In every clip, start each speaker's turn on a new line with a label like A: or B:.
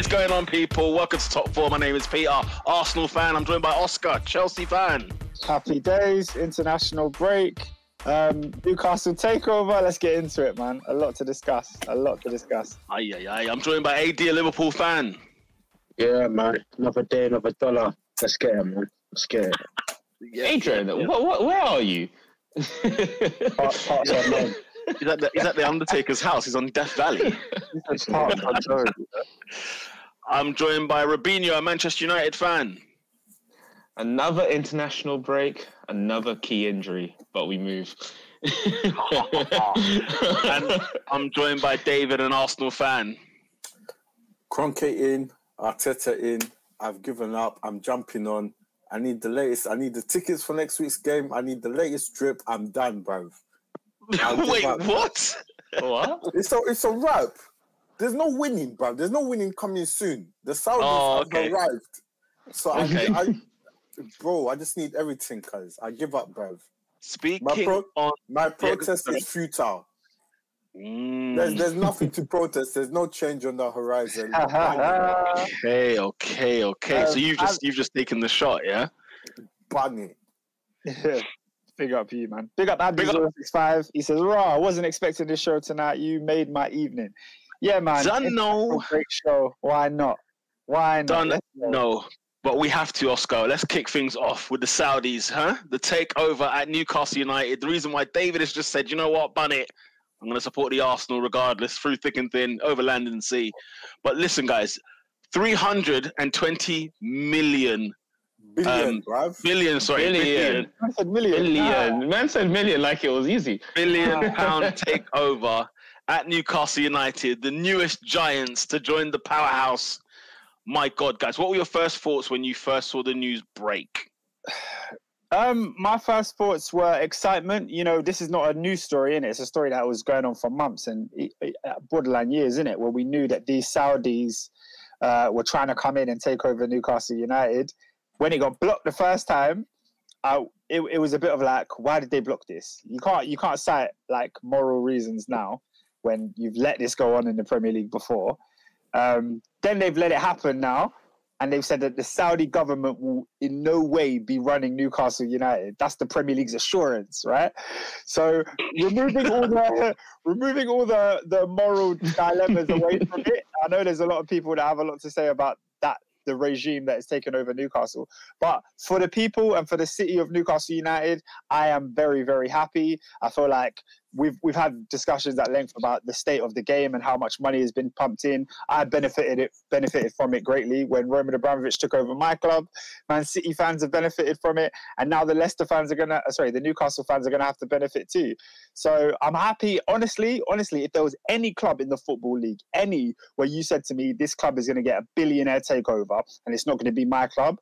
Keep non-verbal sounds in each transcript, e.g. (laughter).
A: What is going on, people? Welcome to Top Four. My name is Peter, Arsenal fan. I'm joined by Oscar, Chelsea fan.
B: Happy days, international break, um, Newcastle takeover. Let's get into it, man. A lot to discuss. A lot to discuss.
A: Aye, aye, aye. I'm joined by AD, a Liverpool fan.
C: Yeah, man. Another day, another dollar. Let's get it, man. Let's get it.
A: Yeah,
D: Adrian,
A: yeah, yeah.
D: What, what, where are you?
C: Part, parts (laughs) unknown.
A: He's at, the, he's at the Undertaker's house. He's on Death Valley. (laughs) I'm joined by Robinho, a Manchester United fan.
D: another international break, another key injury, but we move. (laughs)
A: and I'm joined by David, an Arsenal fan.
E: Kroenke in, Arteta in. I've given up. I'm jumping on. I need the latest. I need the tickets for next week's game. I need the latest drip. I'm done, bro. (laughs)
A: Wait, what?
D: what?
E: It's a it's a wrap. There's no winning, bro. There's no winning coming soon. The Saudis
A: Oh,
E: have
A: okay.
E: arrived. So
A: Okay.
E: I, I, bro, I just need everything, cuz I give up, bro.
A: Speaking
E: My pro-
A: on.
E: My protest
A: sorry.
E: is futile.
A: Mm,
E: There's there's nothing to protest. There's no change on the horizon. (laughs)
A: okay, okay, okay. so
B: Um,
A: you've just you've just taken the shot, yeah?
E: Bunny.
B: Big up you, man. Big up Abby
A: Big up.
B: 065. He says, Raw, I wasn't expecting this show tonight. You made my evening. Yeah, man.
A: Done no.
B: Great show. Why not? Why not?
A: Done
B: Let's go.
A: no. But we have to, Oscar. Let's kick things off with the Saudis, huh? The takeover at Newcastle United. The reason why David has just said, you know what, bun it. I'm going to support the Arsenal regardless, through thick and thin, over land and sea. But listen, guys, 320 million,
E: Billion,
A: Um,
E: bruv.
A: billion, sorry, billion,
D: Billion.
B: I said million.
D: Million. Man said million like it was easy.
A: billion pound (laughs) takeover at Newcastle United, the newest giants to join the powerhouse. My God, guys, what were your first thoughts when you first saw the news break?
B: Um, my first thoughts were excitement. You know, this is not a news story, in it? It's a story that was going on for months and uh, borderline years, in it, where we knew that these Saudis uh, were trying to come in and take over Newcastle United. When it got blocked the first time, I, it, it was a bit of like, why did they block this? You can't you can't cite like moral reasons now when you've let this go on in the Premier League before. Um, then they've let it happen now, and they've said that the Saudi government will in no way be running Newcastle United. That's the Premier League's assurance, right? So removing all the (laughs) removing all the the moral dilemmas away from it. I know there's a lot of people that have a lot to say about that the regime that has taken over Newcastle. But for the people and for the city of Newcastle United, I am very, very happy. I feel like we've we've had discussions at length about the state of the game and how much money has been pumped in. I benefited it benefited from it greatly when Roman Abramovich took over my club. Man City fans have benefited from it, and now the Leicester fans are gonna uh, sorry, the Newcastle fans are gonna have to benefit too. So I'm happy. Honestly, honestly, if there was any club in the football league, any where you said to me this club is to get a billionaire takeover and it's not to be my club,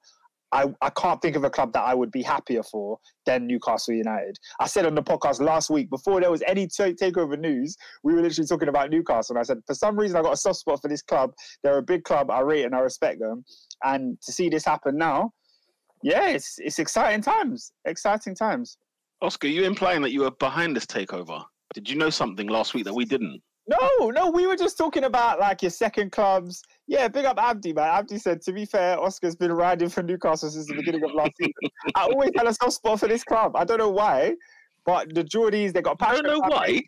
B: I, I can't think of a club that I would be happier for than Newcastle United. I said on the podcast last week before there was any ta- takeover news, we were literally talking about Newcastle, and I said for some reason I got a soft spot for this club. They're a big club. I rate and I respect them, and to see this happen now, yeah, it's it's exciting times. Exciting times.
A: Oscar, you implying that you were behind this takeover? Did you know something last week that we didn't?
B: No, no, we were just talking about like your second clubs. Yeah, big up Abdi, man. Abdi said, to be fair, Oscar's been riding for Newcastle since the beginning of last season. I always had a soft spot for this club. I don't know why, but the Geordies, they got
A: I
B: passionate.
A: don't know why.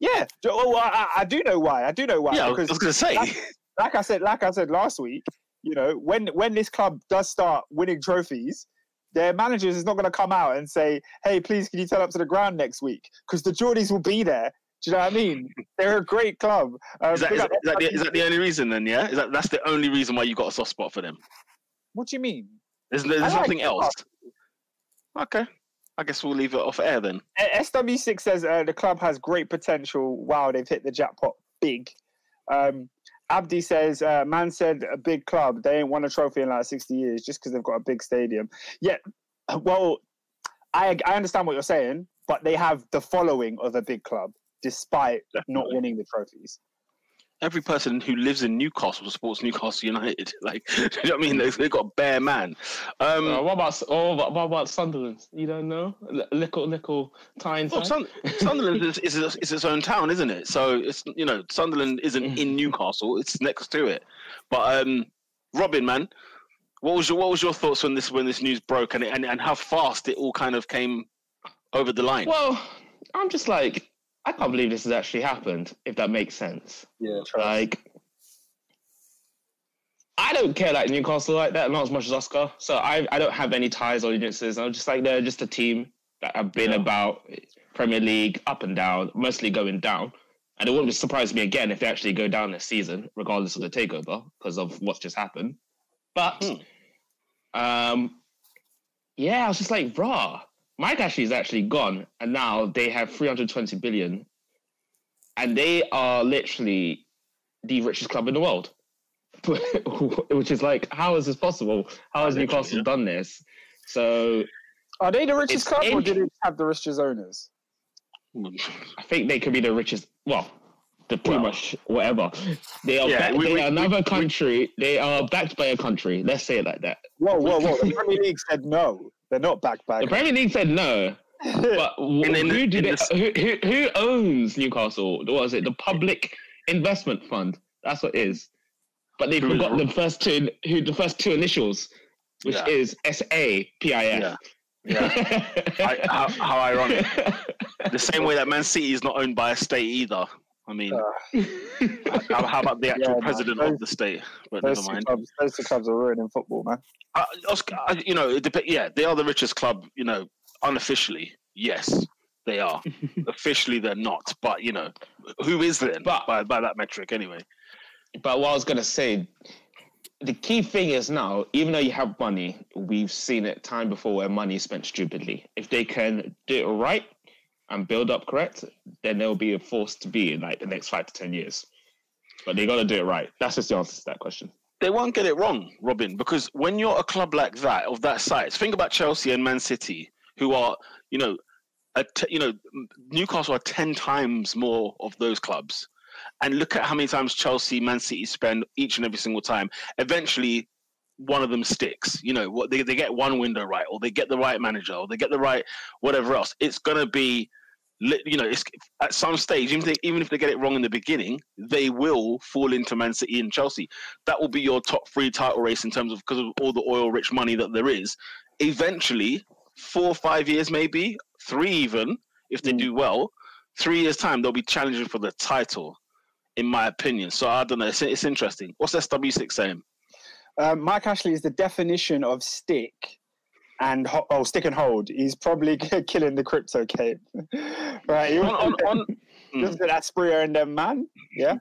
B: Yeah, oh, well, I, I do know why. I do know why.
A: Yeah, because I was going to say.
B: that's- like I said, like I said last week, you know, when when this club does start winning trophies, their managers is not going to come out and say, "Hey, please, can you turn up to the ground next week?" Because the Geordies will be there. Do you know what I mean? They're a great club. Um,
A: Is that, is, that, is, that the, is that the only reason then? Yeah, is that that's the only reason why you got a soft spot for them?
B: What do you mean?
A: There's, there's
B: like
A: nothing else. Okay, I guess we'll leave it off air then.
B: Uh, SW6 says uh, the club has great potential. Wow, they've hit the jackpot big. Um, Abdi says, uh, man said a big club. They ain't won a trophy in like 60 years just because they've got a big stadium. Yeah, well, I, I understand what you're saying, but they have the following of a big club despite not winning the trophies.
A: every person who lives in Newcastle supports Newcastle United. (laughs) Like, (laughs) do you know what I mean? They they got bare man. Um,
D: Uh, what about oh, what, what about Sunderland? You don't know? L- Little, little, tiny.
A: well, Sun- (laughs) Sunderland is, is, is its own town, isn't it? So it's you know Sunderland isn't in Newcastle; it's next to it. But um, Robin, man, what was your what was your thoughts when this when this news broke and it, and and how fast it all kind of came over the line?
D: Well, I'm just like, I can't believe this has actually happened. If that makes sense.
B: Yeah,
D: Like, I don't care like Newcastle like that, not as much as Oscar. So I, I don't have any ties or allegiances. I'm just like they're just a team that have been
A: Yeah.
D: about Premier League up and down, mostly going down. And it wouldn't surprise me again if they actually go down this season, regardless of the takeover, because of what's just happened. But um, yeah, I was just like, bruh, Mike Ashley is actually gone, and now they have 320 billion, and they are literally the richest club in the world. (laughs) Which is like, how is this possible? How has Newcastle
A: yeah.
D: done this? So
B: Are they the richest
D: It's
B: club, or
D: int-
B: do they have the richest owners?
D: I think they could be the richest. Well, the pretty
A: Well.
D: much whatever. They are.
A: Yeah,
D: back-
A: we-
D: they
A: we-
D: are another
A: we-
D: country. they are backed by a country. Let's say it like that.
B: Whoa, whoa, whoa! The Premier League said no. They're not backed by.
D: The Premier League said no. But (laughs) w-
A: In- in the-
D: who, they,
A: the-
D: who, who who owns Newcastle? What was it? The Public Investment Fund. That's what it is. But they forgot the first two who the first two initials, which
A: Yeah.
D: is S A P I
A: Yeah. Yeah. (laughs) I, how, how ironic. (laughs) The same way that Man City is not owned by a state either. I mean,
B: Uh,
A: how, how about the (laughs) actual
B: Yeah, man,
A: president
B: those-
A: of the state? But
B: those,
A: never
B: two
A: mind.
B: clubs, those two clubs are ruining football, man.
A: Uh, Oscar, I- you know, it dep- yeah, they are the richest club. You know, unofficially, yes, they are. (laughs) Officially, they're not. But you know, who is then
D: But-
A: by by that metric anyway?
D: But what I was gonna say, the key thing is now, even though you have money, we've seen it time before where money is spent stupidly. If they can do it right and build up correct, then they'll be a force to be in like the next five to ten years. But they gotta do it right. That's just the answer to that question.
A: They won't get it wrong, Robin, because when you're a club like that of that size, think about Chelsea and Man City, who are you know, you know, Newcastle are ten times more of those clubs. And look at how many times Chelsea, Man City spend each and every single time. Eventually, one of them sticks. You know, what they, they get one window right, or they get the right manager, or they get the right whatever else. It's gonna be, you know, it's at some stage, even if they, even if they get it wrong in the beginning, they will fall into Man City and Chelsea. That will be your top three title race in terms of because of all the oil-rich money that there is. Eventually, four or five years, maybe three, even if they
B: Mm.
A: do well, three years time they'll be challenging for the title. In my opinion, so I don't know. It's, it's interesting. What's SW6 saying?
B: Um, Mike Ashley is the definition of stick and ho- oh, stick and hold. He's probably (laughs) killing the crypto game, (laughs) right? He
A: On, on, (laughs) on,
B: Just an Asprilla and them man. Yeah.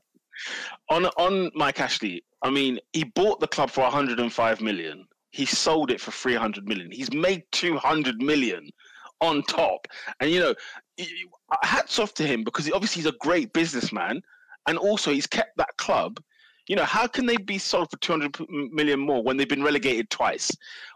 A: on on Mike Ashley, I mean, he bought the club for 105 million. He sold it for 300 million. He's made 200 million on top. And you know, hats off to him because obviously he's a great businessman, and also he's kept that club. You know, how can they be sold for 200 million more when they've been relegated twice,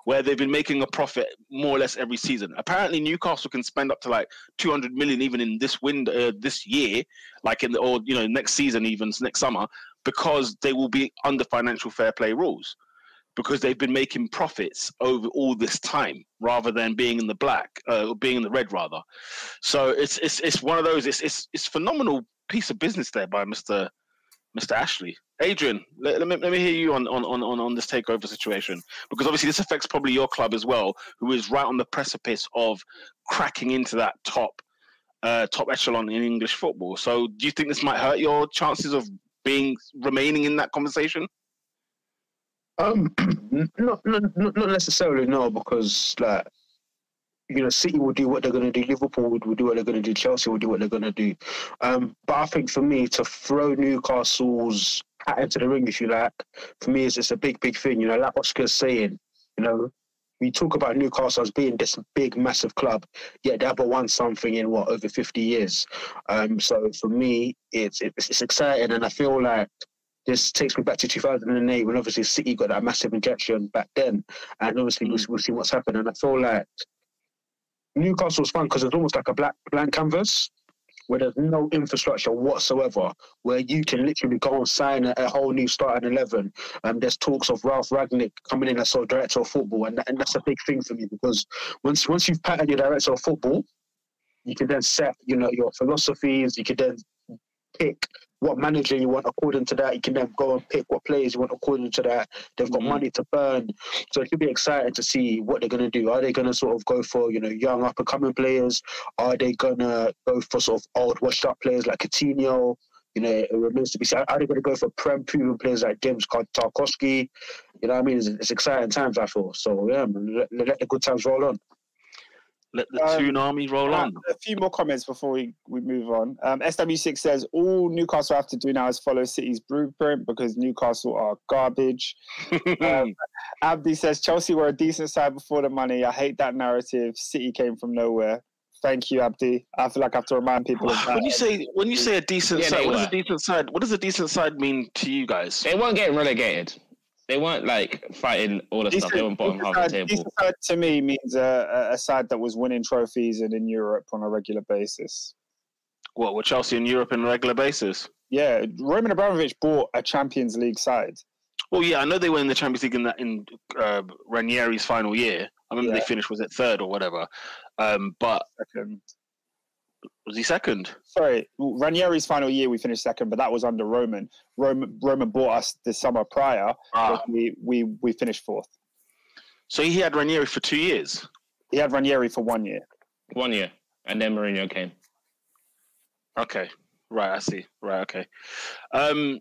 A: where they've been making a profit more or less every season? Apparently, Newcastle can spend up to like 200 million even in this window, uh, this year, like in the or you know next season, even next summer, because they will be under financial fair play rules because they've been making profits over all this time rather than being in the black uh, or being in the red rather so it's it's it's one of those it's it's it's phenomenal piece of business there by mr mr ashley. Adrian let, let me let me hear you on on on on this takeover situation because obviously this affects probably your club as well who is right on the precipice of cracking into that top uh top echelon in english football. So do you think this might hurt your chances of being remaining in that conversation?
C: Um, (clears throat) not not not necessarily no, because like you know, City will do what they're going to do. Liverpool will, will do what they're going to do. Chelsea will do what they're going to do. Um, but I think for me to throw Newcastle's hat into the ring, if you like, for me is it's a big, big thing. You know, like Oscar's saying, you know, we talk about Newcastle as being this big, massive club, yet they haven't won something in what over fifty years. Um, so for me, it's it's, it's exciting, and I feel like this takes me back to 2008 when obviously City got that massive injection back then, and obviously we'll, we'll see what's happened. And I feel like Newcastle's fun because it's almost like a black blank canvas. where there's no infrastructure whatsoever, where you can literally go and sign a, a whole new starting eleven. Um, there's talks of Ralf Rangnick coming in as sort of director of football, and, and that's a big thing for me because once once you've patterned your director of football, you can then set you know your philosophies. You can then pick what manager you want according to that. You can then go and pick what players you want according to that. They've got
A: Mhm.
C: money to burn, so it should be exciting to see what they're going to do. Are they going to sort of go for you know young up and coming players? Are they going to go for sort of old washed up players like Coutinho? You know, it remains to be seen. Are they going to go for prem proven players like James Tarkowski? You know what I mean? It's, it's exciting times, I feel. So, yeah, let, let the good times roll on.
A: Let the
B: Um,
A: tsunami roll
B: Uh,
A: on.
B: a few more comments before we, we move on. Um, SW6 says all Newcastle have to do now is follow City's blueprint because Newcastle are garbage. (laughs) Um, Abdi says Chelsea were a decent side before the money. I hate that narrative. City came from nowhere. Thank you, Abdi. I feel like I have to remind people of (sighs) that.
A: when you say when you say a decent
D: Yeah,
A: side,
D: they
A: what does a decent side? What does a decent side mean to you guys?
D: They weren't getting relegated. They weren't like fighting all the stuff. They weren't bottom half of the table.
B: decent side to me means a, a- a side that was winning trophies and in Europe on a regular basis.
A: What were Chelsea in Europe on a regular basis?
B: Yeah, Roman Abramovich bought a Champions League side.
A: Well, yeah, I know they were in the Champions League in that in uh, Ranieri's final year. I remember
B: Yeah.
A: they finished was it third or whatever. Um, but
B: Second.
A: Was he second?
B: Sorry, Ranieri's final year we finished second, but that was under Roman. Roman Roman bought us the summer prior.
A: Ah,
B: but we, we we finished fourth.
A: so he had Ranieri for two years.
B: He had Ranieri for one year.
D: One year, and then Mourinho came.
A: Okay, right. I see. Right. Okay. Um,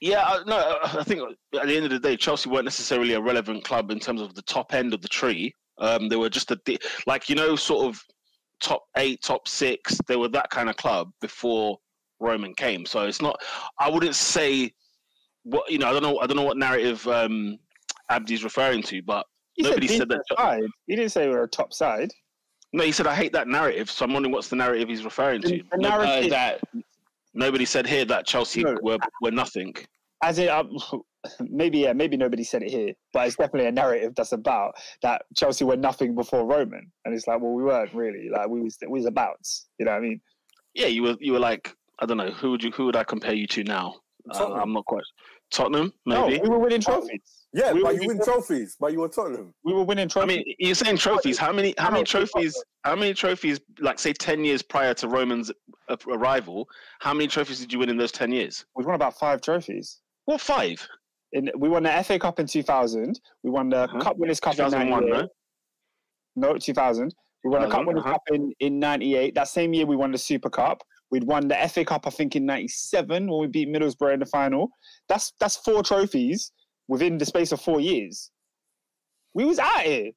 A: yeah. I, no, I I think at the end of the day, Chelsea weren't necessarily a relevant club in terms of the top end of the tree. Um, they were just a di- like you know, sort of top eight, top six. They were that kind of club before Roman came. So it's not. I wouldn't say what you know. I don't know. I don't know what narrative um, Abdi's referring to, but
B: He
A: Nobody
B: said,
A: said that-
B: Side. He didn't say we were a top side.
A: no, he said I hate that narrative. So I'm wondering what's the narrative he's referring to.
B: The, the
A: No-
D: Uh, that
A: nobody said here that Chelsea
B: No.
A: were were nothing.
B: As in, um, (laughs) maybe yeah, maybe nobody said it here, but it's definitely a narrative that's about that Chelsea were nothing before Roman, and it's like, well, we weren't really. Like we was we was abouts. You know what I mean?
A: yeah, you were you were like I don't know who would you who would I compare you to now? Uh, I'm not quite Tottenham maybe.
B: No, we were winning trophies.
E: Yeah,
B: We
E: but
B: were-
E: you win trophies, but you were Tottenham.
B: We were winning trophies.
A: I mean, you're saying trophies. How many how many trophies? How many trophies? Like say ten years prior to Roman's arrival, how many trophies did you win in those ten years?
B: we won about five trophies.
A: What five?
B: In, we won the FA Cup in 2000. We won the
A: Uh-huh.
B: Cup Winners' Cup in
A: 2001,
B: 98.
A: no?
B: No, 2000. We won the Cup Winners'
A: uh-huh.
B: Cup in, in 98. That same year, we won the Super Cup. We'd won the FA Cup, I think, in 97 when we beat Middlesbrough in the final. That's that's four trophies within the space of four years. We was out here.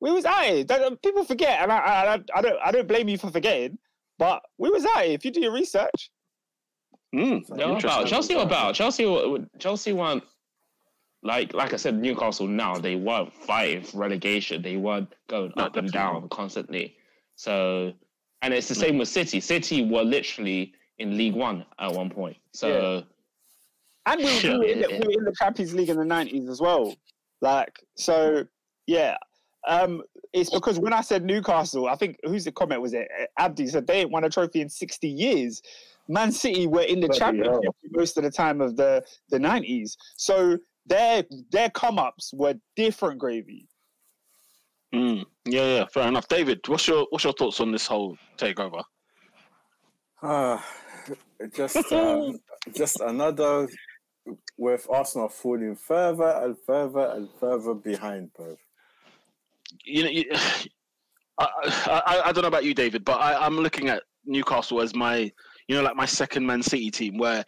B: We was out here. That- uh, people forget, and I, I, I- don't I don't blame you for forgetting, but we was out here. If you do your research,
A: Mm,
D: they were about. Chelsea. Were about Chelsea. were- Chelsea weren't like like I said. Newcastle now they weren't fighting for relegation. They weren't going
A: No,
D: up and down constantly. So, and it's the same with City. City were literally in League One at one point. So.
B: and we, we, were (laughs) in the,
D: Yeah.
B: we were in the Champions League in the 90s as well. Like so, yeah. Um, it's because when I said Newcastle, I think who's the comment was it? Abdi said they ain't won a trophy in 60 years. Man City were in the
C: Bloody
B: championship
C: hell.
B: most of the time of the, the 90s. So their their come ups were different gravy.
A: Mm, yeah, yeah, fair enough. David, what's your what's your thoughts on this whole takeover?
E: Ah, just uh, (laughs) just another with Arsenal falling further and further and further behind, bro.
A: you know, you, (sighs) I, I, I don't know about you, David, but I, I'm looking at Newcastle as my, you know, like my second Man City team, where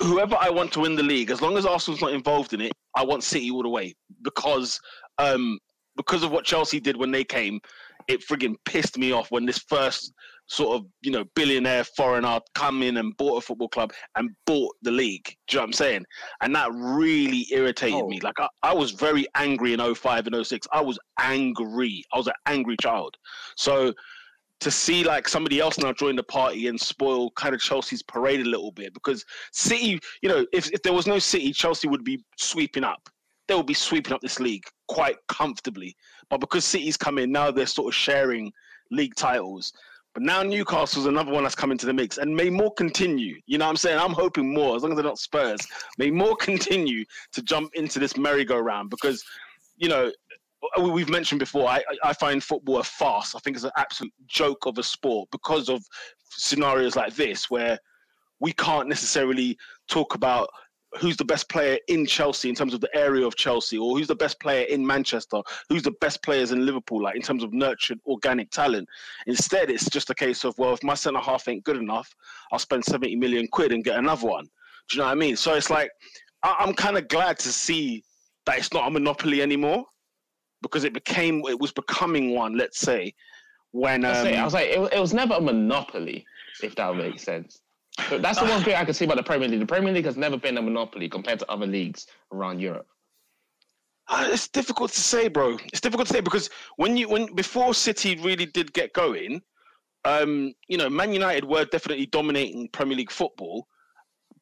A: whoever I want to win the league, as long as Arsenal's not involved in it, I want City all the way because, um, because of what Chelsea did when they came, it frigging pissed me off when this first sort of you know billionaire foreigner come in and bought a football club and bought the league. Do you know what I'm saying? And that really irritated
E: Oh.
A: me. Like I, I was very angry in 05 and 06. I was angry. I was an angry child. So to see like somebody else now join the party and spoil kind of Chelsea's parade a little bit because City, you know, if, if there was no City, Chelsea would be sweeping up. They would be sweeping up this league quite comfortably. But because City's come in now, they're sort of sharing league titles. But now Newcastle's another one that's coming to the mix, and may more continue. You know what I'm saying? I'm hoping more, as long as they're not Spurs, may more (laughs) continue to jump into this merry-go-round because, you know, Uh, we've mentioned before, I, I find football a farce. I think it's an absolute joke of a sport because of scenarios like this where we can't necessarily talk about who's the best player in Chelsea in terms of the area of Chelsea, or who's the best player in Manchester, who's the best players in Liverpool, like in terms of nurtured organic talent. Instead, it's just a case of, well, if my centre half ain't good enough, I'll spend 70 million quid and get another one. Do you know what I mean? So it's like, I- I'm kind of glad to see that it's not a monopoly anymore because it became, it was becoming one, let's say, when.
D: I, I
A: Um,
D: was like, it, it was never a monopoly, if that makes sense. But that's the (sighs) one thing I can see about the Premier League. The Premier League has never been a monopoly compared to other leagues around Europe.
A: Uh, it's difficult to say, bro. It's difficult to say because when you when before City really did get going, um, you know, Man United were definitely dominating Premier League football.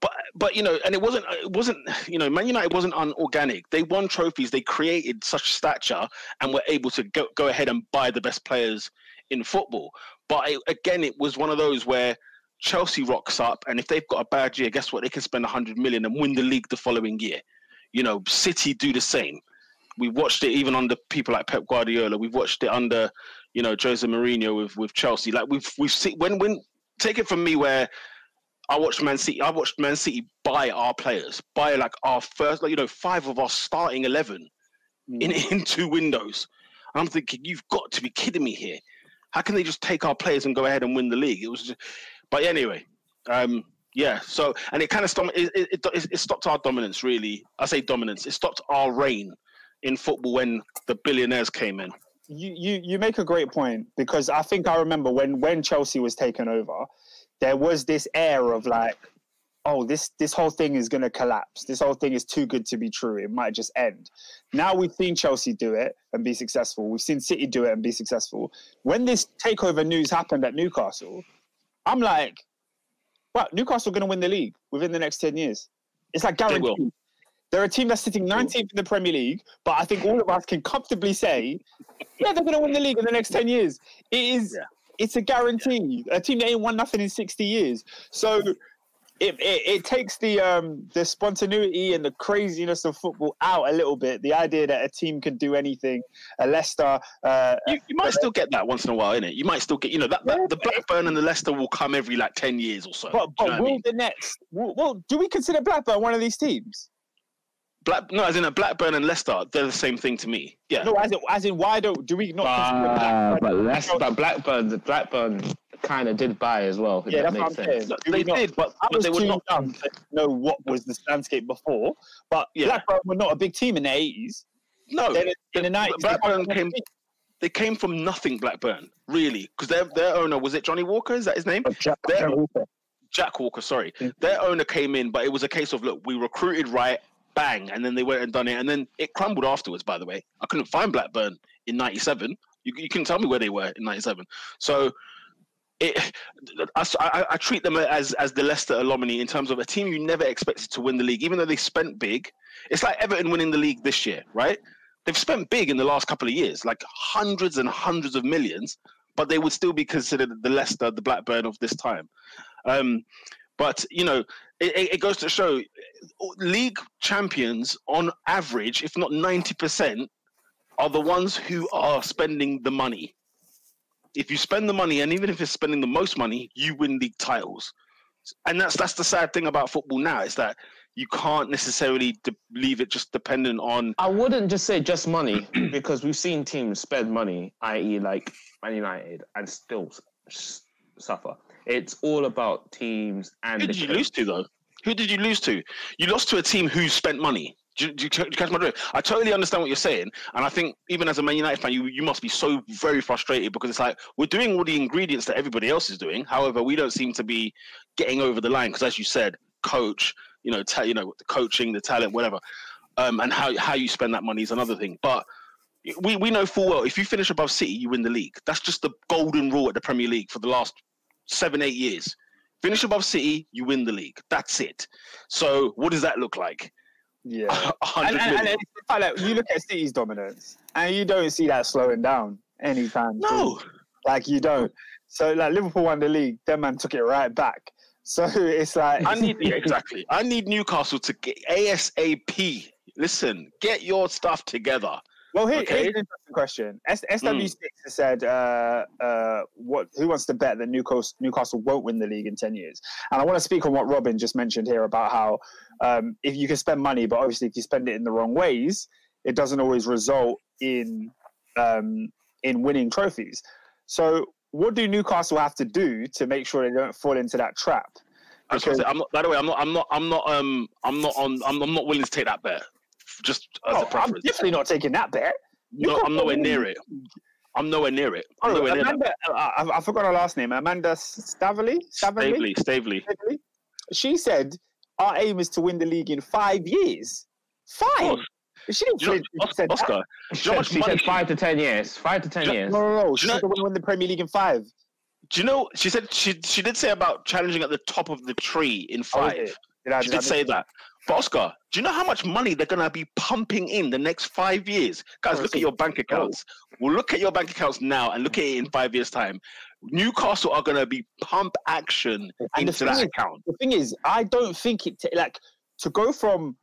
A: But but you know, and it wasn't it wasn't you know, Man United wasn't unorganic. They won trophies. They created such stature and were able to go go ahead and buy the best players in football. But it, again, it was one of those where Chelsea rocks up, and if they've got a bad year, guess what? They can spend 100 million and win the league the following year. You know, City do the same. We watched it even under people like Pep Guardiola. We've watched it under, you know, Jose Mourinho with with Chelsea. Like we've we've seen when when take it from me where I watched Man City. I watched Man City buy our players, buy like our first, like you know, five of our starting eleven in in two windows. I'm thinking, you've got to be kidding me here. How can they just take our players and go ahead and win the league? It was, just, but anyway, um, yeah. So and it kind of stopped. It, it, it, it stopped our dominance. Really, I say dominance. It stopped our reign in football when the billionaires came in.
B: you, you you make a great point because I think I remember when when Chelsea was taken over, there was this air of like, oh, this this whole thing is gonna collapse. This whole thing is too good to be true. It might just end. Now we've seen Chelsea do it and be successful. We've seen City do it and be successful. When this takeover news happened at Newcastle, I'm like, well, Newcastle are going to win the league within the next ten years. It's like guaranteed. They're a team that's sitting 19th in the Premier League, but I think all of us can comfortably say, yeah, they're going to win the league in the next 10 years. It is,
A: Yeah.
B: It's a guarantee. A team that ain't won nothing in 60 years. So it, it, it takes the um, the spontaneity and the craziness of football out a little bit. The idea that a team can do anything, a Leicester, uh,
A: You, you might still get that once in a while, innit? You might still get, you know, that, that the Blackburn and the Leicester will come every like ten years or so.
B: but, but
A: you know what I
B: will
A: mean?
B: the next, will, well, do we consider Blackburn one of these teams?
A: Black, no, as in a Blackburn and Leicester, they're the same thing to me. Yeah,
B: No, as in, as in why don't do we not
D: Uh,
B: Blackburn?
D: but less, but Blackburn, the Blackburn kind of did buy as well.
B: Yeah,
D: that
B: that's what I'm saying.
A: No,
B: Do we
A: they
B: not-
A: did, but,
B: I
A: but
B: was
A: they were
B: too
A: not.
B: young to know what was the landscape before. But
A: Yeah.
B: Blackburn were not a big team in the eighties.
A: No,
B: Then in the nineties,
A: Blackburn came. They came from nothing. Blackburn, really, because their their owner was it Johnny Walker? Is that his name?
C: Jack,
A: They're-
C: Jack Walker.
A: Jack Walker, sorry.
B: Yeah.
A: Their owner came in, but it was a case of look, we recruited right, bang, and then they went and done it, and then it crumbled afterwards. By the way, I couldn't find Blackburn in '97. You, you couldn't tell me where they were in '97. So. It, I, I, I treat them as as the Leicester alumni in terms of a team you never expected to win the league, even though they spent big. It's like Everton winning the league this year, right? They've spent big in the last couple of years, like hundreds and hundreds of millions, but they would still be considered the Leicester, the Blackburn of this time. Um, but you know, it, it goes to show league champions on average, if not ninety percent, are the ones who are spending the money. If you spend the money, and even if it's spending the most money, you win league titles. And that's that's the sad thing about football now is that you can't necessarily de- leave it just dependent on.
D: I wouldn't just say just money (clears throat) because we've seen teams spend money, i.e., like Man United, and still s- suffer. It's all about teams and
A: Who did you
D: coach.
A: lose to though? Who did you lose to? You lost to a team who spent money. Do you, do you, do you catch my drift? I totally understand what you're saying, and I think even as a Man United fan, you you must be so very frustrated because it's like we're doing all the ingredients that everybody else is doing. However, we don't seem to be getting over the line because, as you said, coach, you know, ta- you know, the coaching, the talent, whatever, um, and how how you spend that money is another thing. But we we know full well if you finish above City, you win the league. That's just the golden rule at the Premier League for the last seven eight years. Finish above City, you win the league. That's it. So what does that look like?
B: Yeah. (laughs) And, and, and
A: million.
B: it's kind of like, you look at City's dominance, and you don't see that slowing down anytime. soon.
A: No,
B: like you don't. So like Liverpool won the league, then man took it right back. (laughs) So it's like
A: I need yeah, (laughs) exactly. I need Newcastle to get ASAP. Listen, get your stuff together.
B: Well, here,
A: Okay.
B: here's an interesting question. S- SW6 has said, uh, uh, "What? Who wants to bet that Newcastle, Newcastle won't win the league in ten years?" And I want to speak on what Robin just mentioned here about how um, if you can spend money, but obviously if you spend it in the wrong ways, it doesn't always result in um, in winning trophies. So, what do Newcastle have to do to make sure they don't fall into that trap?
A: I was gonna
B: Because-
A: say, I'm not. By the way, I'm not. I'm not. I'm not. Um. I'm not on. I'm, I'm not willing to take that bet. Just as
B: Oh,
A: a
B: I'm
A: preference.
B: definitely not taking that bet.
A: No, I'm nowhere
B: win.
A: near it. I'm nowhere near it. I'm
B: Oh,
A: nowhere near that.
B: Amanda, uh, I, I- I forgot her last name. Amanda Staveley.
A: Stavely, Staveley.
B: Staveley? She said our aim is to win the league in five years. Five. She didn't
A: Do you know,
B: flinch she
A: Os-
B: said.
A: Oscar, do you know how much
D: she said five to ten years. Five to ten
A: you-
D: years.
B: No, no, no. She said we win the Premier League in five.
A: Do you know? She said she she did say about challenging at the top of the tree in
B: Oh,
A: five.
B: it? Did I-
A: She
B: did I
A: did say that. But Oscar, do you know how much money they're gonna be pumping in the next five years? Guys,
B: Oh,
A: look at your bank oh,
B: a-
A: accounts. Well, look at your bank accounts now and look at it in five years' time. Newcastle are gonna be pump action
B: And the
A: into
B: thing
A: that
B: is-
A: account.
B: The thing is, I don't think it ta- like to go from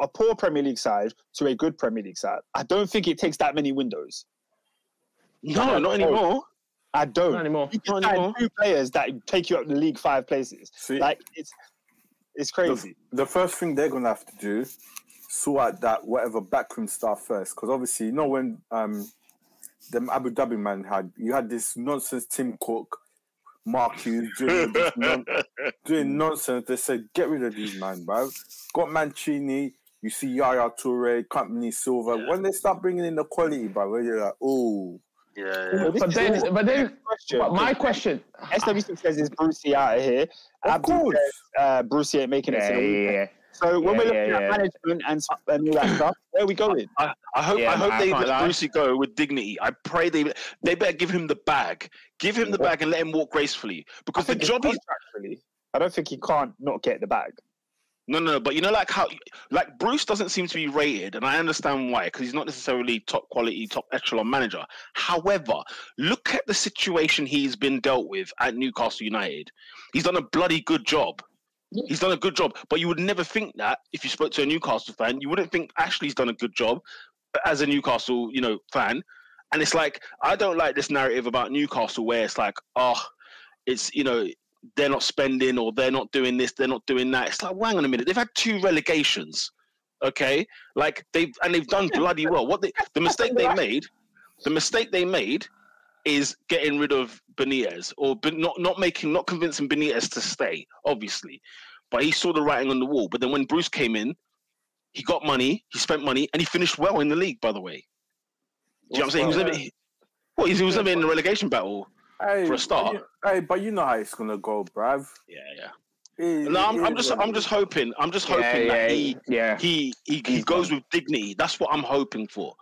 B: a poor Premier League side to a good Premier League side. I don't think it takes that many windows.
A: No, not anymore.
B: I don't.
D: Not anymore.
B: You can
A: Not
B: sign
A: anymore.
B: two players that take you up the league five places.
E: See,
B: Like it's it's
E: the,
B: crazy.
E: the first thing they're gonna have to do, sort that whatever backroom stuff first, because obviously you know when um them Abu Dhabi man had you had this nonsense Tim Cook, Mark Hughes doing, non- (laughs) doing nonsense. They said get rid of these man, bro. Got Mancini. You see Yaya Toure, Kompany Silva.
A: Yeah.
E: When they start bringing in the quality, bro, you're like, oh,
A: Yeah,
B: Well, this
D: But then,
B: all
D: but then,
B: question.
D: but my question.
B: SW6 says is Brucey out of here.
E: of
B: Abdi
E: course.
B: says, uh, Brucey ain't making it
D: Yeah,
B: to
D: yeah, yeah.
B: So when
D: Yeah,
B: we're looking
D: yeah,
B: at
D: yeah.
B: management and, and all that stuff, where are we going?
A: I, I hope
D: Yeah,
A: I hope
D: I
A: they let. Brucey go with dignity. I pray they they better give him the bag. Give him the bag and let him walk gracefully. Because the job he's
B: contractually. I don't think he can't not get the bag.
A: No no no, but you know like how like Bruce doesn't seem to be rated, and I understand why, because he's not necessarily top quality, top echelon manager. However, look at the situation he's been dealt with at Newcastle United. He's done a bloody good job. He's done a good job, but you would never think that if you spoke to a Newcastle fan, you wouldn't think Ashley's done a good job as a Newcastle, you know, fan. And it's like I don't like this narrative about Newcastle where it's like, oh, it's you know they're not spending or they're not doing this, they're not doing that. It's like, well, hang on a minute, they've had two relegations, okay? Like they've and they've done bloody well. What they, the mistake they made, the mistake they made is getting rid of Benitez or not not making not convincing Benitez to stay, obviously. But he saw the writing on the wall. But then when Bruce came in, he got money, he spent money, and he finished well in the league. By the way, do you know what I'm saying? He was well, he was never in the relegation battle.
E: Hey,
A: For a
E: but
A: start.
E: you- hey, but you know how it's gonna go, bruv.
A: Yeah, yeah.
E: It-
A: No, I'm, I'm just, I'm just hoping, I'm just hoping
D: yeah,
A: that
D: yeah,
A: he,
D: yeah.
A: he, he, he goes with dignity. That's what I'm hoping for.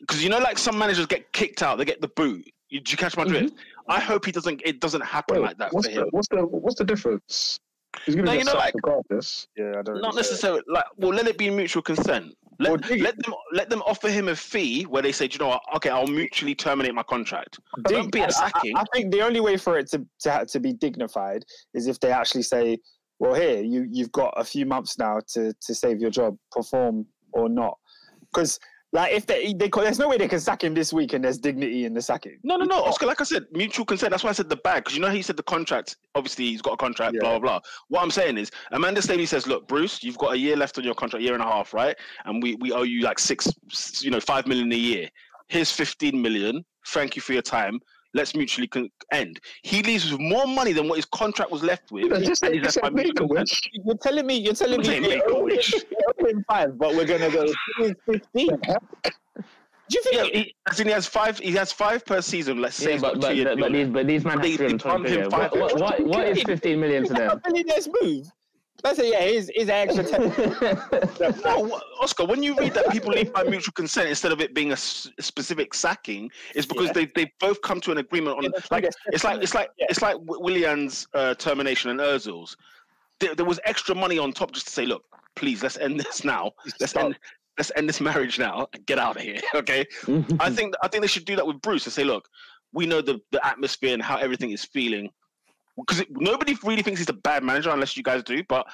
A: Because you know, like some managers get kicked out, they get the boot. You, do you catch my drift? Mm-hmm. I hope he doesn't. It doesn't happen
C: Wait,
A: like that
C: what's
A: for
C: the
A: him.
C: what's the what's the difference? He's gonna
A: No,
C: get
A: you know,
C: sacked
A: like-
C: regardless.
B: Yeah, I don't.
A: Not necessarily. Like, well, let it be mutual consent. Let, let them let them offer him a fee where they say, "Do you know what? Okay, I'll mutually terminate my contract.
B: Dig-
A: Don't be
B: I-
A: a sacking.
B: I, I think the only way for it to, to to be dignified is if they actually say, "Well, here you you've got a few months now to to save your job, perform or not." Because like if they, they there's no way they can sack him this week and there's dignity in the sacking.
A: No, no, no, Oscar. Like I said, mutual consent. That's why I said the bag because you know how he said the contract. Obviously, he's got a contract. Blah blah blah. What I'm saying is, Amanda Staveley says, "Look, Bruce, you've got a year left on your contract, year and a half, right? And we we owe you like six, you know, five million a year. Here's 15 million. Thank you for your time. Let's mutually con- end." He leaves with more money than what his contract was left with.
C: That's just
A: and he's left by
C: make a
A: mutual consent.
C: wish.
B: You're telling me you're telling
A: I'm
B: me we
A: make a wish.
B: we owe him five, but we're gonna go (laughs) fifteen. Do you think?
A: Yeah, he, as in he has five. He has five per season. Let's say
D: Yeah, but but,
A: two
D: but, but these but these man
A: They-
D: have three
A: they
D: and twenty
A: him five
D: What, what, what, what is fifteen million to
B: Is that a
D: them?
B: billionaire's move? Let's say, yeah, his here's an extra ten. (laughs)
A: No, Oscar, when you read that people leave by mutual consent instead of it being a, s- a specific sacking, it's because
B: Yeah.
A: they they both come to an agreement on
B: Yeah,
A: like
B: right,
A: it's like it's like
B: Yeah.
A: it's like W- Willian's uh, termination and Özil's. There, there was extra money on top just to say, look, please let's end this now. Let's
B: Stop.
A: end let's end this marriage now and get out of here. (laughs) Okay, I (laughs) think I think they should do that with Bruce and say, look, we know the, the atmosphere and how everything is feeling. Because nobody really thinks he's a bad manager unless you guys do, but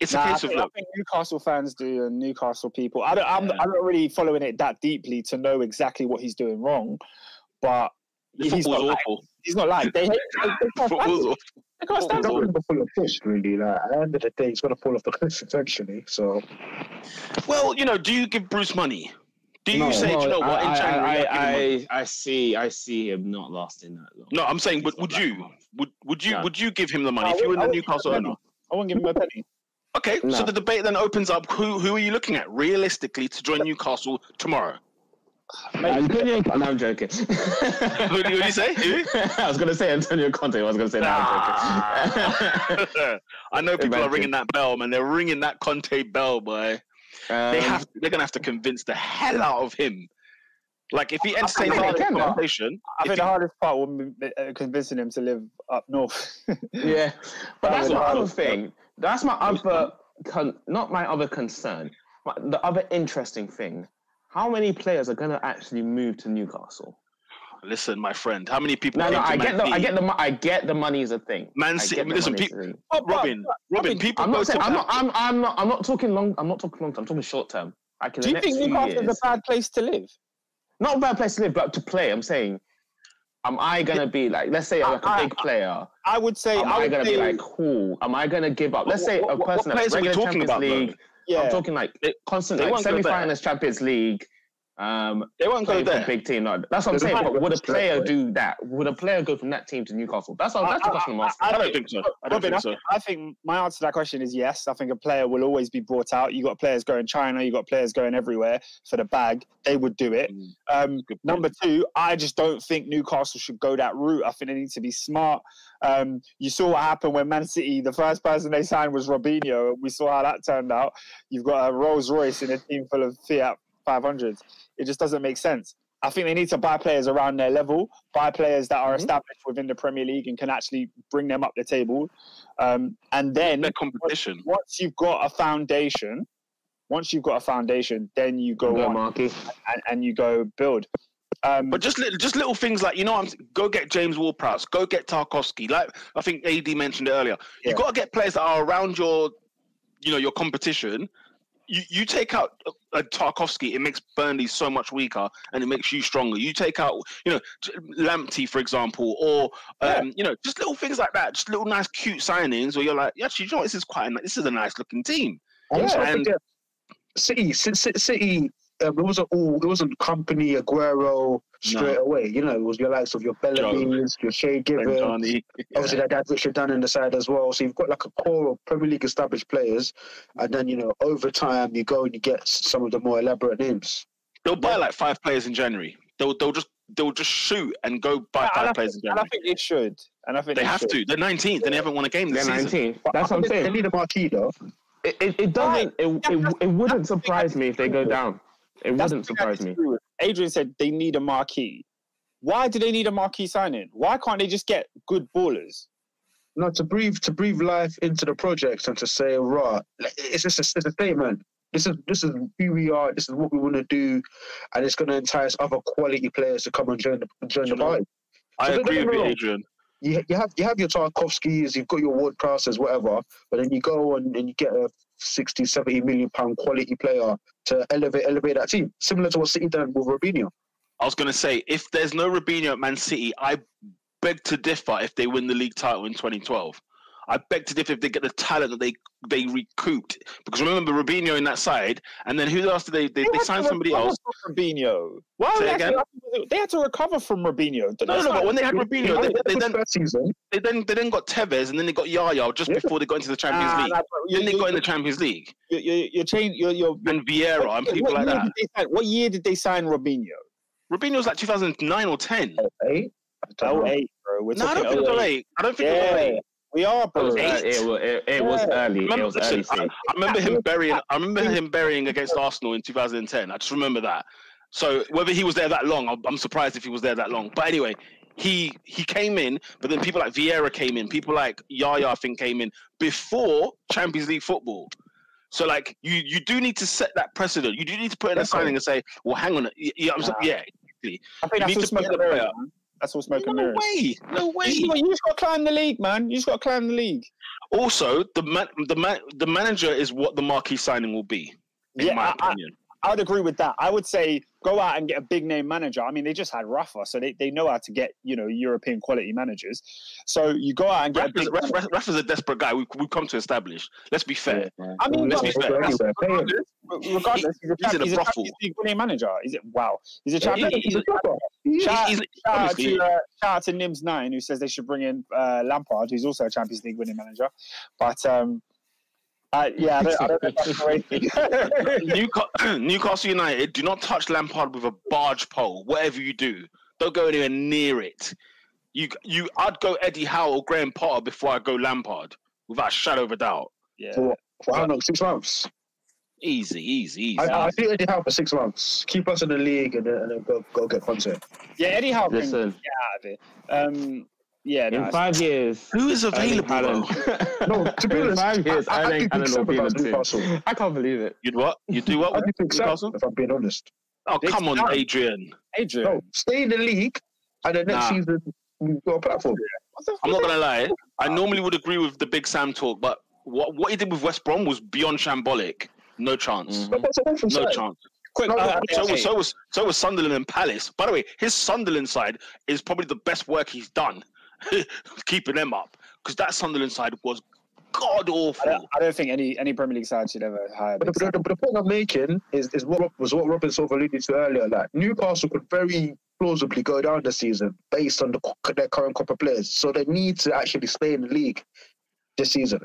A: it's
B: Nah,
A: a
B: I,
A: case of
B: think, I
A: look.
B: think Newcastle fans do and Newcastle people. I don't. I'm,
A: Yeah.
B: I'm not really following it that deeply to know exactly what he's doing wrong, but
A: The
B: he's
A: football's
B: not like,
A: awful.
B: he's not like they hate. They, they can't stand
A: Football's
B: him.
A: awful.
B: They can't stand
C: It's
B: him.
C: not going to fall off fish, really. Like, at the end of the day, he's going to fall off the cliff eventually. So,
A: Well, you know, do you give Bruce money? Do you
C: No.
A: say, do you know what, in
D: I,
A: January,
D: I,
A: I'll give him money?
D: I, I, I see, I see him not lasting that long.
A: No, I'm saying,
D: He's
A: would,
D: not
A: would you?
D: long.
A: Would would you
D: No.
A: would you give him the money
B: No,
A: if you were
B: I
A: the
B: wouldn't
A: Newcastle owner?
B: I won't give him a penny.
A: Okay, so the debate then opens up. Who who are you looking at realistically to join Newcastle tomorrow?
D: Uh, Antonio, no, I'm joking. (laughs) (laughs)
A: Who do you, who do you say? Who?
D: I was going to say Antonio Conte. I was going to say no, I'm joking. (laughs)
A: I know people are ringing that bell, man. They're ringing that Conte bell, boy. They
D: Um,
A: have. They're gonna have to convince the hell out of him. Like if he entertains
B: think
A: that
B: they
A: conversation,
B: I think
A: he-
B: the hardest part will be uh, convincing him to live up north. (laughs)
D: Yeah, but that's
B: That
D: my other
B: happen.
D: thing. That's my other, con- not my other concern. But the other interesting thing: how many players are going to actually move to Newcastle?
A: Listen, my friend, how many people?
D: No,
A: came
D: no,
A: to
D: I get the, I get the, I get the money is a thing.
A: Man
D: I
A: City-
D: get the
A: listen,
D: money
A: pe-
D: is a thing.
B: But- but-
A: Robin,
B: but-
A: Robin,
B: mean,
A: people
D: I'm not saying, I'm not, I'm, I'm not, I'm not talking long. I'm not talking long term. I'm talking short term. I can.
B: Do you think Newcastle is a bad place to live?
D: not a bad place to live, but to play. I'm saying, am I gonna be like, let's say I'm like a
B: I-
D: big player?
B: I would say.
D: Am
B: I
D: I gonna
B: say,
D: be like, cool? Am I gonna give up? Let's say
A: What-
D: a
A: what- what
D: person
A: players
D: that's
A: are we
D: regular
A: talking
D: Champions
A: about, though?
D: League.
B: yeah.
D: I'm talking like
A: They-
D: constant,
A: they
D: like
A: won't go there.
D: semi-finals Champions League. Um,
A: They won't go
D: playing for
A: there.
D: big team. No, that's what I'm saying. But would a
C: a
D: player do that? Would a player go from that team to Newcastle? That's all. That's the question I'm asking.
A: I don't think so. I don't
B: Robin,
A: think so.
B: I think my answer to that question is yes. I think a player will always be brought out. You got players going China, you got players going everywhere for the bag. They would do it.
A: Mm,
B: Um, number two, I just don't think Newcastle should go that route. I think they need to be smart. Um, you saw what happened when Man City, the first person they signed was Robinho. We saw how that turned out. You've got a Rolls Royce in a team full of Fiat 500s. It just doesn't make sense. I think they need to buy players around their level, buy players that are
D: Mhm.
B: established within the Premier League and can actually bring them up the table. Um, and then
A: Their competition.
B: once you've got a foundation, once you've got a foundation, then you go
D: Go,
B: on and, and you go build. Um,
A: But just little, just little things like you know, I'm go get James Ward-Prowse, go get Tarkowski. Like I think AD mentioned it earlier.
B: Yeah.
A: You got to get players that are around your, you know, your competition. You you take out a, Tarkowski, it makes Burnley so much weaker, and it makes you stronger. You take out, you know, Lamptey for example, or um, you know, just little things like that. Just little nice, cute signings where you're like, yeah, actually, you know, what? this is quite a, this is a nice looking team.
C: And let's
A: and-
C: forget, City, City, City, City um, it wasn't all, it wasn't Kompany Aguero straight away. You know, it was your likes of your Bellamy's, your Shay Given.
A: Johnny.
C: Obviously, that dad Richard Dunne in the side as well. So you've got like a core of Premier League established players, and then you know over time you go and you get some of the more elaborate names.
A: They'll buy like five players in January. They'll they'll just they'll just shoot and go buy
B: and, I
A: five
B: think,
A: players in
B: and I think they should. And I think
A: They
B: they,
A: have
B: should.
A: to. They're 19th. and They haven't won a game this
D: They're
A: season.
D: 19. That's what I'm
C: saying. They need a marquee though.
D: It, it, it doesn't. It, it, it wouldn't surprise me if they go down. It
B: That's
D: wouldn't
B: the thing
D: surprise me.
B: disagree. Adrian said they need a marquee. Why do they need a marquee signing? Why can't they just get good ballers?
C: No, to breathe to breathe life into the project and to say, right, like, it's just a, it's a statement. This is this is who we are. This is what we want to do, and it's going to entice other quality players to come and join the join the
A: You know,
C: party.
A: I
C: So don't
A: agree with you. Adrian.
C: You, you have you have your Tarkowskis, you've got your Ward Prowses, whatever, but then you go and, and you get a 60, 70 million pound quality player to elevate elevate that team, similar to what City done with Robinho.
A: I was going to say, if there's no Robinho at Man City, I beg to differ if they win the league title in 2012. I beg to differ if they get the talent that they they recouped. Because remember Robinho in that side, and then who else did they they, they
B: had
A: signed somebody else?
B: From Robinho. Why they,
A: again?
B: actually- they had to recover from Robinho.
A: No, no, no, but when they had Robinho, they, they, then they then they then got Tevez, and then they got Yaya just
C: Yeah.
A: before they got into the Champions
B: Nah,
A: League.
B: nah, you-
A: Then they
B: you-
A: got in the Champions League,
B: you- you- You're changing. You're, you're,
A: and Vieira and people like that.
B: what year did they sign Robinho?
A: Robinho was like 2009 or 10.
C: Eh? I don't
B: 08, bro. We're
A: No, I don't think it was
B: 08.
A: 08. I don't think it was 08.
B: We are,
D: It was,
A: Eight?
D: early, it, was- it, it was
B: Yeah.
D: early. It
A: Remember,
D: was
A: listen,
D: early
A: I. I remember him burying. I remember him burying against Arsenal in 2010. I just remember that. So whether he was there that long, I'm, I'm surprised if he was there that long. But anyway, he he came in, but then people like Vieira came in, people like Yaya I think came in before Champions League football. So like you you do need to set that precedent. You do need to put in a signing and say, well, hang on, yeah, yeah, I'm so- yeah.
B: I think
A: You
B: that's
A: need to put
B: and
A: the player-
B: man. That's all smoke and
A: No
B: mirrors.
A: way. No way.
B: You you just got to climb the league, man. You just got to climb the league.
A: Also, the man, the man, the manager is what the marquee signing will be. In
B: Yeah,
A: my
B: I-
A: opinion.
B: I would agree with that. I would say go out and get a big name manager. I mean, they just had Rafa, so they, they know how to get you know European quality managers. So you go out and get
A: Raf
B: a big.
A: Raf, Raf, Raf a desperate guy. We, we've come to establish. Let's be fair.
B: I mean,
A: Let's
B: look,
A: be fair.
C: Anyway, pay him.
B: regardless, he's a,
A: He's in a
B: he's a
A: brothel.
B: Champions League winning manager. Is it? Wow, he's a champion.
A: he-
C: He's a proper.
B: Shout,
A: He's-
B: shout out to, uh, shout out to Nims Nine who says they should bring in uh, Lampard, who's also a Champions League winning manager. But um, uh, yeah, I don't, I don't know if that's. (laughs) (laughs)
A: Newca- (clears throat) Newcastle United, do not touch Lampard with a barge pole. Whatever you do, don't go anywhere near it. You, you, I'd go Eddie Howe or Graham Potter before I go Lampard, without a shadow of a doubt.
B: yeah.
C: For, for how long? Six months.
A: Easy, easy, easy.
C: I, I think Eddie Howe for six months. Keep us in the league and then, and then go go get Conte.
B: yeah, Eddie Howe can
D: Listen,
B: get out of it. Um, yeah,
D: in
B: no,
D: five years,
A: Who is available?
D: Haaland- (laughs)
C: No, to be
D: in
C: honest,
D: five years,
C: I, I, I
D: Erling
C: think Big
D: Haaland will
C: Sam
D: be
C: about
D: the team.
C: Newcastle.
D: I can't believe it.
A: You'd what? You do what
C: I
A: with
C: do think so,
A: Newcastle?
C: if I'm being honest.
A: Oh,
B: Big
A: come on,
B: Sam.
A: Adrian.
B: Adrian.
C: No, stay in the league and then next
A: Nah.
C: season you've got a platform.
A: I'm not gonna lie. I normally would agree with the Big Sam talk, but what what he did with West Brom was beyond shambolic. No chance.
D: Mhm.
C: But that's a different
A: No chance.
B: Quick,
C: No,
B: uh,
C: no,
A: So
B: okay.
A: was so was so was Sunderland and Palace. By the way, his Sunderland side is probably the best work he's done, (laughs) keeping them up. Because that Sunderland side was god
B: I don't,
A: awful.
B: I don't think any any Premier League side should ever hire.
C: But the,
B: Big
C: the, the, the point I'm making is, is what was what Robin sort of alluded to earlier. Like Newcastle could very plausibly go down the season based on the, their current crop of players, so they need to actually stay in the league this season.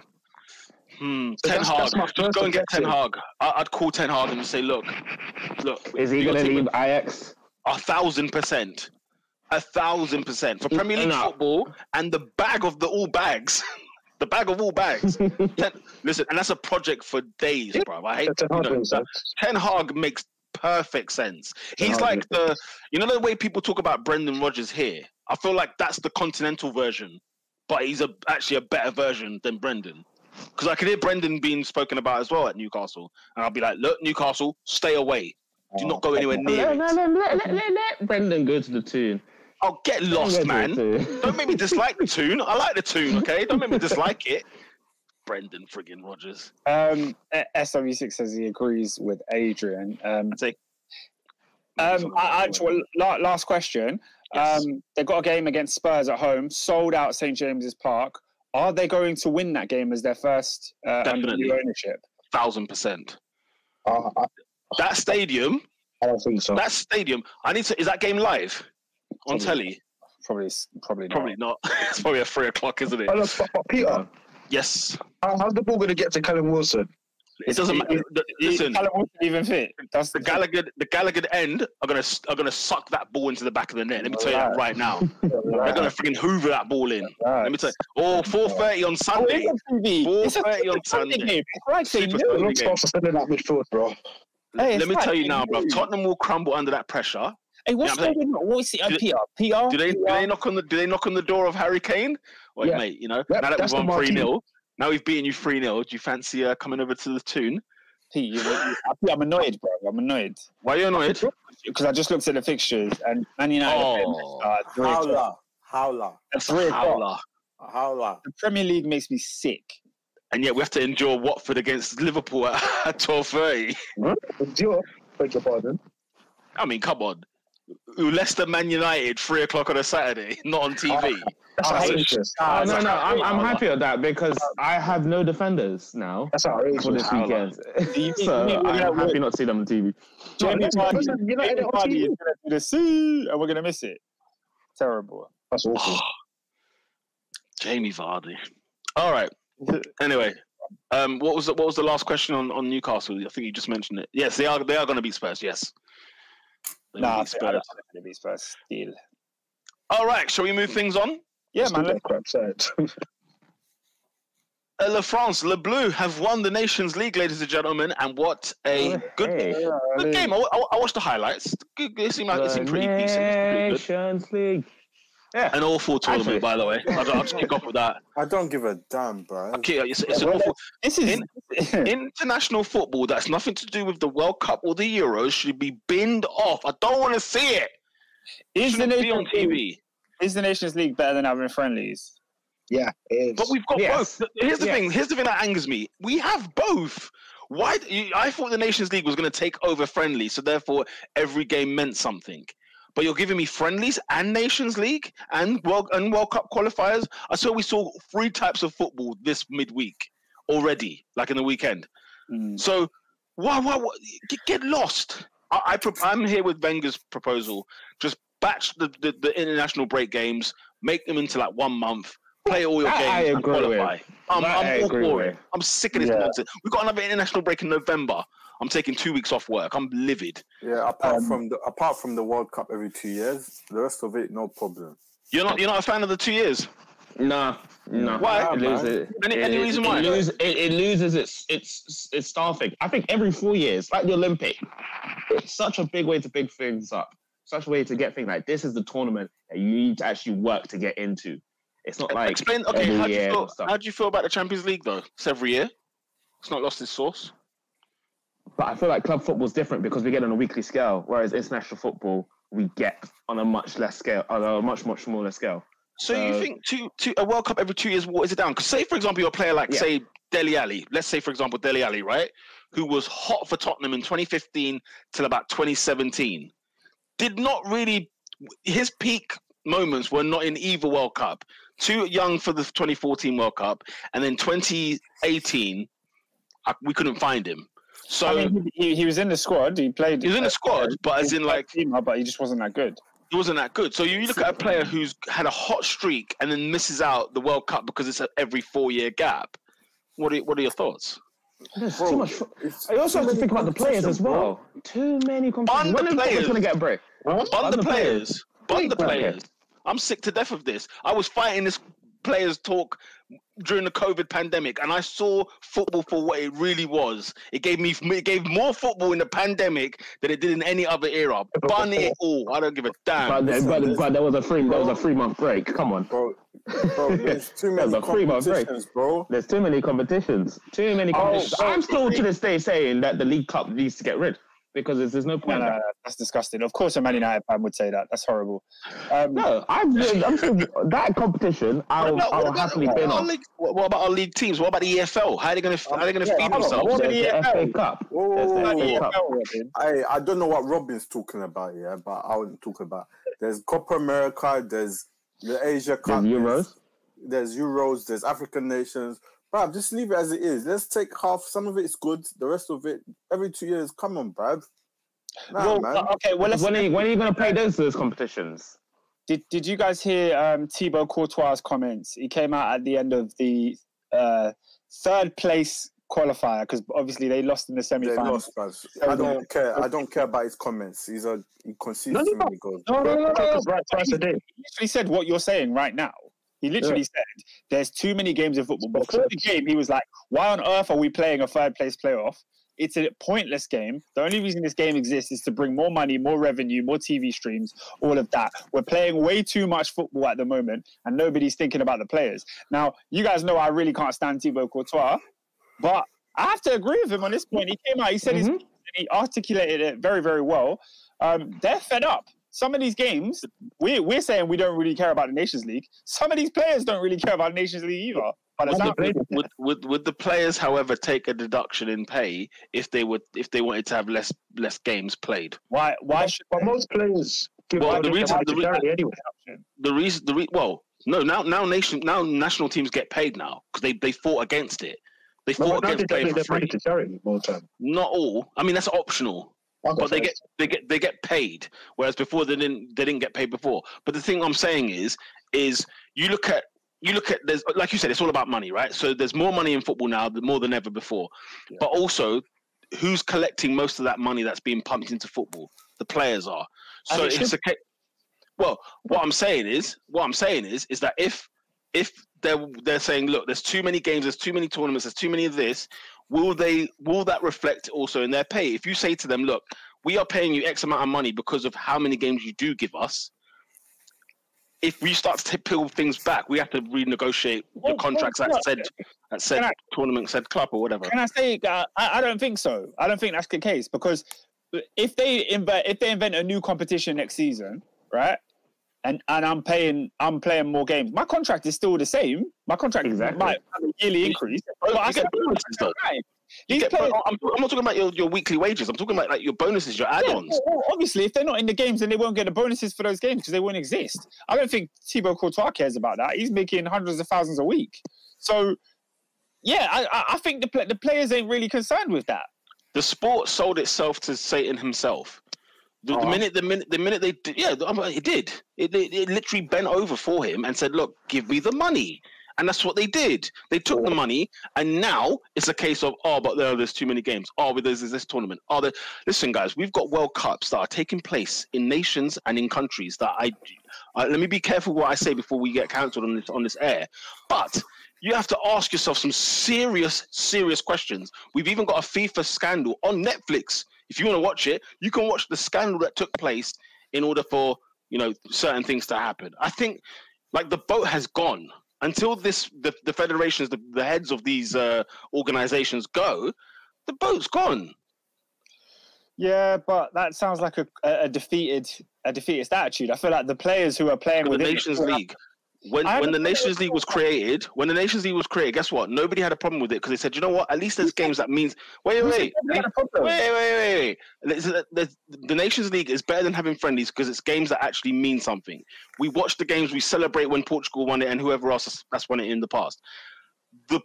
A: Hmm.
C: So
A: Ten
C: that's-
A: Hag.
C: that's
A: Just go and get Ten
C: objection.
A: Hag. I- I'd call Ten Hag and say, look, look.
D: Is he going to leave Ajax?
A: A thousand percent. A thousand percent for mm, Premier League
D: No.
A: football and the bag of the all bags. (laughs) the bag of all bags. (laughs) Ten, listen, and that's a project for days,
C: Yeah.
A: bro. I hate
C: Ten
A: you know, Ten Hag makes perfect sense. He's like the, you know, the way people talk about Brendan Rodgers here. I feel like that's the continental version, but he's a actually a better version than Brendan. Because I could hear Brendan being spoken about as well at Newcastle, and I'll be like, look, Newcastle, stay away. Do not oh. go anywhere near
D: Let,
A: it.
D: let, let, let, let, let Brendan go to the Toon.
A: I'll get lost, man. Don't make me dislike the Toon. I like the Toon, (laughs) okay? Don't make me dislike it. Brendan friggin' Rodgers.
B: Um, eh, SW6 says he agrees with Adrian. Um,
A: I'd
B: um, I, I, la- last question.
A: Yes.
B: Um, they've got a game against Spurs at home, sold out St James's Park. Are they going to win that game as their first uh, under new ownership?
A: thousand percent.
C: Uh, I,
A: That stadium,
C: I don't think so.
A: that stadium. I need to. Is that game live on
B: Probably.
A: telly?
B: Probably, probably not.
A: Probably not. (laughs) it's probably at three o'clock, isn't it?
C: Oh, look, but, but Peter,
A: Yes.
C: how, how's the ball going to get to Callum Wilson?
A: It doesn't matter. The- Listen,
B: Callum Wilson even fit. That's
A: the Gallowgate, the Gallowgate end are gonna are gonna suck that ball into the back of the net. Let me tell you right now. (laughs) They're gonna freaking hoover that ball in. Let me tell you. Oh, 4.30 on
B: oh, Sunday.
A: 4:30 on
B: Sunday
A: Sunday.
B: game. It's like they
A: Super
B: knew.
A: Sunday.
C: Not supposed to stand in that midfield, bro.
B: Hey,
A: Let me tell you now, bro. Tottenham will crumble under that pressure.
B: Hey, what's
A: Yeah, I'm
B: going on? What's the uh,
A: Do they-
B: PR? PR?
A: Do they do they knock on the do they knock on the door of Harry Kane? Wait,
C: Yeah.
A: mate, you know,
C: Yep,
A: now that we've won 3
C: marquee.
A: 0 now we've beaten you 3 0. Do you fancy uh, coming over to the Toon?
B: Pete, you, you, I'm annoyed, bro. I'm annoyed
A: Why are you annoyed?
B: because I just looked at the fixtures and Man United
A: Oh,
B: are three o'clock.
E: Howler, howler,
B: three
A: howler.
E: howler.
B: The Premier League makes me sick.
A: And yet we have to endure Watford against Liverpool at, (laughs) at 12.30.
C: Endure, beg your pardon.
A: I mean, come on. Leicester Man United, 3 o'clock on a Saturday, not on TV.
C: That's
B: I hate
C: outrageous.
D: Oh,
A: it's
D: no,
A: a
D: no, I'm, I'm happy with that because I have no defenders now
C: That's
D: for this weekend.
B: You- (laughs) you-
D: so I'm
B: you-
D: happy not to see them on TV.
B: Jamie Vardy, Jamie Vardy is going to do the see, and we're going to miss it. Terrible.
C: That's awful. (sighs)
A: Jamie Vardy. All right. (laughs) Anyway, um, what was the, what was the last question on, on Newcastle? I think you just mentioned it. Yes, they are they are going to beat Spurs. Yes. They will
B: Nah, I
A: beat
B: think-
A: Spurs.
B: think they're going to be Spurs. Deal.
A: All right, shall we move things on?
B: Yeah,
C: Still
B: man.
C: got crap side. (laughs)
A: Uh, La France, Le Bleu have won the Nations League, ladies and gentlemen, and what a
D: Oh,
A: good,
D: hey.
A: good game. I, I, I watched the highlights. Good, it seemed like it seemed pretty decent. It seemed pretty good.
D: Nations League. Yeah.
A: An awful tournament, by the way. I'll, I'll just kick off with that.
E: I don't give a damn, bro.
A: Okay, it's, it's an awful.
B: This is.
A: International football that's nothing to do with the World Cup or the Euros should be binned off. I don't want to see it.
B: is the
A: Shouldn't be on
B: Nations League-
A: TV.
B: Is the Nations League better than having friendlies?
C: Yeah, it is.
A: But we've got
D: Yes.
A: both. Here's the
D: Yes.
A: thing. Here's the thing that angers me. We have both. Why? I thought the Nations League was going to take over friendly, so therefore every game meant something. But you're giving me friendlies and Nations League and World and World Cup qualifiers. I saw we saw three types of football this midweek already, like in the weekend.
B: Mm.
A: So why? Why? why get, get lost. I, I pro- I'm here with Wenger's proposal. Just batch the, the, the international break games, make them into like one month. Play all your
D: That
A: games
D: I
A: and
D: agree with.
A: qualify. I'm, I'm
D: I
A: all
D: agree
A: for
D: with.
A: it. I'm sick of this
B: Yeah.
A: nonsense. We've got another international break in November. I'm taking two weeks off work. I'm livid.
E: Yeah, apart
B: Um,
E: from the apart from the World Cup every two years, the rest of it no problem.
A: You're not. You're not a fan of the two years.
D: Nah, nah.
A: Why?
D: It loses,
A: Any- any
D: it-
A: reason
D: it
A: why?
D: lose- it, it loses its its its staffing. I think every four years, like the Olympic, it's such a big way to big things up. Such a way to get things like this is the tournament that you need to actually work to get into. It's not like
A: Explain. Okay, how do you feel? How do you feel about the Champions League though? It's every year. It's not lost its source.
D: But I feel like club football is different because we get on a weekly scale, whereas international football we get on a much less scale, on a much much smaller scale.
A: So you
D: Uh,
A: think two, two, a World Cup every two years waters it down? Because say, for example, you're a player like,
D: Yeah.
A: say, Dele Alli. Let's say, for example, Dele Alli, right? Who was hot for Tottenham in 2015 till about 2017. Did not really, his peak moments were not in either World Cup. Too young for the 2014 World Cup. And then 2018, I, we couldn't find him. So
B: I mean, he, he, he was in the squad. He played.
A: he was in the uh, squad, but as in like,
B: team, but he just wasn't that good.
A: he wasn't that good. So you look at a player who's had a hot streak and then misses out the World Cup because it's a every four year gap. What are what are your thoughts?
D: There's
E: Bro,
D: too much.
E: It's
D: I also have to think about the players
E: competition,
D: as
E: bro.
D: well. Too many competitions.
A: the
D: are
A: players.
D: going to get a break?
A: Bun the
D: the
A: players. Bun the players. I'm sick to death of this. I was fighting this players talk during the COVID pandemic, and I saw football for what it really was. It gave me it gave more football in the pandemic than it did in any other era. Bun it all. I don't give a damn.
D: But,
E: listen,
D: but,
E: listen.
D: but there was a three. There was a three month break. Come on.
E: bro. Bro, (laughs) there's too many
D: a
E: competitions, bro.
D: There's too many competitions. Too many
B: Oh,
D: competitions.
B: so-
D: I'm oh, still to this day saying that the League Cup needs to get rid because there's, there's no
B: No,
D: point.
B: no,
D: in
B: no, that's disgusting. Of course, a Man United fan would say that. That's horrible. Um,
D: No, I'm, I'm still, that competition. I'll,
A: about, what
D: I'll
A: about-
D: happily
A: what
D: bin
A: our
D: on.
A: league- what- what about our league teams? What about the EFL? How are they going to how are they going to
B: Yeah,
A: feed
B: hold
A: themselves?
B: What-
D: There's the
B: EFL?
D: FA Cup.
E: Whoa,
D: the
E: whoa,
D: FA. Cup.
B: EFL,
E: I I don't know what Robin's talking about, yeah, but I wouldn't talk about. There's Copa America, there's the Asia Cup,
D: There's Euros.
E: there's Euros, there's African nations. Bruv, just leave it as it is. Let's take half. Some of it's good. The rest of it, every two years. Come on, bruv. Nah,
B: well,
E: man.
B: uh, okay. Well, let's,
D: When are, you, when are you going to play those those competitions?
B: did did you guys hear um, Thibaut Courtois' comments? He came out at the end of the uh, third place qualifier because obviously they lost in the semi final.
E: lost. I don't care. I don't care about his comments. He's a he concedes
B: No, no,
E: too many goals.
B: No, no, no, no, no.
C: Right, twice a day.
B: He literally said what you're saying right now. He literally said there's too many games of football. Before the game, he was like, "Why on earth are we playing a third place playoff? It's a pointless game. The only reason this game exists is to bring more money, more revenue, more TV streams, all of that. We're playing way too much football at the moment, and nobody's thinking about the players. Now, you guys know I really can't stand Thibaut Courtois, but I have to agree with him on this point. He came out, he said his
D: Mhm.
B: he articulated it very, very well. Um, they're fed up. Some of these games, we're, we're saying we don't really care about the Nations League. Some of these players don't really care about the Nations League either. By the
C: Would the players-
A: Would, would would the players, however, take a deduction in pay if they would if they wanted to have less less games played?
B: Why? Why should
C: But most players give
A: Well, the
C: the
A: reason- the re-
C: anyway.
A: The reason the re- well no now now nation now national teams get paid now because they they fought against it. They fought
C: but
A: against paying
C: donate
A: for
C: their money
A: free.
C: to charity more time.
A: Not all. I mean that's optional. But they get they get they get paid whereas before they didn't they didn't get paid before. But the thing i'm saying is is you look at you look at there's like you said it's all about money right? So there's more money in football now more than ever before.
B: Yeah.
A: but also who's collecting most of that money that's being pumped into football? The players are. So
B: it
A: it's a ca- well what i'm saying is what i'm saying is is that if if they're they're saying look there's too many games there's too many tournaments there's too many of this will they will that reflect also in their pay if you say to them look we are paying you x amount of money because of how many games you do give us if we start to peel things back we have to renegotiate the
B: Well,
A: contracts
B: well,
A: that said that said
B: I-
A: tournament said club or whatever
B: Can I say? Uh, I, I don't think so. I don't think that's the case because if they invent if they invent a new competition next season, right, and and I'm paying I'm playing more games. My contract is still the same. My contract
D: Exactly.
B: might have a yearly increase, but
A: You
B: I
A: get bonuses, though.
B: Right.
A: Get-
B: players,
A: I'm, I'm not talking about your, your weekly wages. I'm talking about like your bonuses, your add-ons.
B: well, well, obviously, if they're not in the games, then they won't get the bonuses for those games because they won't exist. I don't think Thibaut Courtois cares about that. He's making hundreds of thousands a week. So, yeah, I, I- I think the the players ain't really concerned with that.
A: The sport sold itself to Satan himself. The, the
B: Oh.
A: minute, the minute, the minute they, did, yeah, it did. It, it, it literally bent over for him and said, "Look, give me the money." And that's what they did. They took the money, and now it's a case of, oh, but there, there's too many games. Oh, but there's, there's this tournament. Oh, there, listen, guys, we've got World Cups that are taking place in nations and in countries that I. Uh, let me be careful what I say before we get cancelled on this on this air. But you have to ask yourself some serious, serious questions. We've even got a FIFA scandal on Netflix. If you want to watch it, you can watch the scandal that took place in order for you know certain things to happen. I think like the boat has gone until this the, the federations, the, the heads of these uh, organizations go. The boat's gone.
B: Yeah, but that sounds like a, a a defeated a defeatist attitude. I feel like the players who are playing with the
A: Nations League. When
B: I
A: when the Nations League was created, when the Nations League was created, guess what? Nobody had a problem with it because they said, you know what? At least there's games that means. Wait, wait, wait, wait, wait, wait, wait. There's- there's- The Nations League is better than having friendlies because it's games that actually mean something. We watch the games, we celebrate when Portugal won it and whoever else has- that's won it in the past. The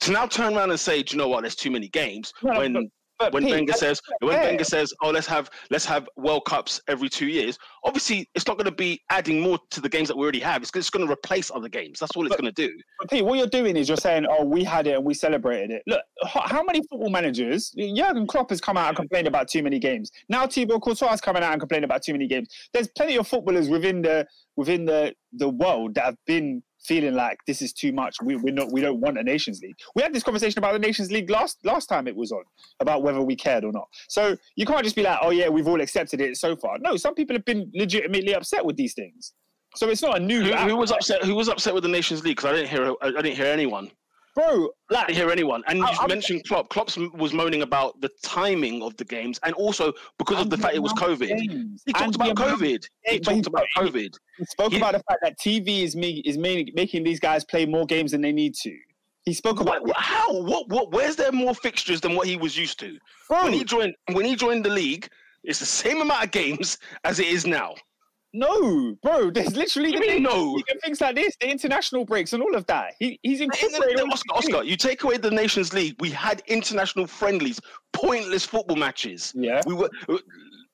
A: to now turn around and say, do you know what? There's too many games.
B: No,
A: when
B: but-
A: when
B: Pete,
A: Wenger says when
B: fair.
A: Wenger says, "Oh, let's have let's have World Cups every two years," obviously it's not going to be adding more to the games that we already have. It's just going to replace other games. That's all it's going to do.
B: But Pete, what you're doing is you're saying, "Oh, we had it and we celebrated it." Look, how many football managers? Jurgen Klopp has come out and complained about too many games. Now Thibaut Courtois is coming out and complaining about too many games. There's plenty of footballers within the within the the world that have been feeling like this is too much. We we're not we don't want a Nations League. We had this conversation about the Nations League last last time it was on about whether we cared or not. So you can't just be like, "Oh yeah, we've all accepted it so far." No, some people have been legitimately upset with these things. So it's not a new.
A: Who, who was upset? Who was upset with the Nations League? Because I didn't hear I didn't hear anyone.
B: Bro?
A: I
B: Like
A: didn't hear anyone. And
B: I-
A: you
B: I'm-
A: mentioned Klopp. Klopp was moaning about the timing of the games and also because of the fact it was COVID.
B: Games.
A: He talked
B: And
A: about COVID. He talked about COVID.
B: He spoke about the fact that TV is me is making making these guys play more games than they need to. He spoke about
A: What, how? What? What? Where's there more fixtures than what he was used to?
B: bro.
A: When he joined, when he joined the league, it's the same amount of games (laughs) as it is now.
B: No, bro. There's literally the
A: mean no?
B: things like this, the international breaks and all of that. He he's
A: In
B: incorporated. all
A: Oscar, Oscar, you take away the Nations League, we had international friendlies, pointless football matches.
B: Yeah.
A: We were.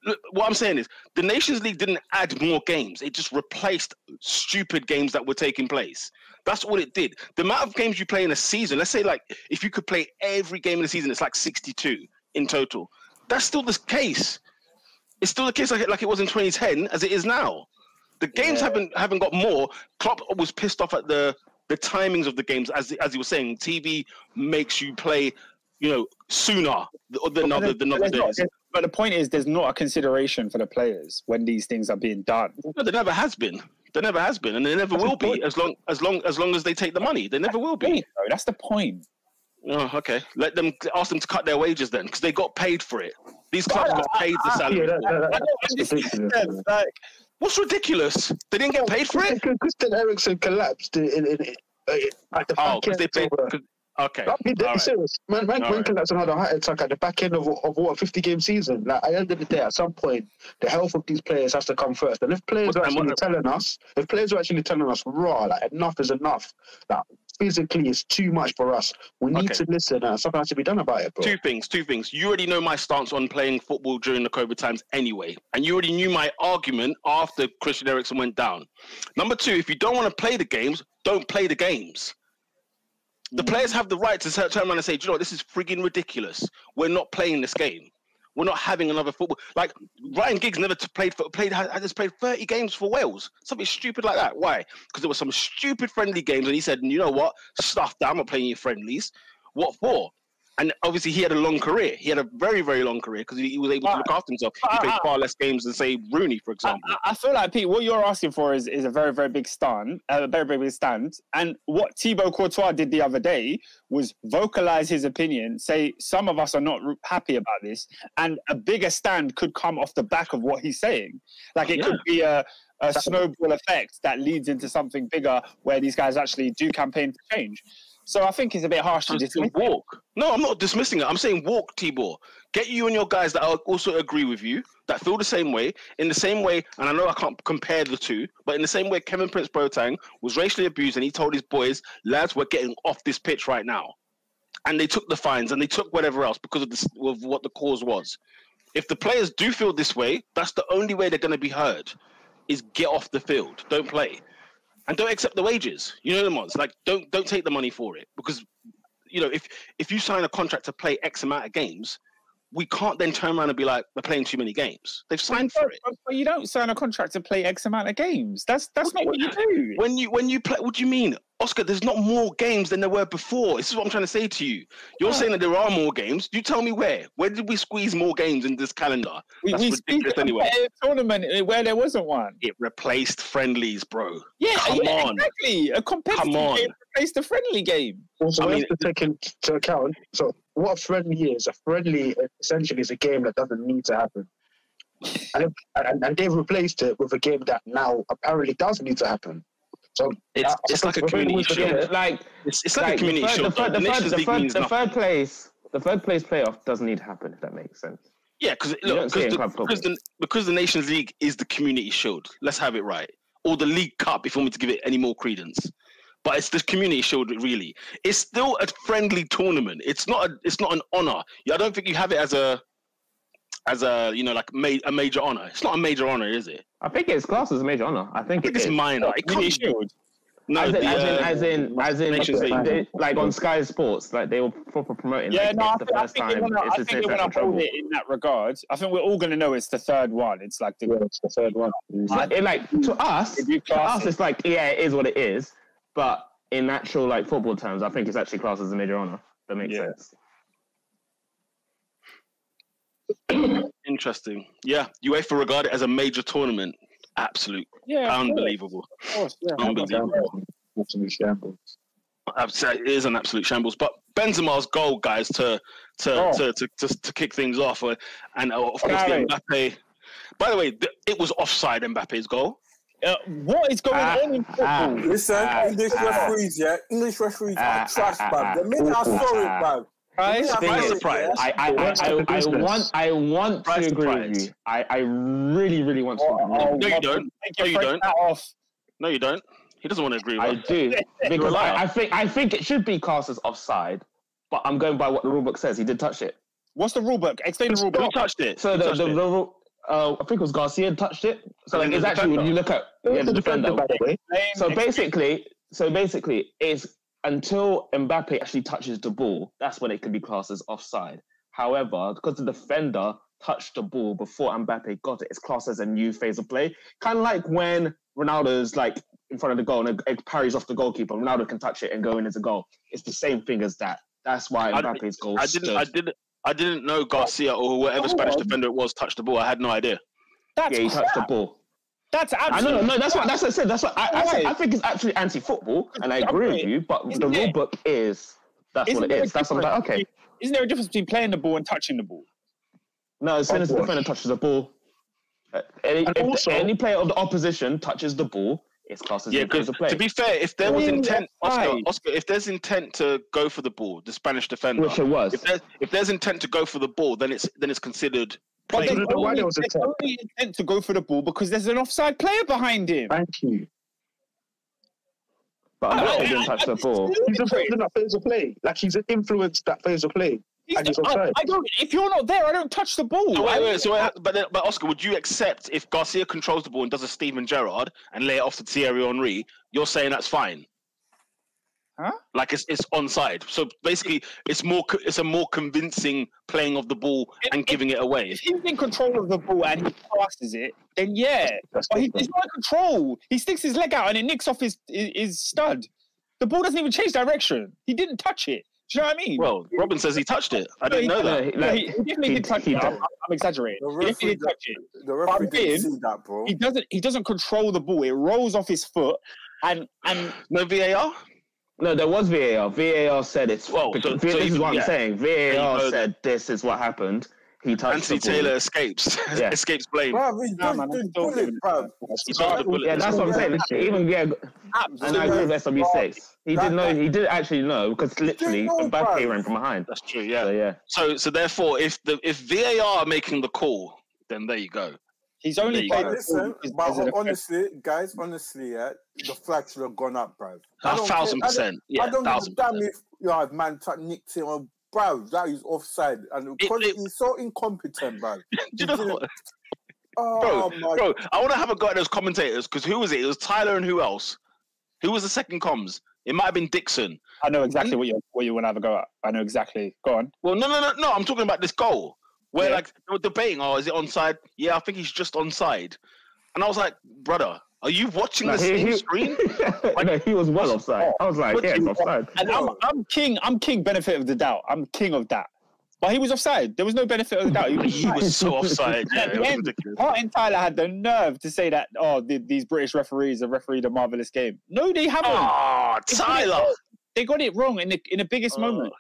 A: Look, what I'm saying is, the Nations League didn't add more games; it just replaced stupid games that were taking place. That's all it did. The amount of games you play in a season, let's say, like if you could play every game in the season, it's like 62 in total. That's still the case. It's still the case like, like it was in 2010 as it is now. The games
B: Yeah.
A: haven't haven't got more. Klopp was pissed off at the the timings of the games, as as he was saying. TV makes you play, you know, sooner than other than other
B: not-
A: days.
B: But the point is, there's not a consideration for the players when these things are being done.
A: No, there never has been. There never has been, and there never
B: That's
A: will be as long as long as long as they take the money. There never will be.
B: That's the point.
A: Oh, okay. Let them ask them to cut their wages then, because they got paid for it. These clubs got paid the salary.
C: Yeah, that, that, that's ridiculous.
B: like,
A: What's ridiculous? They didn't get paid for it.
C: Christian, Eriksen collapsed in, in, in, uh, at the
A: Oh,
C: back
A: because they
C: end
A: paid. Okay.
C: Dead
A: All right.
C: serious. Man, man, man collapsed and had a heart attack at the back end of, of what a 50 game season. Like at the end of the day, at some point, the health of these players has to come first. And if players
A: What-
C: are actually telling us, if players are actually telling us raw, like enough is enough, that physically it's too much for us. We need
A: Okay.
C: to listen and something has to be done about it, bro.
A: Two things, two things. You already know my stance on playing football during the COVID times anyway. And you already knew my argument after Christian Eriksen went down. Number two, if you don't want to play the games, don't play the games. The
B: Mm.
A: players have the right to turn around and say, Do you know, what? this is frigging ridiculous. We're not playing this game. We're not having another football. Like Ryan Giggs never played for played just played 30 games for Wales. Something stupid like that. Why? Because there were some stupid friendly games, and he said, you know what? Stuff that I'm not playing your friendlies. What for? And obviously, he had a long career. He had a very, very long career because he, he was able to look ah. after himself. He
B: but-
A: played ah, far less games than, say, Rooney, for example.
B: I- I feel like Pete, what you're asking for is, is a very, very big stand, a very, very big stand. And what Thibaut Courtois did the other day was vocalize his opinion, say some of us are not happy about this, and a bigger stand could come off the back of what he's saying. Like it could be a, a snowball effect that leads into something bigger where these guys actually do campaign for change. So I think it's a bit harsh to dismiss.
A: walk. No, I'm not dismissing it. I'm saying walk, Thibaut. Get you and your guys that are- also agree with you, that feel the same way, in the same way. And I know I can't compare the two, but in the same way, Kevin Prince Boateng was racially abused, and he told his boys, "Lads, we're getting off this pitch right now." And they took the fines and they took whatever else because of this, of what the cause was. If the players do feel this way, that's the only way they're going to be heard. Is get off the field, don't play, and don't accept the wages. You know the ones like don't don't take the money for it because you know, if if you sign a contract to play X amount of games, we can't then turn around and be like, we're playing too many games. They've signed for it.
B: But, but you don't sign a contract to play X amount of games. That's that's not what you do.
A: When you when you play, what do you mean, Oscar? There's not more games than there were before. This is what I'm trying to say to you. You're saying that there are more games. You tell me where. Where did we squeeze more games in this calendar?
B: We,
A: That's
B: we
A: ridiculous
B: speak of
A: anyway.
B: a tournament where there wasn't one.
A: It replaced friendlies, bro.
B: Yeah,
A: Come
B: yeah,
A: on.
B: exactly. A competitive
A: Come on.
B: game replaced a friendly game.
C: Also,
A: I
C: we
A: mean-
C: have to take into account. So, what a friendly is? A friendly essentially is a game that doesn't need to happen, and, and, and they've replaced it with a game that now apparently does need to happen. So
A: It's,
C: I-
A: it's like a community
C: always
A: shield.
D: like
A: It's, it's like,
D: like
A: a community
D: the third,
A: shield.
D: the third, the
A: The
D: third, the third, the third place, the third place playoff doesn't need to happen. If that makes sense.
A: Yeah, because look, because the, because the because the Nations League is the Community Shield. Let's have it right, or the League Cup, if you want me to give it any more credence. But it's the Community Shield, really. It's still a friendly tournament. It's not a, it's not an honor. I don't think you have it as a as a you know like ma- a major honor. It's not a major honor, is it?
D: I think it's classed as a major honor. I
A: I
D: think,
A: think
D: it
A: it's
D: is.
A: minor. It
B: Community Shield.
A: no,
D: as, in,
A: the,
D: as, in,
A: uh,
D: as in, as in,
A: Nations League.
D: they- like on Sky Sports, like they were proper promoting.
B: Yeah,
D: like,
B: no, I
D: the
B: think, I
D: first
B: think they
D: time.
B: wanna, I think
D: the
B: they want to hold it in that regard. I think we're all going to know it's the third one. It's like the
C: yeah, it's the third one.
D: Uh, it, like to us, to us, it's like yeah, it is what it is. But in actual like football terms, I think it's actually classed as a major honor. That makes
B: Yeah.
D: sense.
A: interesting. Yeah, UEFA regard it as a major tournament. Absolute,
B: yeah,
A: unbelievable.
B: of course, yeah.
A: Unbelievable.
C: Absolute shambles.
A: It is an absolute shambles. But Benzema's goal, guys, to to
B: Oh.
A: to, to, to to kick things off, uh, and uh, of course the Mbappe. By the way, it was offside Mbappe's goal.
B: Uh, what is going
D: Ah,
B: on in football?
D: ah.
E: Listen,
D: Ah,
E: English
D: ah.
E: referees, yeah, English referees are trash, bruv.
D: ah,
E: The minute I saw it, bruv.
B: Guys,
A: Surprise,
E: saw it,
A: surprise.
E: yeah,
D: I I, I, I, I want I want
A: Surprise,
D: to agree
A: surprise.
D: with you. I, I really really want to.
B: Oh,
D: agree.
B: oh,
A: No, you don't. No, you don't.
B: off.
A: No, you don't. He doesn't want to agree with
D: I do (laughs) because. I, I think I think it should be cast as offside, but I'm going by what the rulebook says. He did touch it.
B: What's the rule book? Explain the rule
A: Who
B: book.
A: touched it?
D: So
A: Who
D: the
A: touched
D: the,
A: it?
D: the rule- uh, I think it was Garcia touched it. So like it's actually when you look at yeah, the defender.
C: by the way?
D: So basically, so basically, it's until Mbappe actually touches the ball, that's when it can be classed as offside. However, because the defender touched the ball before Mbappe got it, it's classed as a new phase of play. Kind of like when Ronaldo's like in front of the goal and it, it parries off the goalkeeper. Ronaldo can touch it and go in as a goal. It's the same thing as that. That's why Mbappe's goal.
A: I didn't.
D: stood.
A: I didn't. I didn't know Garcia or whatever Spanish defender it was touched the ball. I had no idea.
B: that's
D: yeah, he touched the ball.
B: That's
D: I know,
B: absolutely.
D: no, that's what that's what I said. That's what I, I, said, I think it's actually anti-football, and I agree with you. But
B: Isn't
D: the
B: there-
D: rule book is that's
B: Isn't
D: what it
B: there a
D: is. That's what I'm like. Okay,
B: Isn't there a difference between playing the ball and touching the ball?
D: no, as soon as the defender touches the ball, uh, any,
C: And
D: if the-
C: also-
D: any player of the opposition touches the ball, it's classed as
A: Yeah,
D: a phase of play.
A: to be fair, if there was
B: Yeah,
A: intent, Oscar. Oscar, if there's intent to go for the ball, the Spanish defender,
D: which it was.
A: if there's if there's intent to go for the ball, then it's then it's considered
B: But there's
C: don't know why
B: only,
C: there was a
B: there's only intent to go for the ball because there's an offside player behind him.
C: Thank you.
D: but
B: I-
D: Mbappe
B: I-
D: didn't
B: I-
D: touch the ball.
C: He's involved in that phase of play. Like he's influenced that phase of play.
B: He's
C: And he's
B: the- I. I don't. If you're not there, I don't touch the ball.
A: So wait, wait, so wait, but then- but Oscar, would you accept if Garcia controls the ball and does a Steven Gerrard and lay it off to Thierry Henry? You're saying that's fine.
B: Huh?
A: Like it's it's onside. So basically, it's more it's a more convincing playing of the ball and
B: if-
A: giving it away.
B: If he's in control of the ball and he passes it, then yeah.
C: That's
B: But he, he's not in control. He sticks his leg out and it nicks off his, his his stud. The ball doesn't even change direction. He didn't touch it. Do you know what I mean?
A: Well, Robin says he touched it. I didn't know that.
D: he-
B: Yeah,
D: like,
B: he, he definitely
D: he-
B: did touch
D: he
B: it. I'm, I'm exaggerating.
E: The
B: He definitely
E: referee,
B: did touch it.
E: the referee
B: I'm
E: didn't see that, bro.
B: He doesn't. He doesn't control the ball. It rolls off his foot, and and
A: No VAR.
D: No, there was VAR. VAR said it's.
A: Well,
D: because
A: so-
D: this
A: so
D: is what
A: yeah.
D: I'm saying. VAR
A: know
D: said this is what happened. He touched
A: Anthony
D: the.
A: Taylor escapes. (laughs)
D: Yeah.
A: escapes blame.
E: Bro, he
B: Nah, man, I'm
E: the
B: still
E: bullet, bro.
B: to him.
A: The bullet.
D: Yeah, that's what I'm saying. Even yeah, and I agree with SW6. He
E: That-
D: did know.
E: that-
D: He did actually know because literally
E: know,
D: Mbappe
E: bro.
D: ran from behind.
A: That's true.
D: So
A: Yeah.
D: yeah,
A: So so therefore, if the if VAR are making the call, then there you go.
B: he's only
A: you
B: played.
E: But listen,
B: as-
E: but
B: as an
E: honestly, guys, honestly, yeah, the flag should have gone up, bro. I
A: A
E: don't
A: thousand
E: care- I don't-
A: percent. Yeah,
E: I don't give a damn if you know, man t- nicked him or bro, that is offside. And because
A: it-
E: he's so incompetent, bro. (laughs)
A: Do you know what? (laughs)
E: Oh my
A: Bro, I want to have a go at those commentators because who was it? It was Tyler and who else? Who was the second comms? It might have been Dixon.
B: I know exactly hmm? what you what you want to have a go at. I know exactly. Go on.
A: Well, no, no, no, no. I'm talking about this goal where
B: Yeah.
A: like they were debating. Oh, is it onside? Yeah, I think he's just onside. And I was like, brother, are you watching
D: No,
A: the
D: he-
A: same
D: he-
A: screen? (laughs)
D: no, he was well offside. I was like,
A: What
D: yeah,
A: do
D: it's
A: you-
D: offside.
B: And I'm, I'm king. I'm king. Benefit of the doubt. I'm king of that. But he was offside. There was no benefit of the doubt. He was (laughs)
A: he was so offside. Yeah,
B: At the end. Martin Tyler had the nerve to say that, oh, the, these British referees have refereed a marvelous game. No, they haven't.
A: Oh,
B: They got it
A: Tyler.
B: wrong. They got it wrong in the in the biggest
A: Oh,
B: moment.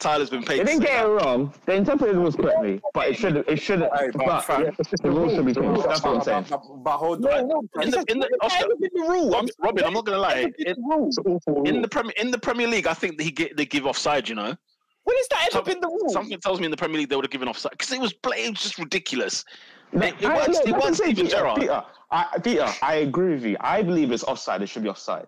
A: Tyler's been paid.
D: They didn't
A: say
D: get it
A: that.
D: wrong. The interpreter was correctly, but it should it should
E: Hey, but
D: but
E: fam,
D: the rules should be changed. That's what I'm saying.
E: But, but, but hold on.
B: no,
A: In the- in the-
B: it's
A: Oscar-
B: never the rule. I'm,
A: Robin, I'm not gonna lie. In,
B: the rule.
C: It's an awful
A: in the Premier in the Premier League, I think they get they give offside. You know,
B: When has that ever
A: Some-
B: been the rule?
A: something tells me in the Premier League they would have given offside because it was bla- it was just ridiculous.
D: No,
A: It- it
D: I-
A: works-
D: no,
A: it
D: like I
A: works
D: said,
A: even
D: Peter,
A: Gerrard.
D: Peter, I, Peter, I agree with you. I believe it's offside. It should be offside.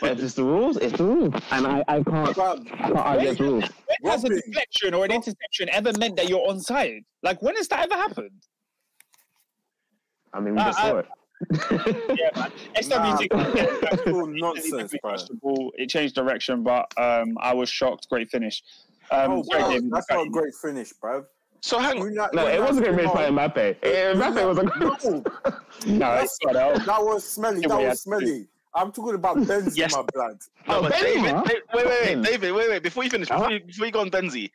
D: But if it's the rules, it's the rules, and I, I can't
E: Bro,
D: I can't argue against rules.
B: When has a
E: Robin.
B: deflection or an interception ever meant that you're onside? Like when has that ever happened?
D: I mean, we
B: Uh,
D: just saw it.
B: Yeah, man. SWC (laughs)
E: That's all nonsense, bro.
B: touched the ball. It changed direction, but um, I was shocked. Great finish. Um,
E: Oh,
B: sorry,
E: bro,
B: David,
E: that's not a great finish, bro.
A: So hang on.
E: We're
D: No, it wasn't a great
E: small.
D: by Mbappe. Eh, Mbappe was a
E: No, (laughs)
B: No, it's not
E: that was smelly. That was smelly. I'm talking about Benzema,
A: Yes.
E: blood.
A: No,
D: Oh,
A: David,
D: Benzema?
A: David, wait, wait, wait, David, wait, wait. Before you finish, before, you, before you go on Benzi,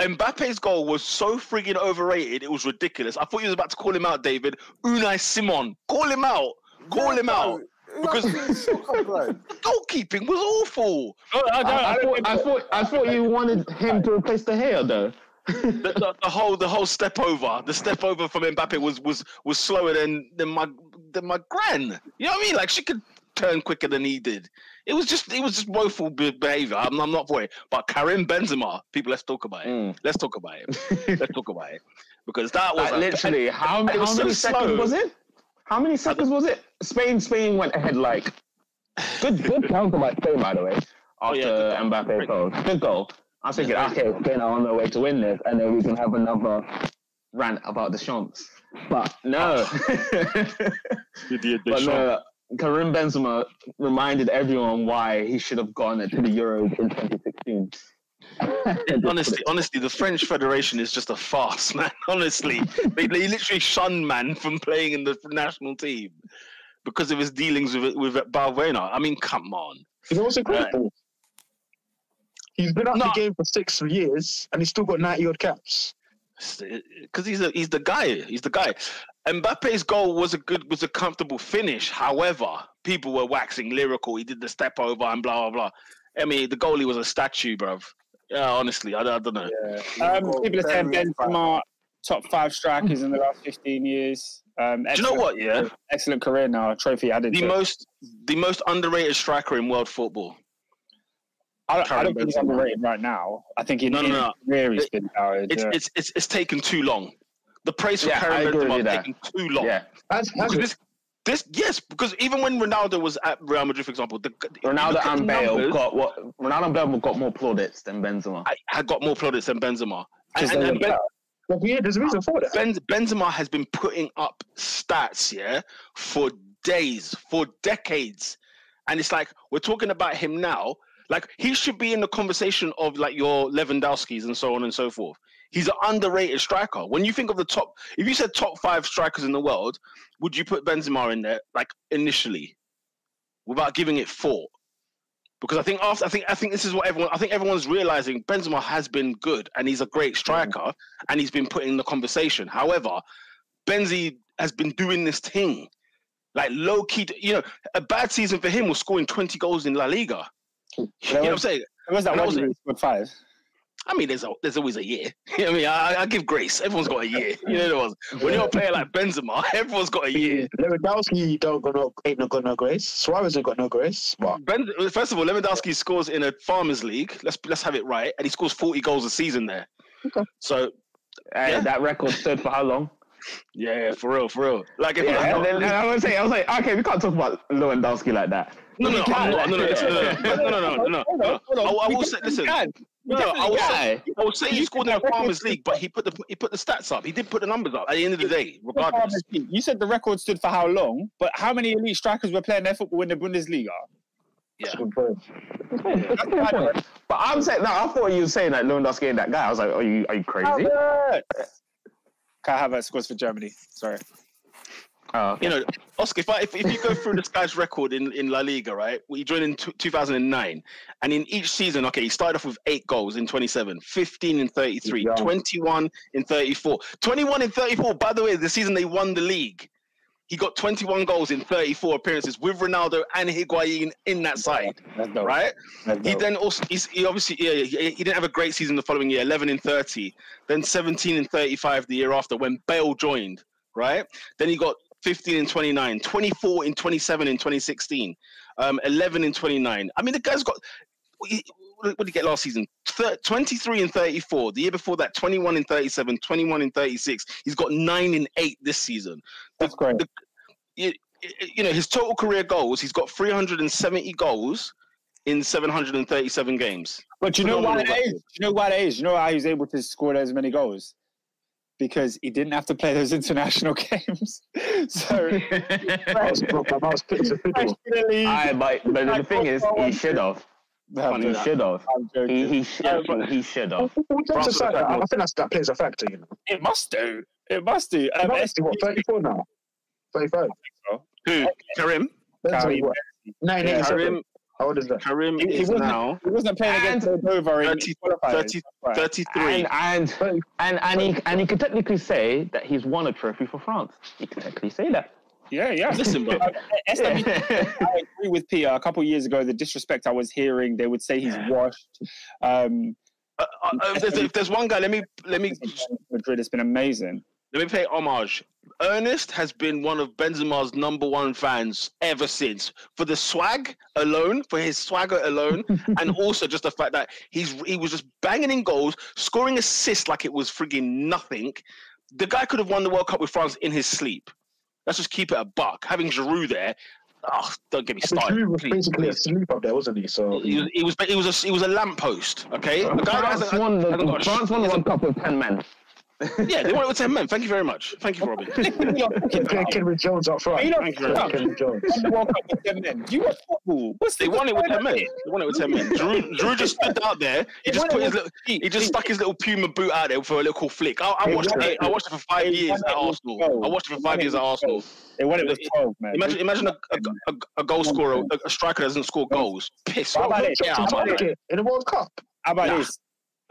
A: Mbappe's goal was so frigging overrated. It was ridiculous. I thought you was about to call him out, David. Unai Simon, call him out. Call him out. Because-
E: Because (laughs)
A: Goalkeeping was awful.
B: No, I,
D: I,
B: I,
D: I, thought, I thought I thought you wanted him to replace the hair though. (laughs)
A: The, the, the whole the whole step over, the step over from Mbappe was was was slower than than my than my gran. You know what I mean? Like she could turn quicker than he did. It was just it was just woeful behavior. I'm, I'm not for it. But Karim Benzema, people, let's talk about it.
D: Mm.
A: Let's talk about it. (laughs) let's talk about it because that was
D: Like,
A: a-
D: literally, how, how
A: so
D: many seconds
A: slow.
D: was it? How many seconds was it? Spain, Spain went ahead like good, good (laughs) counter by Spain, by the way.
A: Oh,
D: After
A: yeah, good goal.
D: Mbappe goal, good goal. I was thinking, okay, Spain are on their way to win this, and then we can have another rant about the champs. But no, uh, (laughs) but no. Karim Benzema reminded everyone why he should have gone to the Euros in 2016. (laughs)
A: honestly, honestly, the French Federation is just a farce, (laughs) man. Honestly, they, they literally shun man from playing in the national team because of his dealings with with Valbuena. I mean, come on.
C: He's also uh, incredible. He's been out
A: No.
C: the game for six years and he's still got 90 odd caps.
A: Because he's a, he's the guy. He's the guy. Mbappe's goal was a good, was a comfortable finish. However, people were waxing lyrical. He did the step over and blah blah blah. I mean, the goalie was a statue, bruv. Yeah, honestly, I, don't- I don't know.
B: um, people are saying Benzema top five strikers in the last 15 years. Um,
A: Do you know what? Yeah,
B: Excellent career now. Trophy added.
A: the
B: to it.
A: most the most underrated striker in world football.
B: I, don't- I don't think he's
A: Benzema.
B: underrated right now. I think in
A: No, no, no.
B: his career he's been touted.
A: It's
B: yeah.
A: it's it's it's taken too long. The praise for
D: Yeah, I
A: Karim Benzema
D: you there.
A: too long.
D: Yeah,
C: As,
A: Because
C: as
A: this, this yes, because even when Ronaldo was at Real Madrid, for example, the,
D: Ronaldo
A: look at the
D: and Bale
A: numbers,
D: got what? Ronaldo and Bale got more plaudits than Benzema.
A: I, had got more plaudits than Benzema. And,
B: Just
A: and, and ben,
C: well, yeah, there's a reason for that.
A: ben, Benzema has been putting up stats, yeah, for days, for decades, and it's like we're talking about him now. Like he should be in the conversation of like your Lewandowski's and so on and so forth. He's an underrated striker. When you think of the top, if you said top five strikers in the world, would you put Benzema in there? Like initially, without giving it thought. because I think after I think I think this is what everyone I think everyone's realizing Benzema has been good and he's a great striker and he's been put in the conversation. However, Benzi has been doing this thing like low key. You know, a bad season for him was scoring twenty goals in La Liga. You know what I'm saying?
B: It was that
A: And
B: one
A: was
B: year
A: it.
B: five.
A: I mean, there's a, there's always a year. (laughs) You know I mean, I, I give grace. Everyone's got a year. (laughs) You know what it was? When you're a player like Benzema, (laughs) everyone's got a year.
C: Lewandowski don't got no ain't no got no grace. Suarez ain't got no grace. But
A: Ben, first of all, Lewandowski scores in a Farmers League. Let's let's have it right, and he scores 40 goals a season there.
C: Okay.
A: So
D: Uh,
A: Yeah.
D: That record stood for how long?
A: Yeah, yeah, for real, for real. Like if
D: Yeah,
A: I'm
D: and, then, and I was saying, I was like, okay, we can't talk about Lewandowski like that.
A: no, no, no, no, no, no, no, no, no. I, I
B: We
A: will say, listen,
B: can.
A: no, no, I will say, I will say he scored in the
B: that
A: Farmers League, but he put the he put the stats up. He did put the numbers up at the end of the day, regardless.
B: You said the record stood for how long, but how many elite strikers were playing their football in the Bundesliga?
A: Yeah.
D: But I'm saying, no, I thought you were saying that Lewandowski ain't that guy. I was like, are you, are you crazy?
B: Havertz. Kai Havertz scores for Germany. Sorry.
D: Oh, okay.
A: You know, Oscar, if, I, if, if you go through this guy's record in, in La Liga, right? Well, he joined in t- 2009. And in each season, okay, he started off with eight goals in 27, 15 in 33, 21 in 34. 21 in 34, by the way, the season they won the league. He got 21 goals in 34 appearances with Ronaldo and Higuain in that side,
B: dope.
A: right? He then also he's, he obviously yeah, he, he didn't have a great season the following year 11 in 30 then 17 in 35 the year after when Bale joined right then he got 15 in 29 24 in 27 in 2016 um 11 in 29 I mean the guy's got what did he get last season Thir- 23 in 34 the year before that 21 in 37 21 in 36 he's got 9 in 8 this season
B: That's great.
A: the- you, you know his total career goals he's got 370 goals in 737 games
B: But you know why
A: phenomenal
B: that is? You know why that is? You know why he was able to score as many goals? Because he didn't have to play those (laughs) international games. (laughs) so (laughs)
C: I was, I was fit as a fiddle.
B: professionally,
D: Aye, but, but the thing is, he should have.
B: I'm
D: He should have. He, he should. Have.
C: What
A: France
C: jokes
A: have
C: I, I think that's, that plays a factor, you know.
B: It must do. It must do. Um,
C: Um, what, 34 now? 35.
A: who Karim
C: Benzema,
B: Karim.
C: what? 1987.
A: Karim
C: How old is that?
A: Karim
B: He- he
A: is
B: wasn't-
A: now
B: He wasn't playing against Moldova in
A: 30 30 33
D: And and and and he and he could technically say that he's won a trophy for France. He can technically say that.
B: Yeah, yeah.
A: Listen, bro. (laughs)
B: Uh, SW (laughs) I agree with Peter. A couple of years ago, the disrespect I was hearing, they would say he's washed. Um,
A: Uh, uh, if, there's, if there's one guy, let me let me
B: Madrid has been amazing.
A: let me pay homage. Ernest has been one of Benzema's number one fans ever since. For the swag alone, for his swagger alone, (laughs) and also just the fact that he's he was just banging in goals, scoring assists like it was frigging nothing. The guy could have won the World Cup with France in his sleep. Let's just keep it a buck. Having Giroud there, oh, don't get me started.
C: Giroud was
A: please,
C: basically
A: please.
C: asleep up there, wasn't he? So
A: He was, he was, he was a, he was a lamppost. Okay, a guy that hasn't-
D: won the
A: hasn't
D: France won the World Cup with ten men.
A: Yeah, they won it with 10 men. Thank you very much. Thank you, Robin. (laughs)
C: Ken- Kenny Jones up front.
B: You know,
A: Thank you very much.
C: Kenny Jones.
B: the World Cup with 10 men. You watch football. What's
A: They
B: the-
A: won it with 10 men.
B: going
A: They won it with 10 men. Drew, Giroud just stood out there. He
B: They
A: just put his little, he just stuck his little Puma boot out there for a little cool flick. I, I watched it.
B: it
A: I watched it for five years at
B: it with
A: Arsenal. I watched it for five years at
B: with
A: Arsenal.
B: They won it with 12, man.
A: Imagine, imagine a, a, a, a goal scorer, a, a striker that doesn't score goals. Piss.
B: How about
A: Get
B: it? How about it?
C: In the World Cup.
B: How about
A: Nah.
B: this?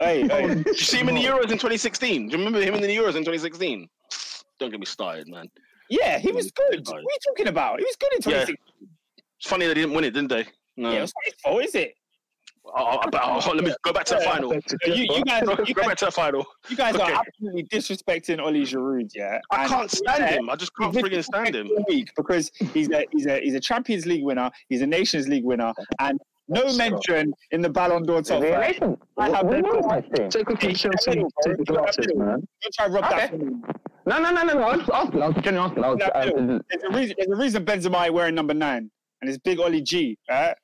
B: Hey, hey.
A: Did you see him in the Euros in 2016? Do you remember him in the Euros in 2016? Don't get me started, man.
B: Yeah, he was good. What are you talking about? He was good in
A: Yeah.
B: 2016.
A: It's funny they didn't win it, didn't they? No.
B: Yeah, it's not his fault, is it?
A: Oh, oh, oh, let me go back to the
B: Yeah.
A: final.
B: You, you guys,
A: Go,
B: you
A: go
B: guys,
A: back to the final.
B: you guys
A: Okay.
B: are absolutely disrespecting Oli Giroud, yeah.
A: I
B: And-
A: can't stand
B: Yeah.
A: him. I just can't friggin' stand him.
B: Week because he's a he's a he's a Champions League winner, he's a Nations League winner, and no mention in the Ballon d'Or top five. I have
D: We
B: no-
D: won thing.
C: Take a
B: Hey,
C: Chelsea,
B: hey,
C: take the glasses, man.
B: Don't try to rub that
D: Okay.
B: from me.
D: No, no, no, no, no. I was asking. I was genuinely asking. I was,
B: No,
D: uh.
B: There's a reason. There's a reason Benzema ain't wearing number nine, and it's big Oli G. Right?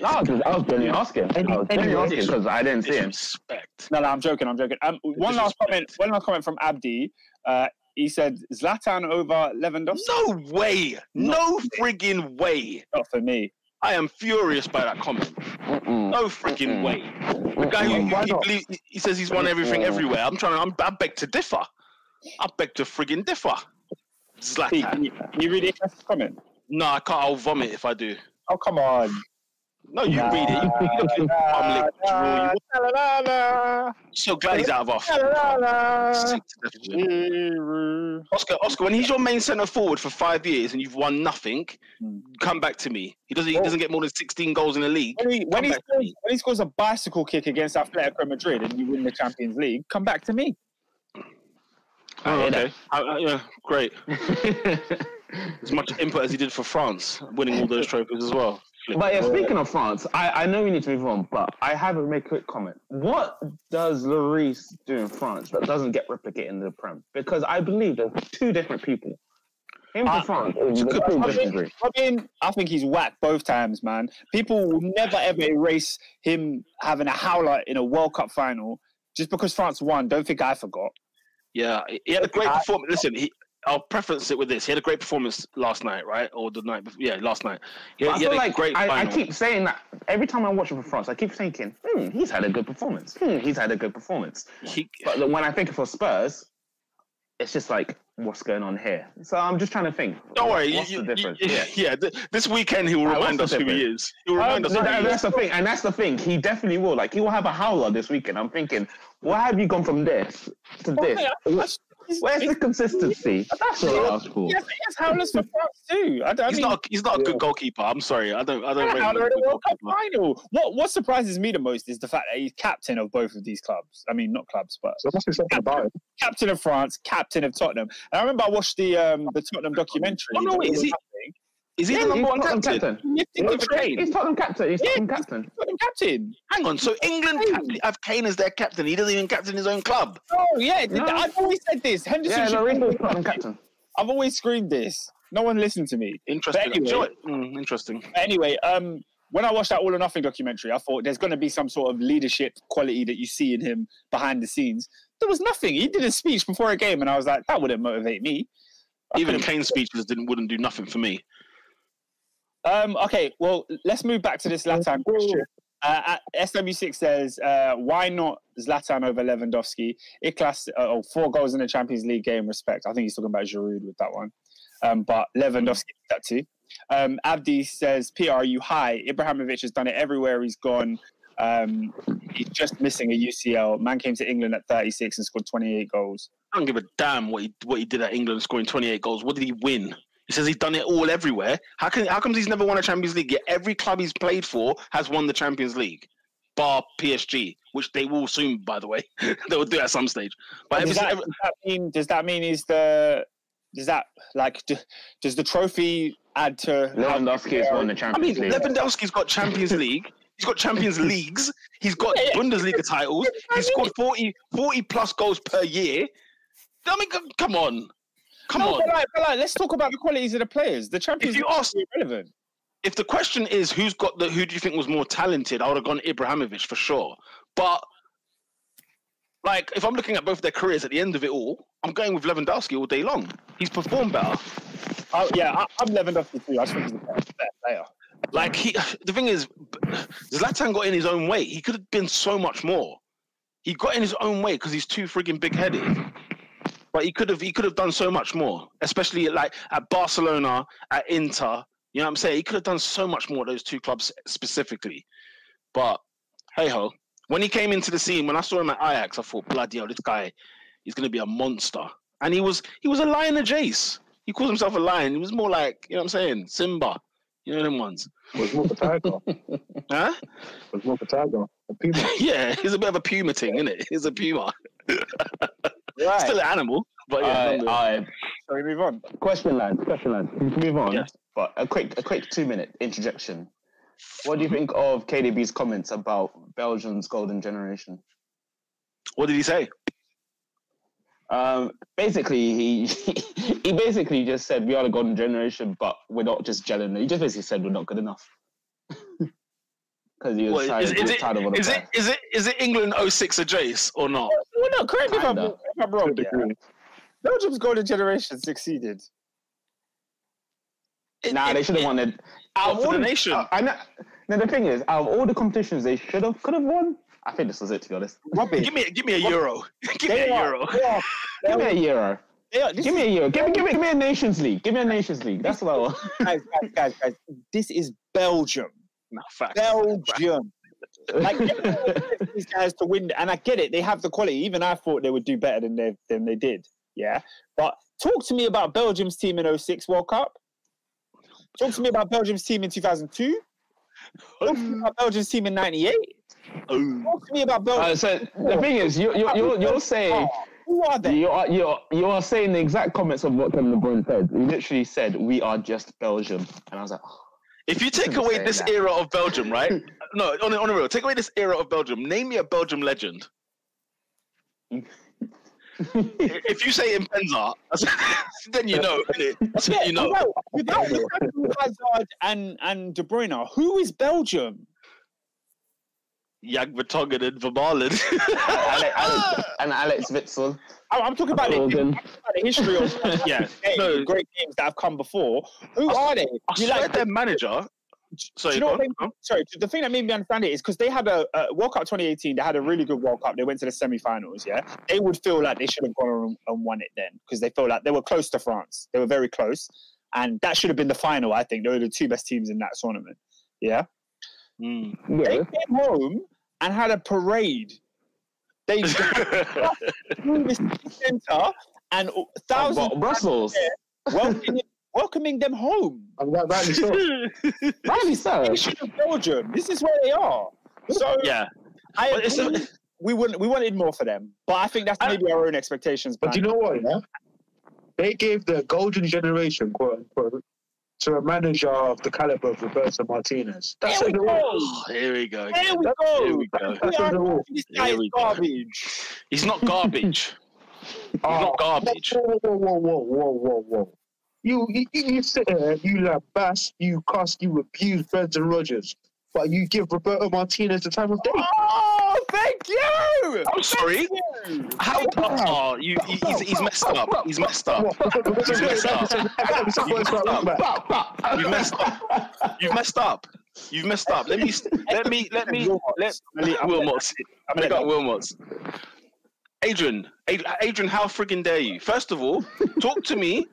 D: no, I was, I was genuinely asking. I was genuinely
C: Anyway,
D: asking because I didn't see him.
A: Disrespect.
B: No, no, I'm joking. I'm joking. Um, one last comment. One last comment from Abdi. Uh, he said Zlatan over Lewandowski.
A: No way. No friggin' way.
B: Not for me.
A: I am furious by that comment.
D: Mm-mm.
A: No friggin'
D: Mm-mm.
A: way. The guy who, he, believes, he says he's won everything everywhere. I'm trying to. I'm, I beg to differ. I beg to friggin' differ.
B: Pete, can
A: Zlatan.
B: you, can you read the comment?
A: No, I can't. I'll vomit if I do.
B: Oh come on.
A: No, you read it. You, (laughs) you look at Public Giroud. You're so glad he's out of off. Oscar, Oscar, when he's your main centre forward for five years and you've won nothing,
B: Hmm.
A: come back to me. He doesn't. He
B: Oh.
A: doesn't get more than sixteen goals in the league.
B: When he, when, he scores, when he scores a bicycle kick against Atletico Madrid and you win the Champions League, come back to me.
A: Oh, okay. Uh, uh, yeah, great. (laughs) As much input as he did for France, winning all those trophies as well.
D: But yeah, speaking of France, I, I know we need to move on, but I have to make a quick comment. What does Lloris do in France that doesn't get replicated in the Prem? Because I believe there's two different people. Him for France is
A: a
D: a
A: good
D: two
A: point.
D: different breed.
B: Robin, I think he's whacked both times, man. People will never ever erase him having a howler in a World Cup final just because France won. Don't think I forgot.
A: Yeah, he had a great
B: I-
A: performance. Listen, he, I'll preference it with this. He had a great performance last night, right, or the night before. Yeah, last night. He,
D: But I
A: he had
D: feel
A: a
D: like
A: great
D: I, I keep saying that every time I watch him for France, I keep thinking, hmm, he's had a good performance. Hmm, he's had a good performance.
A: He-
D: But then when I think of for Spurs, it's just like, what's going on here? So I'm just trying to think.
A: don't worry.
D: What's
A: you-
D: the difference?
A: you-
D: yeah.
A: yeah, th- this weekend he will remind us
D: what's the
A: who he is. He'll remind
D: Um,
A: us who
D: that-
A: he is.
D: that's the thing, and that's the thing. He definitely will. Like he will have a howler this weekend. I'm thinking, why have you gone from this to this?
B: That's-
D: Where's the consistency? That's what I asked for.
B: Yes, yes, howlers for France too. I, I
A: He's
B: mean,
A: not. A, he's not a good
C: Yeah.
A: goalkeeper. I'm sorry. I don't. I don't. rate him
B: howler in
A: a
B: a
A: good
B: World Cup final. What what surprises me the most is the fact that he's captain of both of these clubs. I mean, not clubs, but
C: So there must be something about it.
B: captain of France, captain of Tottenham. And I remember I watched the um the Tottenham documentary.
A: Oh, no, wait, is he- Is he
D: Yeah,
A: the number one captain?
D: captain.
A: He's
B: the
A: Tottenham
B: train.
D: He's Tottenham captain. He's
B: Yeah.
D: Tottenham captain.
B: Tottenham captain.
A: Hang on. So England cap- have Kane as their captain. He doesn't even captain his own club.
B: Oh yeah,
D: No.
B: I've always said this. Henderson.
D: Yeah,
B: should-
D: Lorenzo's Tottenham captain.
B: I've always screamed this. No one listened to me.
A: Interesting.
B: But anyway-
A: Do you know what? Mm, interesting.
B: Anyway, um, when I watched that All or Nothing documentary, I thought there's going to be some sort of leadership quality that you see in him behind the scenes. There was nothing. He did a speech before a game, and I was like, that wouldn't motivate me. I
A: Even Kane's speeches didn't wouldn't do nothing for me.
B: Um, okay, well, let's move back to this Zlatan question. Uh, at- SW6 says, uh, why not Zlatan over Lewandowski? Iklas, uh, oh, four goals in the Champions League game, respect. I think he's talking about Giroud with that one. Um, but Lewandowski did that too. Um, Abdi says, PR, you high. Ibrahimovic has done it everywhere he's gone. Um, he's just missing a UCL. Man came to England at 36 and scored 28 goals.
A: I don't give a damn what he what he did at England, scoring 28 goals. What did he win? He says he's done it all everywhere. How can how comes he's never won a Champions League? Yet every club he's played for has won the Champions League, bar PSG, which they will soon, by the way. (laughs) they will do at some stage. But
B: does, that,
A: every-
B: does that mean does that mean is the does that like do, does the trophy add to
D: Lewandowski has won the
A: I mean,
D: Champions League.
A: Lewandowski's got Champions (laughs) League. He's got Champions (laughs) Leagues. He's got
B: Yeah, yeah.
A: Bundesliga titles. He's scored 40, 40 plus goals per year. I mean, come on. Come
B: no,
A: on.
B: But like, but like, let's talk about the qualities of the players. The Champions
A: If you ask-
B: irrelevant.
A: if the question is who's got the who do you think was more talented, I would have gone Ibrahimovic for sure. But like if I'm looking at both their careers at the end of it all, I'm going with Lewandowski all day long. He's performed better.
B: Oh yeah, I, I'm Lewandowski too. I just think he's a better, better player.
A: Like he (sighs) the thing is (sighs) Zlatan got in his own way. He could have been so much more. He got in his own way because he's too frigging big headed. But he could have he could have done so much more, especially like at Barcelona, at Inter. You know what I'm saying? He could have done so much more those two clubs specifically. But hey ho, when he came into the scene, when I saw him at Ajax, I thought, bloody hell, this guy, he's gonna be a monster. And he was he was a lion of Jace. He calls himself a lion. He was more like, you know what I'm saying? Simba. You know them ones.
C: Was more for Tiger. (laughs)
A: Huh?
C: Was more for Tiger. A Puma. (laughs)
A: Yeah, he's a bit of a puma thing, isn't it? He's a puma. (laughs)
B: Right.
A: Still an animal. But yeah,
D: Alright,
A: nonetheless.
D: alright.
B: Shall we move on?
D: Question line, question line. We can move on.
A: Yes.
D: But a quick, a quick two-minute interjection. What do you think of KDB's comments about Belgium's golden generation?
A: what did he say?
D: Um, basically, he (laughs) he basically just said we are the golden generation, but we're not just gelling. He just basically said we're not good enough. (laughs) Because he was
A: What,
D: tired,
A: is,
D: he
A: is
D: was
A: it,
D: tired of all the
A: is it
D: players.
A: is it is it England 06 a Jace or not?
B: Well, no, correct me if I'm,
D: Kinda.
B: If I'm wrong. Yeah. Belgium's golden generation succeeded.
A: It-
D: Nah,
A: it-
D: they should have won it.
A: Out
D: Out of all
A: the
D: the-
A: nation.
D: uh, I know. Now the thing is, out of all the competitions they should have, could have won. I think this was it. To be honest,
B: Robin,
A: Give me give me a euro. (laughs) give me a
B: are,
A: euro.
B: are,
D: give me a euro.
B: they are,
D: Give me a euro. Give me, give me, give me a Nations League. Give me a Nations League. That's what I want. (laughs)
B: guys, guys, guys, guys. This is Belgium.
A: Nah, facts.
B: Belgium. Like these guys to win, and I get it. They have the quality. Even I thought they would do better than they than they did. Yeah, but talk to me about Belgium's team in 06 World Cup. Talk to me about Belgium's team in 2002. Talk to me about Belgium's team in '98.
A: Oh.
B: Talk to me about Belgium.
D: Uh, so the thing is, you you you're, you're saying
B: Who are they?
D: you are you are you are saying the exact comments of what Kevin De Bruyne said. He literally said, "We are just Belgium," and I was like, oh,
A: If you (laughs) take away this
D: that.
A: era of Belgium, right? (laughs) no, on a, on a real, take away this era of Belgium. Name me a Belgium legend. (laughs) if you say Mpenza, then you know, innit? That's what you know.
B: Without, without Hazard and and De Bruyne, who is Belgium?
A: Jan Vertonghen and Vermaelen.
D: Alex, Alex, (laughs) and Axel Witsel.
B: I- I'm talking about, the, I'm talking about the history of (laughs)
A: Yeah,
B: hey,
A: no.
B: great teams that have come before. Who are they?
A: I
B: You
A: swear
B: like-
A: their manager.
B: do
A: Sorry,
B: you know what
A: on,
B: they- sorry, the thing that made me understand it is because they had a, a World Cup 2018. They had a really good World Cup. They went to the semi-finals. Yeah, they would feel like they should have gone on and won it then because they felt like they were close to France. They were very close, and that should have been the final. I think they were the two best teams in that tournament. Yeah,
A: Mm.
B: they
D: Yeah.
B: came home and had a parade. They (laughs) through the city centre and thousands
D: But Brussels.
B: welcoming, welcoming them home. (laughs)
C: And that, rightly so. (laughs)
D: Rightly so.
B: Belgium. This is where they are. So
A: yeah,
B: I
A: But it's
B: agree, we wouldn't we wanted more for them, but I think that's
A: I-
B: maybe our own expectations.
C: But you know what? Yeah, they gave the golden generation, quote unquote, to a manager of the caliber of Roberto Martinez. That's
B: Here
C: says
B: we
C: it all.
B: go.
A: Oh, here we go.
B: Here we go.
A: Here
B: go.
A: we go.
C: That says it all.
B: This guy
A: Here
B: is
A: we go.
B: garbage.
A: He's not garbage. (laughs) He's not ah. garbage.
C: Whoa, whoa, whoa, whoa, whoa, whoa, whoa. You, you, you sit there, you like bash, you cuss, you abuse Brendan Rodgers, but you give Roberto Martinez the time of day.
B: Oh, thank you.
A: I'm sorry.
B: You.
A: How? Oh, you, he- he's, he's messed up. He's messed up. He's messed up. You've messed up. You've messed up. You've messed up. Let me, let me, let me, let Wilmots. I'm gonna go Wilmots. Adrian, Adrian, how friggin' dare you? First of all, talk to me.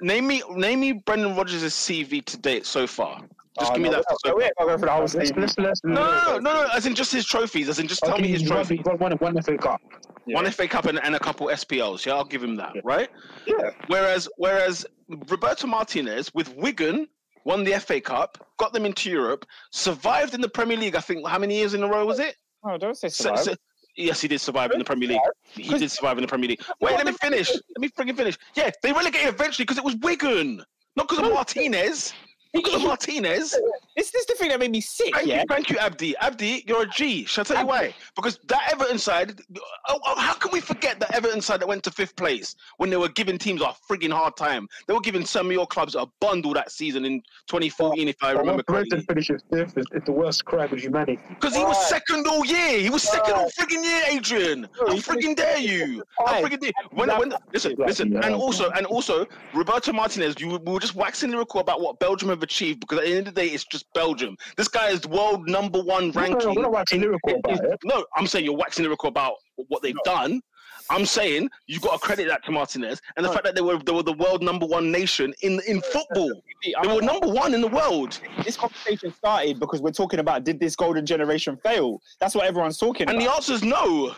A: Name me, name me Brendan Rodgers' CV to date so far. Just oh, give me that.
B: So
A: So
B: we're not going for the whole
C: Let's,
B: thing.
C: let's, let's,
A: no, no, no, no, no. As in just his trophies. As in just tell me his trophies.
C: One, one, one FA Cup.
A: One FA Cup and, and a couple SPLs. Yeah, I'll give him that. Right.
B: Yeah.
A: Whereas, whereas Roberto Martinez with Wigan won the FA Cup, got them into Europe, survived in the Premier League. I think how many years in a row was it?
B: Oh, don't say
A: So- so- yes, he did survive in the Premier League. He did survive in the Premier League. Wait, let me finish. Let me freaking finish. Yeah, they relegated eventually because it was Wigan, not because of Martinez. Not because Martinez.
B: This, this is the thing that made me sick.
A: Thank
B: yeah.
A: you, thank you, Abdi. Abdi, you're a G. Shall I tell you why? Because that Everton side, oh, oh, how can we forget that Everton side that went to fifth place when they were giving teams a frigging hard time? They were giving some of your clubs a bundle that season in 2014, if I
C: But
A: remember
C: when Brendan
A: correctly.
C: finishes fifth, it's, it's the worst crime of humanity.
A: Because he was second all year. He was second all frigging year, Adrian. How
B: he
A: frigging dare you? How frigging dare when, when, listen, listen,
C: hell.
A: and also, and also, Roberto Martinez. You, we were just waxing lyrical about what Belgium have achieved because at the end of the day, it's just Belgium. This guy is world number one
C: No, no,
A: ranking.
C: no, we're lyrical about
A: it-
C: it.
A: no, I'm saying you're waxing lyrical about what they've done. I'm saying you've got to credit that to Martinez and the
B: No.
A: fact that they were they were the world number one nation in in football. They were number one in the world,
B: this conversation started because we're talking about did this golden generation fail? That's what everyone's talking
A: and the answer is no.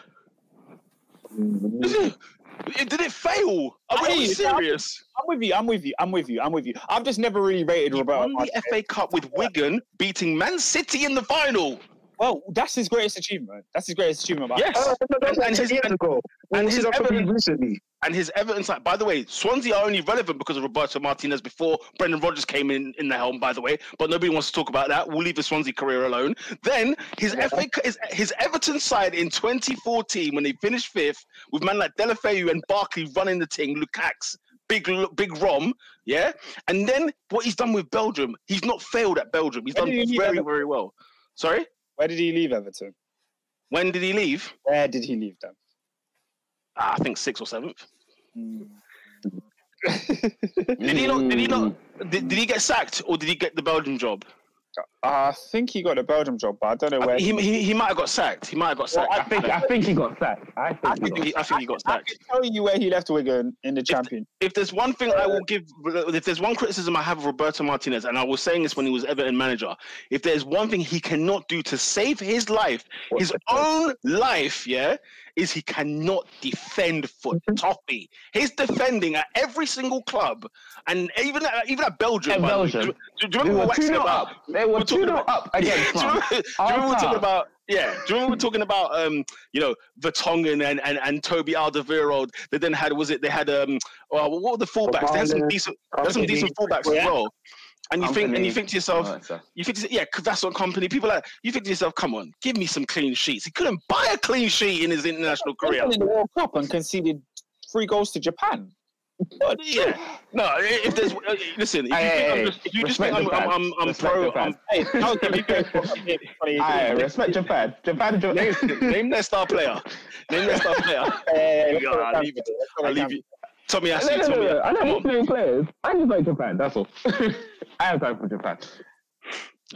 A: Is it? It- Did it fail? Are we serious?
B: I'm with you. I'm with you. I'm with you. I'm with you. I've just never really rated
A: He
B: Roberto.
A: won the FA Cup with Wigan, beating Man City in the final.
B: Well, that's his greatest achievement. That's his greatest achievement.
A: Yes,
C: Oh, no, that
A: And- and
C: like 10
A: his-
C: years
A: and-
C: ago.
A: and
C: What's
A: his
C: it up for me
A: evidence-
C: recently?
A: and his Everton side. By the way, Swansea are only relevant because of Roberto Martinez before Brendan Rodgers came in in the helm. By the way, but nobody wants to talk about that. We'll leave the Swansea career alone. Then his FA, his, his Everton side in 2014 when they finished fifth with man like Deulofeu and Barkley running the thing, Lukaku. Big, big Rom, yeah, and then what he's done with Belgium, he's not failed at Belgium. He's
B: Where
A: done
B: he
A: very, very well. Sorry,
B: where did he leave Everton?
A: when did he leave?
B: Where did he leave them?
A: Ah, I think sixth or seventh.
B: Mm. (laughs)
A: Did he not? Did he not? Did, did he get sacked or did he get the Belgium job?
B: I think he got the Belgium job, but I don't know where.
A: He, he, he might have got sacked. He might have got
D: Well,
A: sacked.
D: I think I think he got sacked. I think,
A: I
D: he
A: think
D: got
A: he, I think he got
B: I
A: sacked.
B: can tell you where he left Wigan in the champion.
A: if there's one thing I will uh, give, if there's one criticism I have of Roberto Martinez, and I was saying this when he was Everton manager, if there's one thing he cannot do to save his life, his own life, yeah, is he cannot defend for toffee. He's defending at every single club, and even at, even at Belgium.
D: At
A: by the way.
D: Belgium.
A: Do, do you
D: They
A: remember
D: were
A: what
D: two
A: waxing about?
D: up. They were
A: We're
D: two
A: talking about-
D: up against (laughs)
A: do, you remember,
D: France.
A: do you remember we were talking about yeah? Do you remember we were talking about um you know Vertonghen and and and Toby Alderweireld? They then had was it they had um oh, what were the fullbacks? They had some decent they had some decent fullbacks
B: Yeah.
A: as well. And you think and you think to yourself,
D: Alright,
A: you think to, yeah, 'cause that's what company people like. You think to yourself, come on, give me some clean sheets. He couldn't buy a clean sheet in his international career.
B: in the World Cup and conceded three goals to Japan.
A: But yeah, no. If there's uh, listen, if you,
D: Hey,
A: think I'm just, if you just think
D: respect
A: I'm,
D: the
A: I'm, I'm. I'm pro,
D: the
A: I'm.
B: Hey, I'll you credit.
D: Respect Japan. Japan.
A: name, (laughs) name their star player. Name their star player.
B: Hey,
A: Yeah, I'll leave it. I'll leave you. Tommy, I
D: No,
A: see
D: no, no,
A: Tommy.
D: no. I
A: Come
D: don't
A: on.
D: playing players. I just like Japan. That's all. (laughs) I have time for Japan.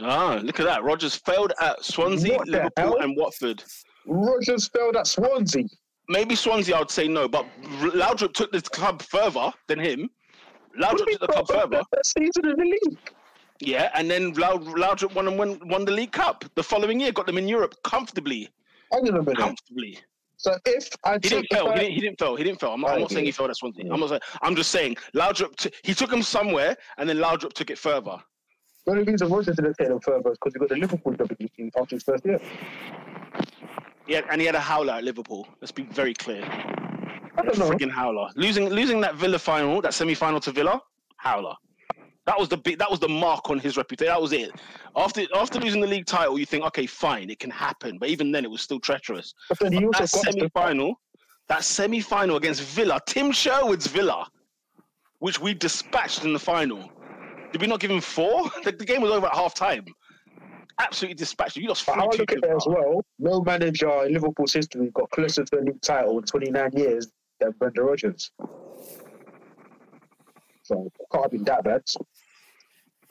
A: Ah, look at that. Rodgers failed at Swansea,
C: What
A: Liverpool, and Watford.
C: Rodgers failed at Swansea.
A: Maybe Swansea, I would say no, but Laudrup took the club further than him. Laudrup took the club further.
C: Best season in the league.
A: Yeah, and then Laud- Laudrup won and won, won the League Cup the following year, got them in Europe comfortably.
C: Hang on a minute.
A: Comfortably.
C: So if I
A: He didn't fail. He didn't, he didn't fail. He didn't fail. I'm, not- I'm not saying he failed at Swansea. I'm mm. not saying. I'm just saying Laudrup. T- he took him somewhere, and then Laudrup took it further.
C: the only reason Rodgers didn't take them further is because he got the Liverpool job in- after his first year.
A: Yeah, and he had a howler at Liverpool. Let's be very clear.
C: I don't know.
A: Freaking howler. Losing losing that Villa final, that semi final to Villa, howler. That was the big. That was the mark on his reputation. That was it. After after losing the league title, you think, okay, fine, it can happen. But even then, it was still treacherous.
C: But also
A: That semi final, that semi final against Villa, Tim Sherwood's Villa, which we dispatched in the final. Did we not give him four? (laughs) The, the game was over at half time. Absolutely dispatched. You lost
C: But I look at it as well, no manager in Liverpool's history got closer to a league title in 29 years than Brendan Rodgers. So can't have been that bad.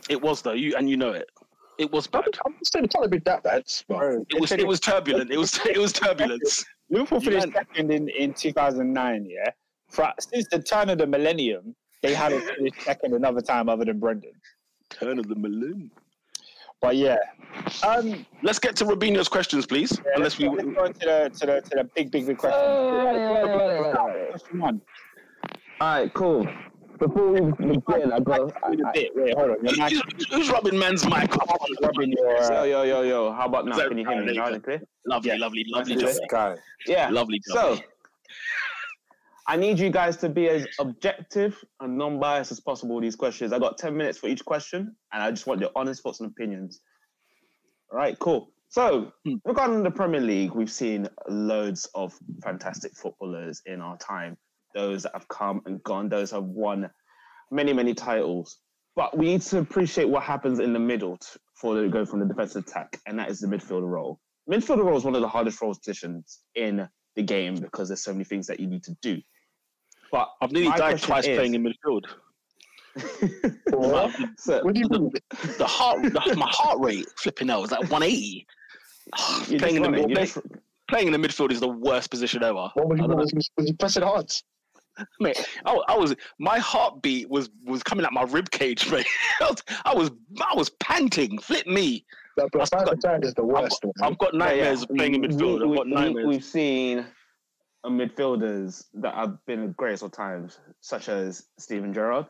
A: It was though. You and you know it. It was bad.
C: I'm saying it can't have been that bad. But
A: It was it was turbulent. It was it was turbulence.
B: Liverpool finished
A: Man.
B: second in, in 2009, yeah? For, since the turn of the millennium, they haven't (laughs) finished second another time other than Brendan.
A: Turn of the millennium.
B: But yeah. Um,
A: Let's get to Robinho's questions, please.
B: yeah,
A: Unless we.
B: let's go to the, to, the, to the big, big, big question. Question one.
D: All right, cool. Before we begin, I got.
B: A bit. Wait, hold on. Your mic
A: Who's, who's rubbing man's mic?
B: is rubbing your.
D: Yo,
B: Uh,
D: yo, yo, yo. How about now?
A: Is
D: Can you hear me
A: you
D: loud and clear?
A: Lovely,
B: Yeah.
A: lovely, lovely,
E: This guy.
D: Yeah.
A: Lovely job.
D: So, I need you guys to be as objective and non-biased as possible with these questions. I got 10 minutes for each question, and I just want your honest thoughts and opinions. All right, cool. So,
A: Hmm.
D: regarding the Premier League, we've seen loads of fantastic footballers in our time. Those that have come and gone, those have won many, many titles. But we need to appreciate what happens in the middle t- for the go from the defensive attack, and that is the midfielder role. Midfielder role is one of the hardest role positions in the game because there's so many things that you need to do. But
A: I've nearly died twice
D: is-
A: playing in midfield. (laughs)
C: What?
D: so
C: What do you mean?
A: The heart, the, my heart rate flipping out was like 180. (sighs) playing, in the,
D: run
A: mid-
D: you
A: play-
D: just-
A: playing in the midfield is the worst position ever.
C: What was
A: I
C: you,
A: don't know.
C: was, was you pressing hard? (laughs)
A: Mate, I, I was my heartbeat was was coming out my rib cage, (laughs) mate. I was, I was I was panting. Flip me.
C: That
A: I've got-
C: is the worst. one.
A: I've got nightmares of playing in midfield. I've got nightmares.
D: We, have seen uh, midfielders that have been the greatest of times, such as Steven Gerrard,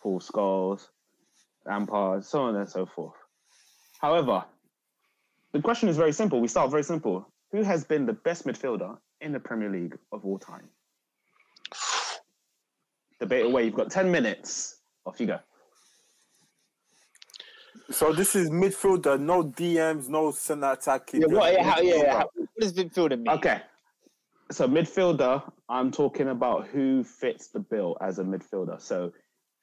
D: Paul Scholes, Lampard, so on and so forth. However, the question is very simple. We start very simple. Who has been the best midfielder in the Premier League of all time? Debate away. You've got 10 minutes. Off you go.
E: So this is midfielder, no DMs, no center attacking.
B: yeah, what, yeah, how, yeah, yeah, how, what does midfielder mean?
D: Okay. So midfielder, I'm talking about who fits the bill as a midfielder. So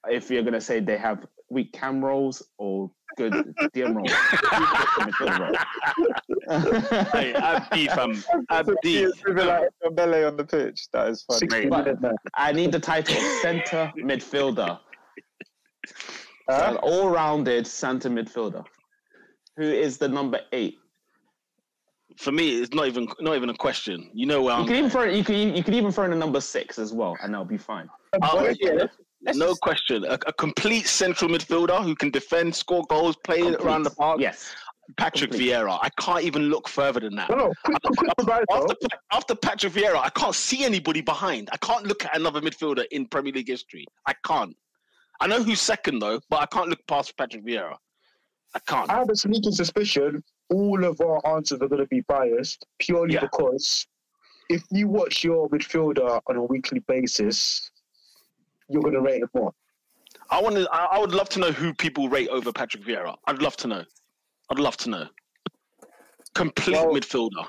D: if you're gonna say they have weak cam roles or good DM roles, who fits the midfielder role?
A: hey, Abdi, fam. Abdi.
B: Like Mbele on the pitch. That is funny.
C: 60
D: But-
C: minute man.
D: I need the title centre midfielder.
B: Huh?
D: An all-rounded centre midfielder. who is the number eight?
A: For me, it's not even not even a question. You know where
D: You
A: I'm.
D: can even throw you can you can even throw in a number six as well, and that'll be fine.
A: Oh, yeah.
B: Let's- let's
A: no
B: just-
A: question. A, a complete central midfielder who can defend, score goals, play around the park.
D: Yes.
A: Patrick
D: complete.
A: Vieira. I can't even look further than that.
C: No, no, quick, quick, quick
A: After, after Patrick Vieira, I can't see anybody behind. I can't look at another midfielder in Premier League history. I can't. I know who's second though, but I can't look past Patrick Vieira. I can't.
C: I have a sneaking suspicion all of our answers are going to be biased purely
A: Yeah.
C: because if you watch your midfielder on a weekly basis, you're going to rate him more.
A: I want to. I, would love to know who people rate over Patrick Vieira. I'd love to know. I'd love to know. Complete
B: Well,
A: midfielder,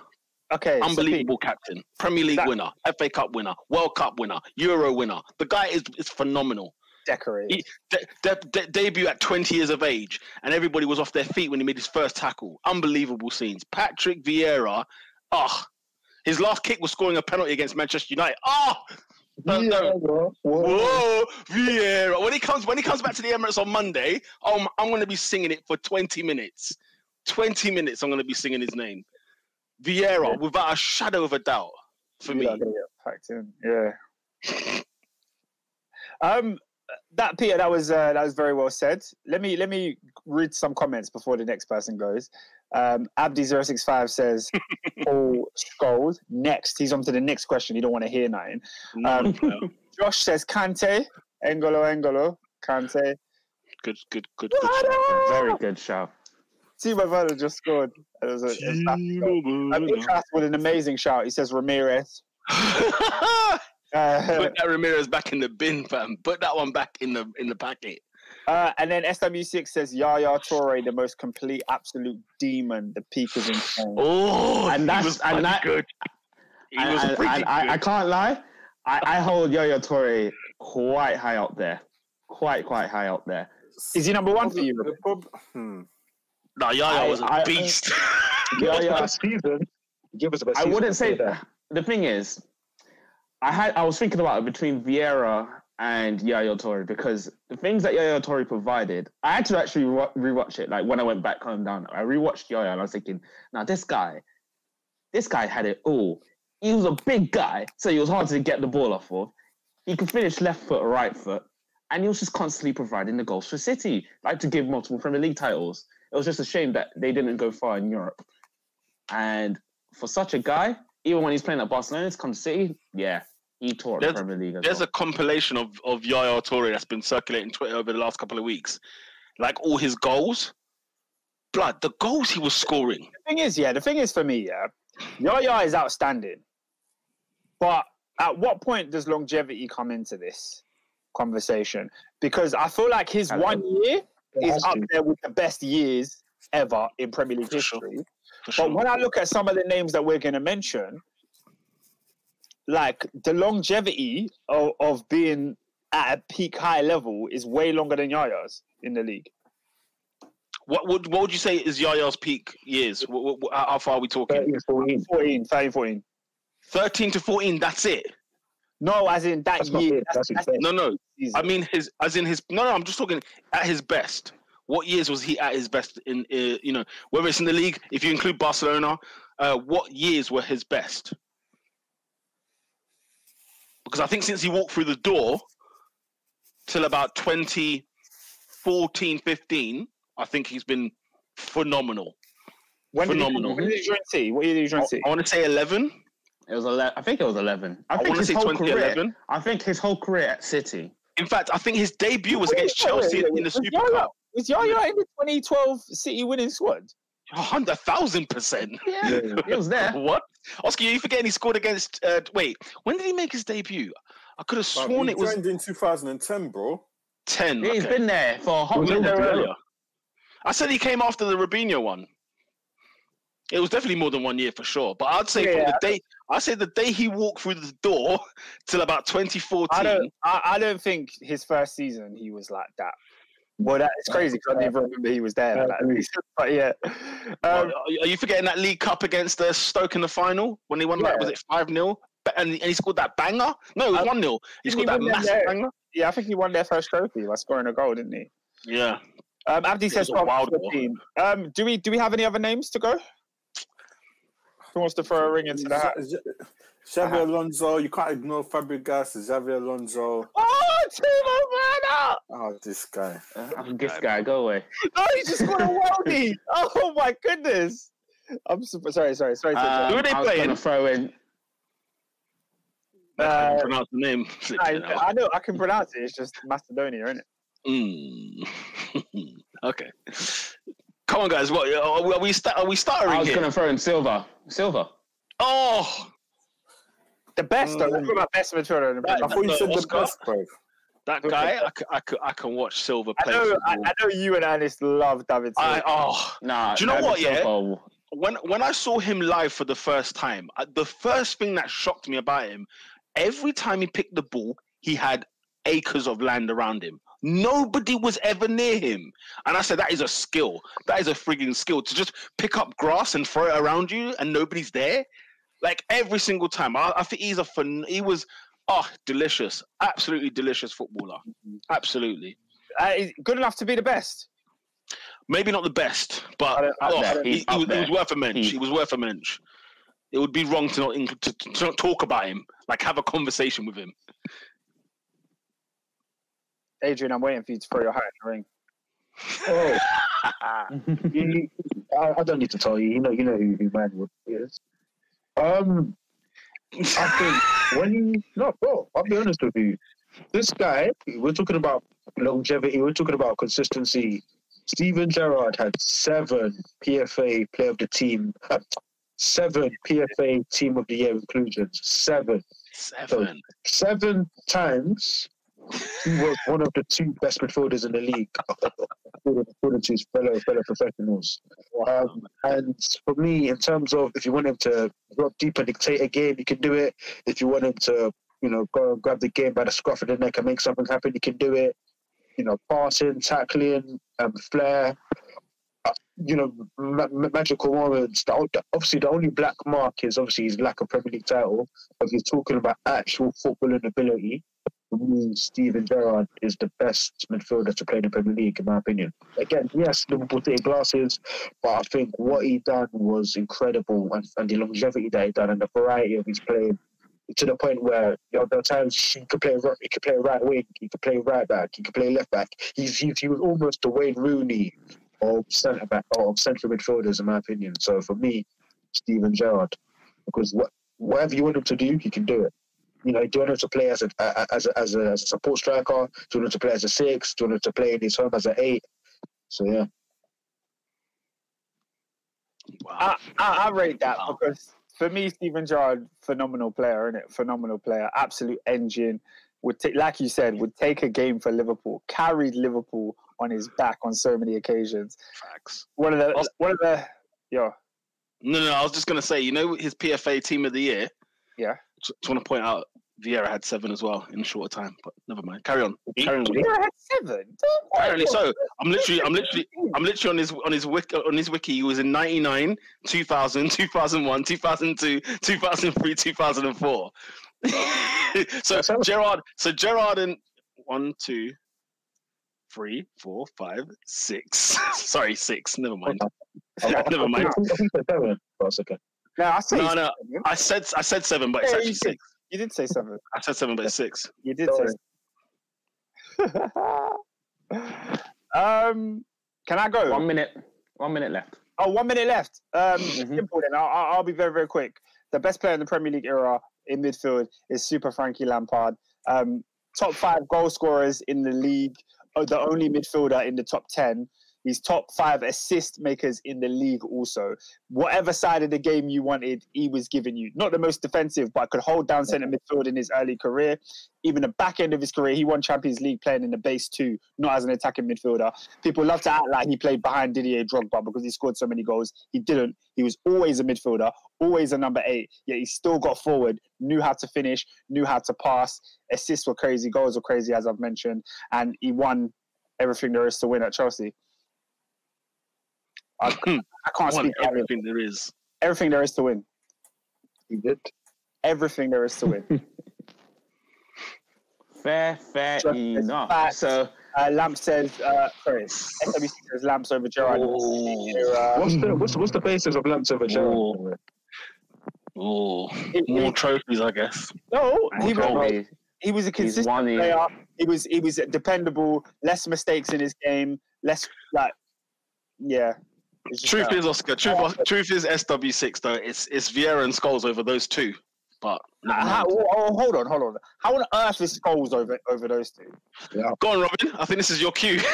B: Okay, so Pete,
A: unbelievable captain, Premier League
B: That-
A: winner, FA Cup winner, World Cup winner, Euro winner. The guy is is phenomenal.
B: decorated.
A: He- De- de- de- debut at 20 years of age, and everybody was off their feet when he made his first tackle. Unbelievable scenes. Patrick Vieira, ah, his last kick was scoring a penalty against Manchester United. Ah, No, no.
C: Vieira, whoa.
A: whoa, Vieira. When he comes, when he comes back to the Emirates on Monday, oh, I'm, going to be singing it for 20 minutes. 20 minutes, I'm going to be singing his name. Vieira, without a shadow of a doubt, for
B: You're
A: me.
B: not gonna get packed in. Yeah. Um, that Peter, that was uh, that was very well said. Let me let me read some comments before the next person goes. Um, Abdi065 says (laughs) Paul Scholes. Next, he's on to the next question. You don't want to hear nothing. Um, Josh says Kante, N'Golo, N'Golo, Kante.
A: good, good, good, good. shout.
D: Very good shout.
B: Timo Werner just scored. It was a, it was a- um, Ikras with an amazing shout. He says Ramirez. (laughs) Uh,
A: Put that Ramirez back in the bin, fam. Put that one back in the in the packet.
B: Uh, and then SW6 says Yaya Toure, the most complete, absolute demon. The peak is insane.
A: Oh,
D: And
A: he
D: that's-
A: was
D: and that-
A: good. He
D: And,
A: was
D: and-
A: pretty
D: and I, I can't lie, I, I hold Yo-Yo Toure quite high up there. Quite, quite high up there.
B: Is he number one for you?
E: The
B: Robert?
E: hmm.
A: Nah, Yaya
D: I-
A: was a
D: I-
A: beast.
D: Yo-Yo,
C: Last (laughs) season, give us a best
D: I wouldn't say that. The thing is, I had I was thinking about it between Vieira and Yaya Toure because the things that Yaya Toure provided, I had to actually re- rewatch it. Like when I went back home down, I rewatched Yaya and I was thinking, now this guy, this guy had it all. He was a big guy, so he was hard to get the ball off of. He could finish left foot, or right foot, and he was just constantly providing the goals for City, like to give multiple Premier League titles. It was just a shame that they didn't go far in Europe. And for such a guy, even when he's playing at Barcelona, it's come to City, yeah, he tore
A: There's-
D: Premier League. As
A: There's
D: well.
A: a compilation of of Yaya Toure that's been circulating Twitter over the last couple of weeks. Like all his goals, blood. The goals he was scoring.
B: The thing is, yeah, the thing is for me, yeah, Yaya is outstanding. But at what point does longevity come into this conversation? Because I feel like his
D: Hello.
B: one year is up
C: to.
B: there with the best years ever in Premier League
A: For sure.
B: history.
A: Sure.
B: But when I look at some of the names that we're going to mention, like the longevity of, of being at a peak high level is way longer than Yaya's in the league.
A: What would what would you say is Yaya's peak years? What, what, what- how far are we talking?
C: 13, 14.
B: 14, 13, 14.
A: Thirteen to fourteen. That's it.
B: No, as in that
C: That's
B: year. That's,
C: That's
B: that's.
A: No, no.
B: season.
A: I mean his as in his. No, no. I'm just talking at his best. What years was he at his best in? Uh, you know, whether it's in the league, if you include Barcelona, uh, what years were his best? Because I think since he walked through the door till about 2014, 15, I think he's been phenomenal.
B: when
A: phenomenal.
B: Did he, when did he join City? What year did he join
A: I,
B: City?
A: want to say 11.
D: It was 11. I think it was 11. I,
A: I
D: think
A: want to
D: his
A: say
D: whole career. I think his whole career at City.
A: In fact, I think his debut was
B: Wait,
A: against
B: wait, wait,
A: Chelsea
B: wait,
A: in the
B: was
A: Super
B: Yaya-
A: Cup.
B: Was Yaya in the 2012 City winning squad?
A: A hundred thousand percent.
D: Yeah, he was there. (laughs)
A: What? Oscar, you forgetting he scored against? Uh, wait, when did he make his debut? I could have sworn
E: he
A: it was
E: in 2010, bro.
A: ten.
D: Yeah, he's
A: okay.
D: been there for a hot
A: Was
D: minute.
A: there earlier? I said he came after the Robinho one. It was definitely more than one year for sure. But I'd say from
B: Yeah.
A: the day I say the day he walked through the door (laughs) till about 2014.
B: I don't. I, I don't think his first season he was like that. Well, that is crazy because I didn't even remember he was there. (laughs) But yeah,
A: Are-
B: um,
A: are you forgetting that League Cup against uh, Stoke in the final when he won? Like,
B: Yeah.
A: was it five 0 and, and he scored that banger? No, it was one 0 He scored
B: he
A: that massive
B: there?
A: banger.
B: yeah, I think he won their first trophy by scoring a goal, didn't he?
A: Yeah,
B: Um, Abdi
A: It
B: says
A: was a
B: 12
A: wild
B: 14. Um, do we do we have any other names to go? Who wants to throw a ring into the hat?
E: X- Xabi Alonso, you can't ignore Fabregas, Xabi Alonso.
B: Oh, Timo Werner!
E: Oh, this guy.
D: I'm this guy. Go away.
B: Oh, he just scored a worldie! Oh my goodness! I'm super, sorry, sorry, sorry. to
D: Um,
A: Who are they
D: I was
A: playing?
D: gonna throw in.
A: I
B: Uh,
A: can't pronounce the name. (laughs)
B: I, I know I can pronounce it. It's just Macedonia, isn't it?
A: Mm. (laughs) okay. Come on, guys. What are we? Are we, sta- are we
D: I
A: starting
D: was
A: here?
D: gonna throw in Silva. Silva.
A: Oh,
B: The best, though.
E: Mm.
B: Let's talk about best midfielder in the
A: That-
E: I thought you
A: No,
E: said the
A: Oscar?
E: best, bro.
A: That guy! I, c- I, c- I can watch Silva
B: I
A: play.
B: know, I,
A: football.
B: I know you and Ernest love David Silva.
A: I, oh,
D: Nah.
A: Do you know
D: David
A: what, yeah?
D: Silva-
A: when when I saw him live for the first time, uh, the first thing that shocked me about him, every time he picked the ball, he had acres of land around him. Nobody was ever near him, and I said that is a skill. That is a frigging skill to just pick up grass and throw it around you, and nobody's there. Like every single time, I, I think he's a fun. He was oh delicious, absolutely delicious footballer. Absolutely.
B: Uh, good enough to be the best.
A: Maybe not the best, but
B: don't-
A: oh,
B: don't- I don't-
A: he, he was, he was worth a mensch.
D: He-
A: He was worth a mensch. It would be wrong to not in- to, to not talk about him, like have a conversation with him.
B: Adrian, I'm waiting for you to throw your hat in the ring.
C: Oh, (laughs) you, you- I, I don't need to tell you. You know, you know who, who Manwood is. Um, I think when you no, bro, I'll be honest with you. This guy, we're talking about longevity. We're talking about consistency. Steven Gerrard had seven PFA Player of the Team, uh, seven PFA Team of the Year inclusions. Seven,
A: Seven.
C: seven times. He was one of the two best midfielders in the league, according to his fellow fellow professionals. Um, and for me, in terms of if you want him to drop deep and dictate a game, he can do it. If you want him to, you know, go and grab the game by the scruff of the neck and make something happen, he can do it. You know, passing, tackling, um, flair. Uh, you know, ma- ma- magical moments. The, obviously, the only black mark is obviously his lack of Premier League title. But if you're talking about actual footballing ability, for me, Steven Gerrard is the best midfielder to play in the Premier League, in my opinion. Again, yes, Liverpool take glasses, but I think what he done was incredible, and, and the longevity that he done, and the variety of his playing, to the point where you know, there are times he could play he could play right wing, he could play right back, he could play left back. He's, he's he was almost the Wayne Rooney of centre back or of central midfielders, in my opinion. So for me, Steven Gerrard, because what whatever you want him to do, he can do it. You know, do you want him to play as a as a, as a, as a support striker? Do you want him to play as a six? Do you want him to play in his home as an eight? So yeah,
A: Wow.
B: I, I, I rate that
A: Wow.
B: because for me, Steven Gerrard, phenomenal player, isn't it? Phenomenal player, absolute engine. Would take, like you said, would take a game for Liverpool, carried Liverpool on his back on so many occasions.
A: Facts.
B: One of the,
A: Also-
B: one of the, yo,
A: No, no, I was just gonna say, you know, his PFA Team of the Year.
B: Yeah.
A: Just, just want to point out, Vieira had seven as well in a shorter time, but never mind. Carry on. Carry on.
B: Vieira had seven. Don't-
A: Apparently so. I'm literally, I'm literally, I'm literally on his on his wiki on his wiki. He was in 99, 2000, 2001, 2002, 2003, 2004. (laughs) so Gerrard, so Gerrard and one, two, three, four, five, six. (laughs) Sorry, six. Never mind. (laughs) Never mind.
C: I think it's seven. Oh, it's okay.
B: No, I say
A: No, no.
B: seven.
A: I said I said seven, but it's actually
B: you did.
A: six.
B: You did say seven.
A: I said seven, but it's six.
B: You did
C: Sorry.
B: say. (laughs) um, can I go?
D: One minute. One minute left.
B: Oh, one minute left. Um,
D: Mhm.
B: Simple then. I'll, I'll I'll be very, very quick. The best player in the Premier League era in midfield is Super Frankie Lampard. Um, top five goal scorers in the league. Oh, the only midfielder in the top 10. He's top five assist makers in the league also. Whatever side of the game you wanted, he was giving you. Not the most defensive, but could hold down centre midfield in his early career. Even the back end of his career, he won Champions League playing in the base two, not as an attacking midfielder. People love to act like he played behind Didier Drogba because he scored so many goals. He didn't. He was always a midfielder, always a number eight. Yet he still got forward, knew how to finish, knew how to pass. Assists were crazy, goals were crazy, as I've mentioned, and he won everything there is to win at Chelsea. I, (clears throat) I can't
A: Won
B: speak everything.
A: everything there is.
B: everything there is to win.
C: He did.
B: Everything there is to win. (laughs)
D: Fair, fair
B: Just
D: enough.
B: facts.
D: So
B: Uh, Lamp says, uh, sorry, SWC says Lamps over Gerrard.
C: What's the what's, what's the basis of lamps over Gerrard?
A: Ooh.
B: it-
A: More trophies, I guess.
B: no, he was, he was a consistent
F: one
B: player. He was he was dependable. Less mistakes in his game. Less like, yeah. It's just
A: Truth
B: that.
A: is, Oscar. Truth, truth is SW6 though. It's it's Vieira and Scholes over those two. But
B: Uh, how, oh, hold on, hold on. How on earth is Scholes over over those two? Yeah.
A: go on, Robin. I think this is your cue. (laughs)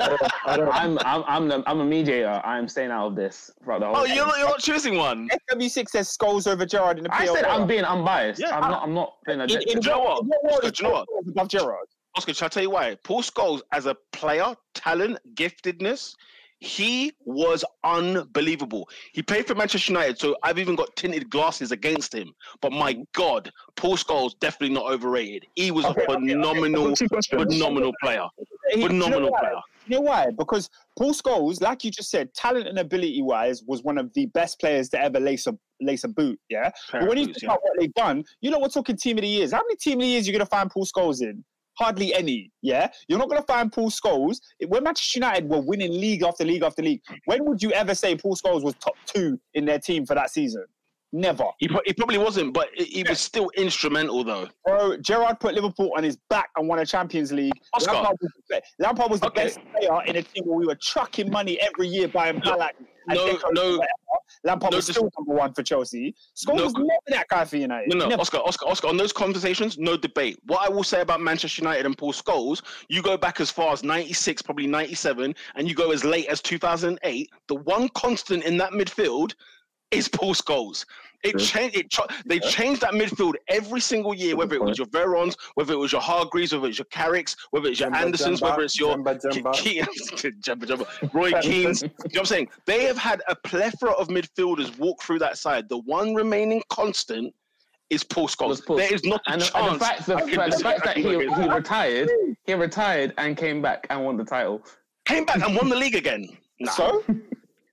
C: I don't,
F: I'm I'm I'm the, I'm a mediator. I'm staying out of this throughout the whole.
A: oh, you're not, you're not choosing one.
B: SW6 says Scholes over Gerrard in the
F: I
B: PL.
F: said I'm being unbiased.
A: Yeah,
F: I'm not. I'm not being a.
B: in, in,
A: Do you know what?
B: in what world
A: Do you know what?
B: Paul above Gerrard?
A: Oscar, shall I tell you why? Paul Scholes, as a player, talent, giftedness, he was unbelievable. He played for Manchester United, so I've even got tinted glasses against him. But my mm. God, Paul Scholes definitely not overrated. He was
B: Okay,
A: a
B: okay, okay.
A: phenomenal, phenomenal player.
B: He- do you know
A: Phenomenal player.
B: You know why? Because Paul Scholes, like you just said, talent and ability wise, was one of the best players to ever lace a lace a boot. Yeah. But when you think about what they've done, you know we're talking team of the years. How many team of the years you're gonna find Paul Scholes in? Hardly any. Yeah. You're not gonna find Paul Scholes. When Manchester United were winning league after league after league, when would you ever say Paul Scholes was top two in their team for that season? Never.
A: He, pro- he probably wasn't, but he he was still instrumental though.
B: Bro, Gerrard put Liverpool on his back and won a Champions League.
A: Oscar.
B: Lampard was the, Lampard was the
A: Okay.
B: best player in a team where we were chucking money every year buying Ballack.
A: No, no.
B: Lampard
A: no
B: was
A: dis-
B: still number one for Chelsea. Scholes
A: No
B: was never that guy for United.
A: No, no,
B: Never.
A: Oscar, Oscar, Oscar. On those conversations, no debate. What I will say about Manchester United and Paul Scholes, you go back as far as '96, probably '97, and you go as late as 2008. The one constant in that midfield is Paul Scholes. It changed. It ch- they changed that midfield every single year, whether it was your Verons, whether it was your Hargreaves, whether it's your Carricks, whether it's your
E: Djemba
A: Andersons,
E: Djemba,
A: whether it's your
E: Djemba
A: Ke-
E: Djemba.
A: Ke- (laughs) Djemba Djemba, Roy Keane's. You know what I'm saying? They have had a plethora of midfielders walk through that side. The one remaining constant is Paul Scholes.
F: Paul-
A: There is not a
F: And,
A: chance.
F: and the fact, the,
A: I
F: the fact
A: I
F: that he, he retired, he retired and came back and won the title.
A: came back and won the league again. Nah.
B: So?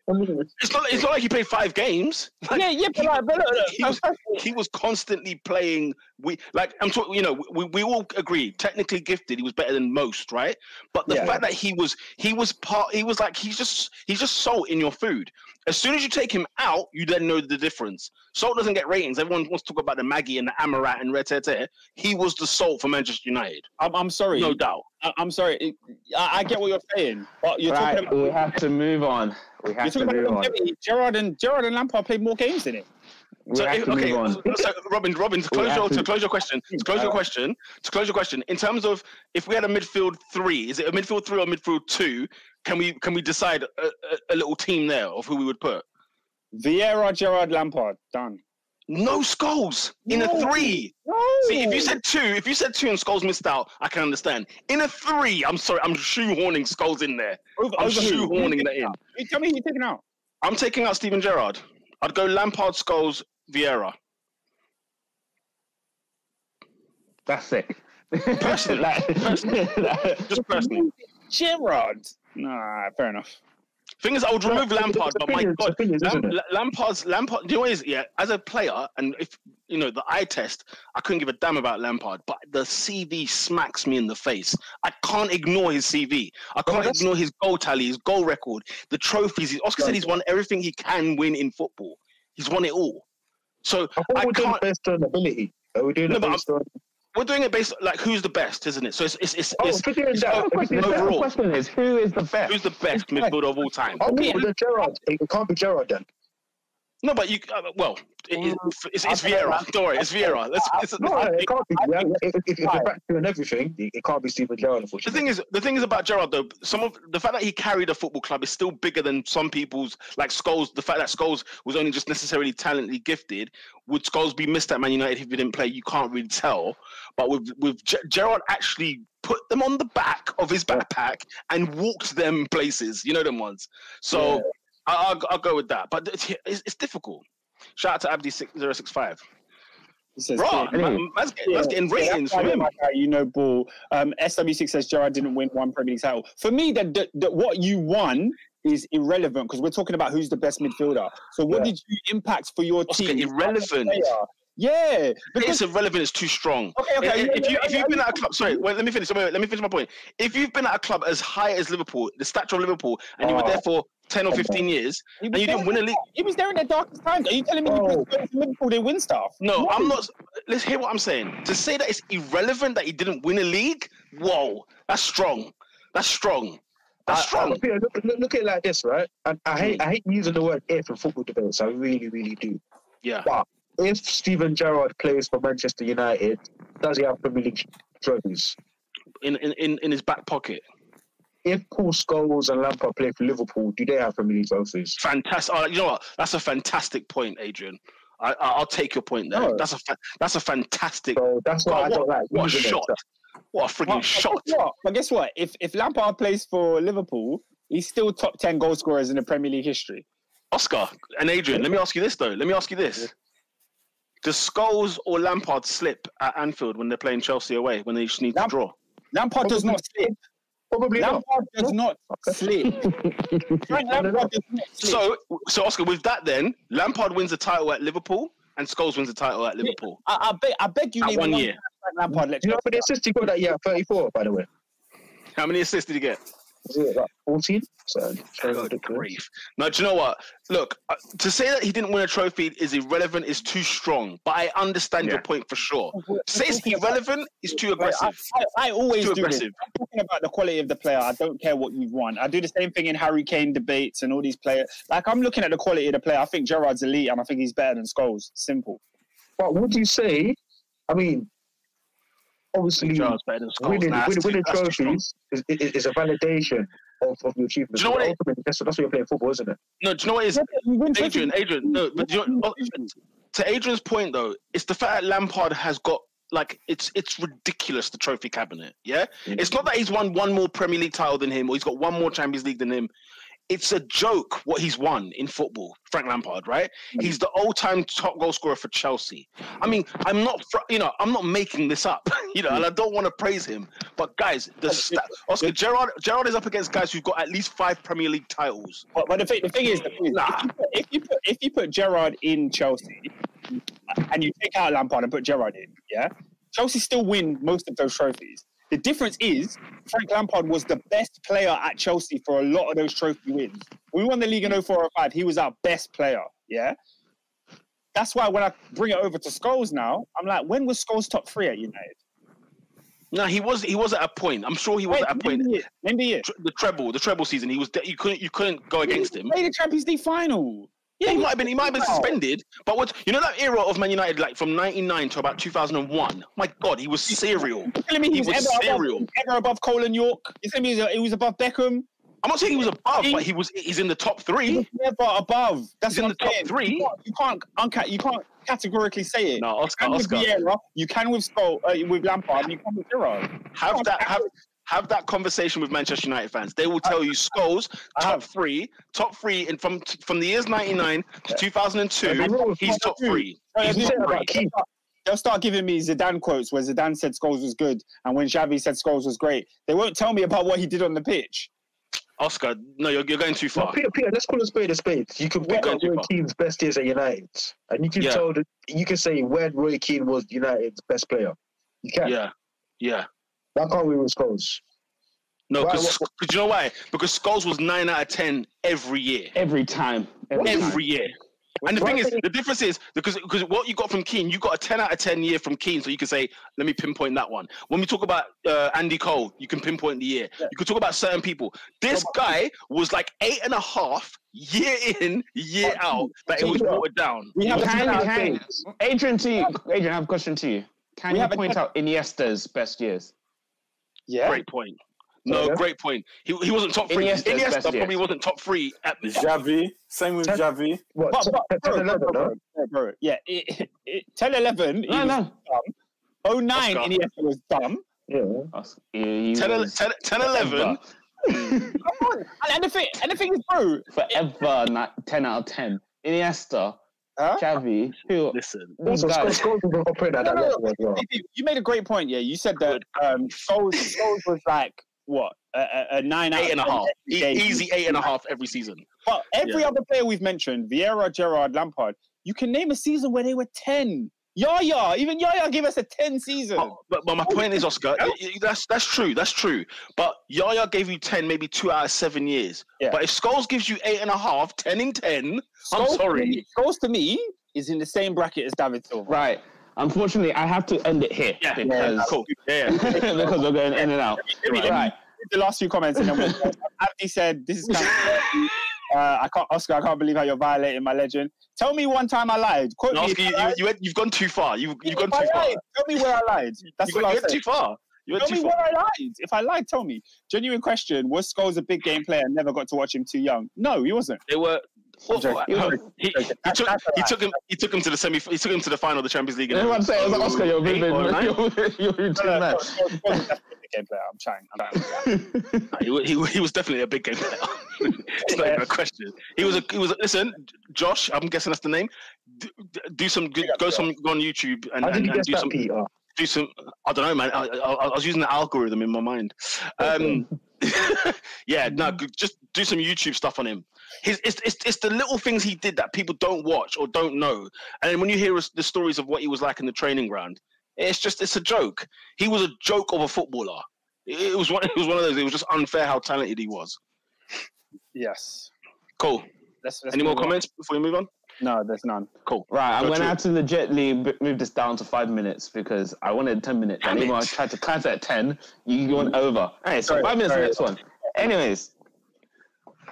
A: It's not. It's not like he played five games. Like,
B: yeah, yeah, but, like, but look, look,
A: he was- he was constantly playing. We like I'm talking. You know, we, we all agree. Technically gifted, he was better than most, right? But the
B: Yeah.
A: fact that he was he was part. He was like he's just he's just salt in your food. As soon as you take him out, you then know the difference. Salt doesn't get ratings. Everyone wants to talk about the Maggie and the Amarat and Red Tete. He was the salt for Manchester United,
B: I'm, I'm sorry.
A: no doubt.
B: I, I'm sorry. It- I, I get what you're saying, but you're
F: right,
B: talking about.
F: we have to move on. We
B: You're
F: have to
B: talking
F: move on.
B: longevity. Gerrard and Gerrard and Lampard played more games than it.
F: We
A: So,
F: have
A: if-
F: to
A: okay, so Robin, Robin, to close your
F: to-
A: to close your question, to close your question, to close your question. In terms of if we had a midfield three, is it a midfield three or midfield two? Can we can we decide a, a, a little team there of who we would put?
B: Vieira, Gerrard, Lampard, done.
A: No Scholes in a three.
B: No.
A: See, if you said two, if you said two and Scholes missed out, I can understand. In a three, I'm sorry, I'm shoehorning Scholes in there.
B: over,
A: I'm
B: over
A: shoehorning that in.
B: You tell me who you're taking out.
A: I'm taking out Steven Gerrard. I'd go Lampard, Scholes, Vieira.
F: That's sick.
A: Personally. (laughs)
F: Like-
A: Just (laughs) personally.
B: Gerrard. Nah, fair enough.
A: Thing is, I would remove Lampard, but my God, Lam-
C: isn't it?
A: La- Lampard's Lampard. Do you know what it is? Yeah, as a player, and if you know the eye test, I couldn't give a damn about Lampard, but the CV smacks me in the face. I can't ignore his CV. I can't
C: that's-
A: ignore his goal tally, his goal record, the trophies. Oscar said he's won everything he can win in football. He's won it all. So
C: I
A: I
C: we're doing it based on ability. Are we doing
A: No,
C: it based on?
A: We're doing it based like who's the best, isn't it? So it's it's it's,
C: Oh,
A: it's
C: if
A: it's
C: that,
A: over-
C: if we're
F: question,
A: overall.
F: question is, who is the best?
A: Who's the best midfielder of all time?
C: Oh, then Gerrard. It can't be Gerrard then.
A: No, but you. Uh, well, it, it, it's, it's
B: I
A: Vieira. Don't worry, it's Vieira. Let's, it's,
C: No,
A: I-
C: it can't be.
B: I
C: Yeah,
B: think-
C: if, if, if
B: Right.
C: you're back doing everything, it, it can't be Steven Gerrard, Unfortunately, the
A: thing is, the thing is about Gerrard though. Some of the fact that he carried a football club is still bigger than some people's. Like Scholes, the fact that Scholes was only just necessarily talently gifted. Would Scholes be missed at Man United if he didn't play? You can't really tell. But with with Ge- Gerrard actually put them on the back of his backpack and walked them places. You know them ones. So I, I'll, I'll, go with that. But it's, it's difficult. Shout out to Abdi six zero six five.
B: Says,
A: Bro, that's, getting,
B: yeah. that's
A: getting
B: ratings yeah, him. You know, ball. Um, SW6 says Gerrard didn't win one Premier League title. For me, that, that, what you won is irrelevant because we're talking about who's the best midfielder. So, what
C: yeah.
B: did you impact for your
A: Oscar,
B: team?
A: Irrelevant.
B: Yeah, because...
A: it's irrelevant. It's too strong.
B: Okay, okay.
A: If, yeah, if you if yeah, you've yeah, been at a club, sorry, wait, let me finish. Wait, wait, let me finish my point. If you've been at a club as high as Liverpool, the stature of Liverpool, and you were ah. therefore 10 or 15 years and you didn't win a league.
B: He was there in the darkest times. Are you telling me Bro. you Liverpool, they win stuff?
A: No, what? I'm not. Let's hear what I'm saying. To say that it's irrelevant that he didn't win a league, whoa, that's strong. That's strong. That's
C: I,
A: strong.
C: I, look, look, look, at it like this, right? I, I hate hmm. I hate using the word if in football debates. I really, really do.
A: Yeah.
C: But if Steven Gerrard plays for Manchester United, does he have Premier League trophies?
A: In, in, in his back pocket.
C: If Paul Scholes and Lampard play for Liverpool, do they have Premier League trophies?
A: Fantastic. Uh, you know what? That's a fantastic point, Adrian. I, I I'll take your point there.
C: No.
A: That's a fa- that's a fantastic.
C: So that's why I don't like
A: What a
C: using it.
A: shot! What a freaking
B: But- but
A: shot!
B: guess what? But guess what? If if Lampard plays for Liverpool, he's still top ten goal scorers in the Premier League history.
A: Oscar and Adrian, let me ask you this though. Let me ask you this. Does Scholes or Lampard slip at Anfield when they're playing Chelsea away when they just need to draw?
B: Lampard does not slip.
C: Probably not. (laughs)
B: Lampard does not slip. Frank Lampard does not slip.
A: So, so Oscar, with that, then Lampard wins the title at Liverpool and Scholes wins the title at Liverpool.
B: I, I beg, I beg you,
A: At
B: name
A: one
B: one
A: year.
B: Lampard
C: you know how many assists he got that year? 34, by the way.
A: How many assists did he get?
C: Was it like 14? So, so
A: Good grief. No, do you know what? Look, uh, to say that he didn't win a trophy is irrelevant is too strong, but I understand your point for sure. To say it's
B: talking about-
A: irrelevant is too
B: Right,
A: aggressive.
B: I, I, I always
A: Too
B: do this. I'm talking about the quality of the player. I don't care what you've won. I do the same thing in Harry Kane debates and all these players. Like I'm looking at the quality of the player. I think Gerrard's elite, and I think he's better than Scholes. Simple.
C: But would you say, I mean, obviously,
A: Gerrard's better than
C: winning, winning, winning
A: that's too strong.
C: trophies is, is, is a validation of, of your achievements.
A: Do you know what it-
C: Ultimately, that's, that's why you're playing football, isn't it?
A: No, do you know what it is?
B: You win
A: Adrian. Adrian, no, but do you know, oh, to Adrian's point though, it's the fact that Lampard has got like it's it's ridiculous the trophy cabinet. Yeah, mm. it's not that he's won one more Premier League title than him or he's got one more Champions League than him. It's a joke what he's won in football, Frank Lampard, right? Mm. He's the all-time top goal scorer for Chelsea. I mean, I'm not, fr- you know, I'm not making this up, (laughs) you know, and I don't want to praise him, but guys, the sta- Oscar Gerrard, Gerrard is up against guys who've got at least five Premier League titles.
B: But, but the, thing, the thing is, the thing is
A: Nah.
B: if, you put, if you put if you put Gerrard in Chelsea and you take out Lampard and put Gerrard in, yeah, Chelsea still win most of those trophies. The difference is Frank Lampard was the best player at Chelsea for a lot of those trophy wins. When we won the league in 0405, he was our best player. Yeah. That's why when I bring it over to Scholes now, I'm like, when was Scholes top three at United?
A: No, he was he was at a point. I'm sure he was
B: Wait,
A: at a point.
B: Maybe it. Maybe it.
A: The treble, the treble season, he was de- you couldn't you couldn't go against him.
B: Made the Champions League final.
A: Yeah, he might have been he might have been suspended. But what you know that era of Man United, like from '99 to about 2001. My God, he was serial.
B: You're telling me he,
A: He
B: was,
A: was
B: ever,
A: serial.
B: above, ever above Cole and Yorke? You're telling me he was, he was above Beckham?
A: I'm not saying he was above, but he was he's in the top three.
B: never above. That's
A: in the top
B: saying.
A: three.
B: You can't, you can't, unca- you can't categorically say it.
A: No,
B: You
A: Oscar,
B: can with Vieira, you can with uh, with Lampard, and you can with Gerrard.
A: have that have have that conversation with Manchester United fans. They will tell you Scholes top
B: have.
A: three, top three, and from from the years '99 to 2002, he's top three. He's top three.
B: about Keane. They'll start giving me Zidane quotes where Zidane said Scholes was good, and when Xavi said Scholes was great. They won't tell me about what he did on the pitch.
A: Oscar, no, you're, you're going too
C: No,
A: far.
C: Peter, Peter, let's call a spade a spade. You can pick
A: Yeah.
C: up Roy Keane's best years at United, and you can
A: Yeah.
C: tell that you can say when Roy Keane was United's best player. You can.
A: Yeah, yeah.
C: Why can't we with Scholes?
A: No,
C: Why-
A: because you know why? Because Scholes was nine out of ten every year.
F: Every time. Every time.
A: Year. And the
C: Why
A: thing is, the difference is because because what you got from Keane, you got a ten out of ten year from Keane, so you can say, let me pinpoint that one. When we talk about uh, Andy Cole, you can pinpoint the year.
B: Yeah.
A: You can talk about certain people. This guy was like eight and a half year in, year out that it was
C: Yeah.
A: watered down.
B: We have
F: Can,
B: a
F: can, Adrian, to you, Adrian, I have a question to you. Can
B: We
F: you
B: have a-
F: point out Iniesta's best years?
B: Yeah.
A: Great point. No,
C: Yeah.
A: great point. He, he wasn't top three.
F: Iniesta's
A: Iniesta,
F: best
A: probably
F: years.
A: wasn't top three at
E: the Xavi, same with Xavi.
C: What?
B: But, but,
C: 10,
B: bro,
C: 10, 11,
B: bro,
C: no?
B: bro, bro, yeah, it, it, 10 11,
F: No, no.
B: 09
A: Oscar.
B: Iniesta was dumb.
C: Yeah.
F: Us- he
A: 10,
F: was
A: 10, 10 11. (laughs)
B: Come on. And, and, the thing, and the thing is, bro,
F: Forever not 10 out of 10. Iniesta,
B: huh?
F: Xavi, who?
A: Listen,
C: Also. Scholes, Scholes was operating at that
B: no, no.
C: level as well.
B: you- you made a great point. Yeah, you said that um, Scholes, Scholes was like what a, a, a nine out
A: eight and a half. E- easy eight and a half every season.
B: But every
A: Yeah.
B: other player we've mentioned, Vieira, Gerrard, Lampard, you can name a season where they were ten. Yaya, even Yaya gave us a 10 season.
A: But, but, but my point is, Oscar, y- y- that's that's true. That's true. But Yaya gave you ten, maybe two out of seven years.
B: Yeah.
A: But if Scholes gives you eight and a half, ten in ten, I'm
B: Scholes to
A: sorry.
B: me- Scholes to me is in the same bracket as David Silva.
D: Right. Unfortunately, I have to end it here
A: Yeah,
D: because
A: cool. Yeah, yeah. (laughs)
D: because we're going in and out.
B: Let me- let me
D: Right.
B: the last few comments and then we'll (laughs) go. Abdi said, "This is kind of (laughs) uh, I can't, Oscar. I can't believe how you're violating my legend. Tell me one time I lied. Quote
A: No,
B: me.
A: Oscar, you,
B: lied.
A: you you've gone too far. You, you've gone too far.
B: Tell me where I lied. That's
A: You
B: what I
A: went
B: said.
A: too far. You
B: Tell me
A: far.
B: where I lied. If I lied, tell me. Genuine question: Was Scholes a big game player and never got to watch him too young? No, he wasn't.
A: They were.
B: I'm. (laughs)
A: He, he, he took he took him he took him to the semi he took him to the final of the Champions League. in
D: That's what I'm saying. I was like, Oscar, you're a bit,
A: Eight or nine?
D: you're, you're, you're too
B: No, no,
D: mad.
B: Scholes- Scholes was definitely a big game player. I'm trying. I'm trying. (laughs)
A: He, he, he was definitely a big game player. (laughs) it's not even a question. He was a he was a, listen, Josh. I'm guessing that's the name. Do, do some good, go some go on YouTube and, and, and do some
C: Peter?
A: Do some. I don't know, man. I, I, I was using the algorithm in my mind. Um, (laughs) yeah, no, just do some YouTube stuff on him. His, it's, it's, it's the little things he did that people don't watch or don't know. And when you hear the stories of what he was like in the training ground, it's just it's a joke. He was a joke of a footballer. It, was one. (laughs) It was one of those. It was just unfair how talented he was.
B: Yes.
A: Cool.
B: Let's, let's
A: Any more
B: on.
A: comments before we move on?
B: No, there's none.
A: Cool.
D: Right, I'm
A: Go
D: going to
A: to
D: have to legitly b- move this down to five minutes because I wanted 10 minutes.
A: Damn
D: and even
A: it.
D: I tried to cut it at 10, you went over. All right, so
B: Sorry,
D: five minutes for
B: sorry.
D: next one. Anyways,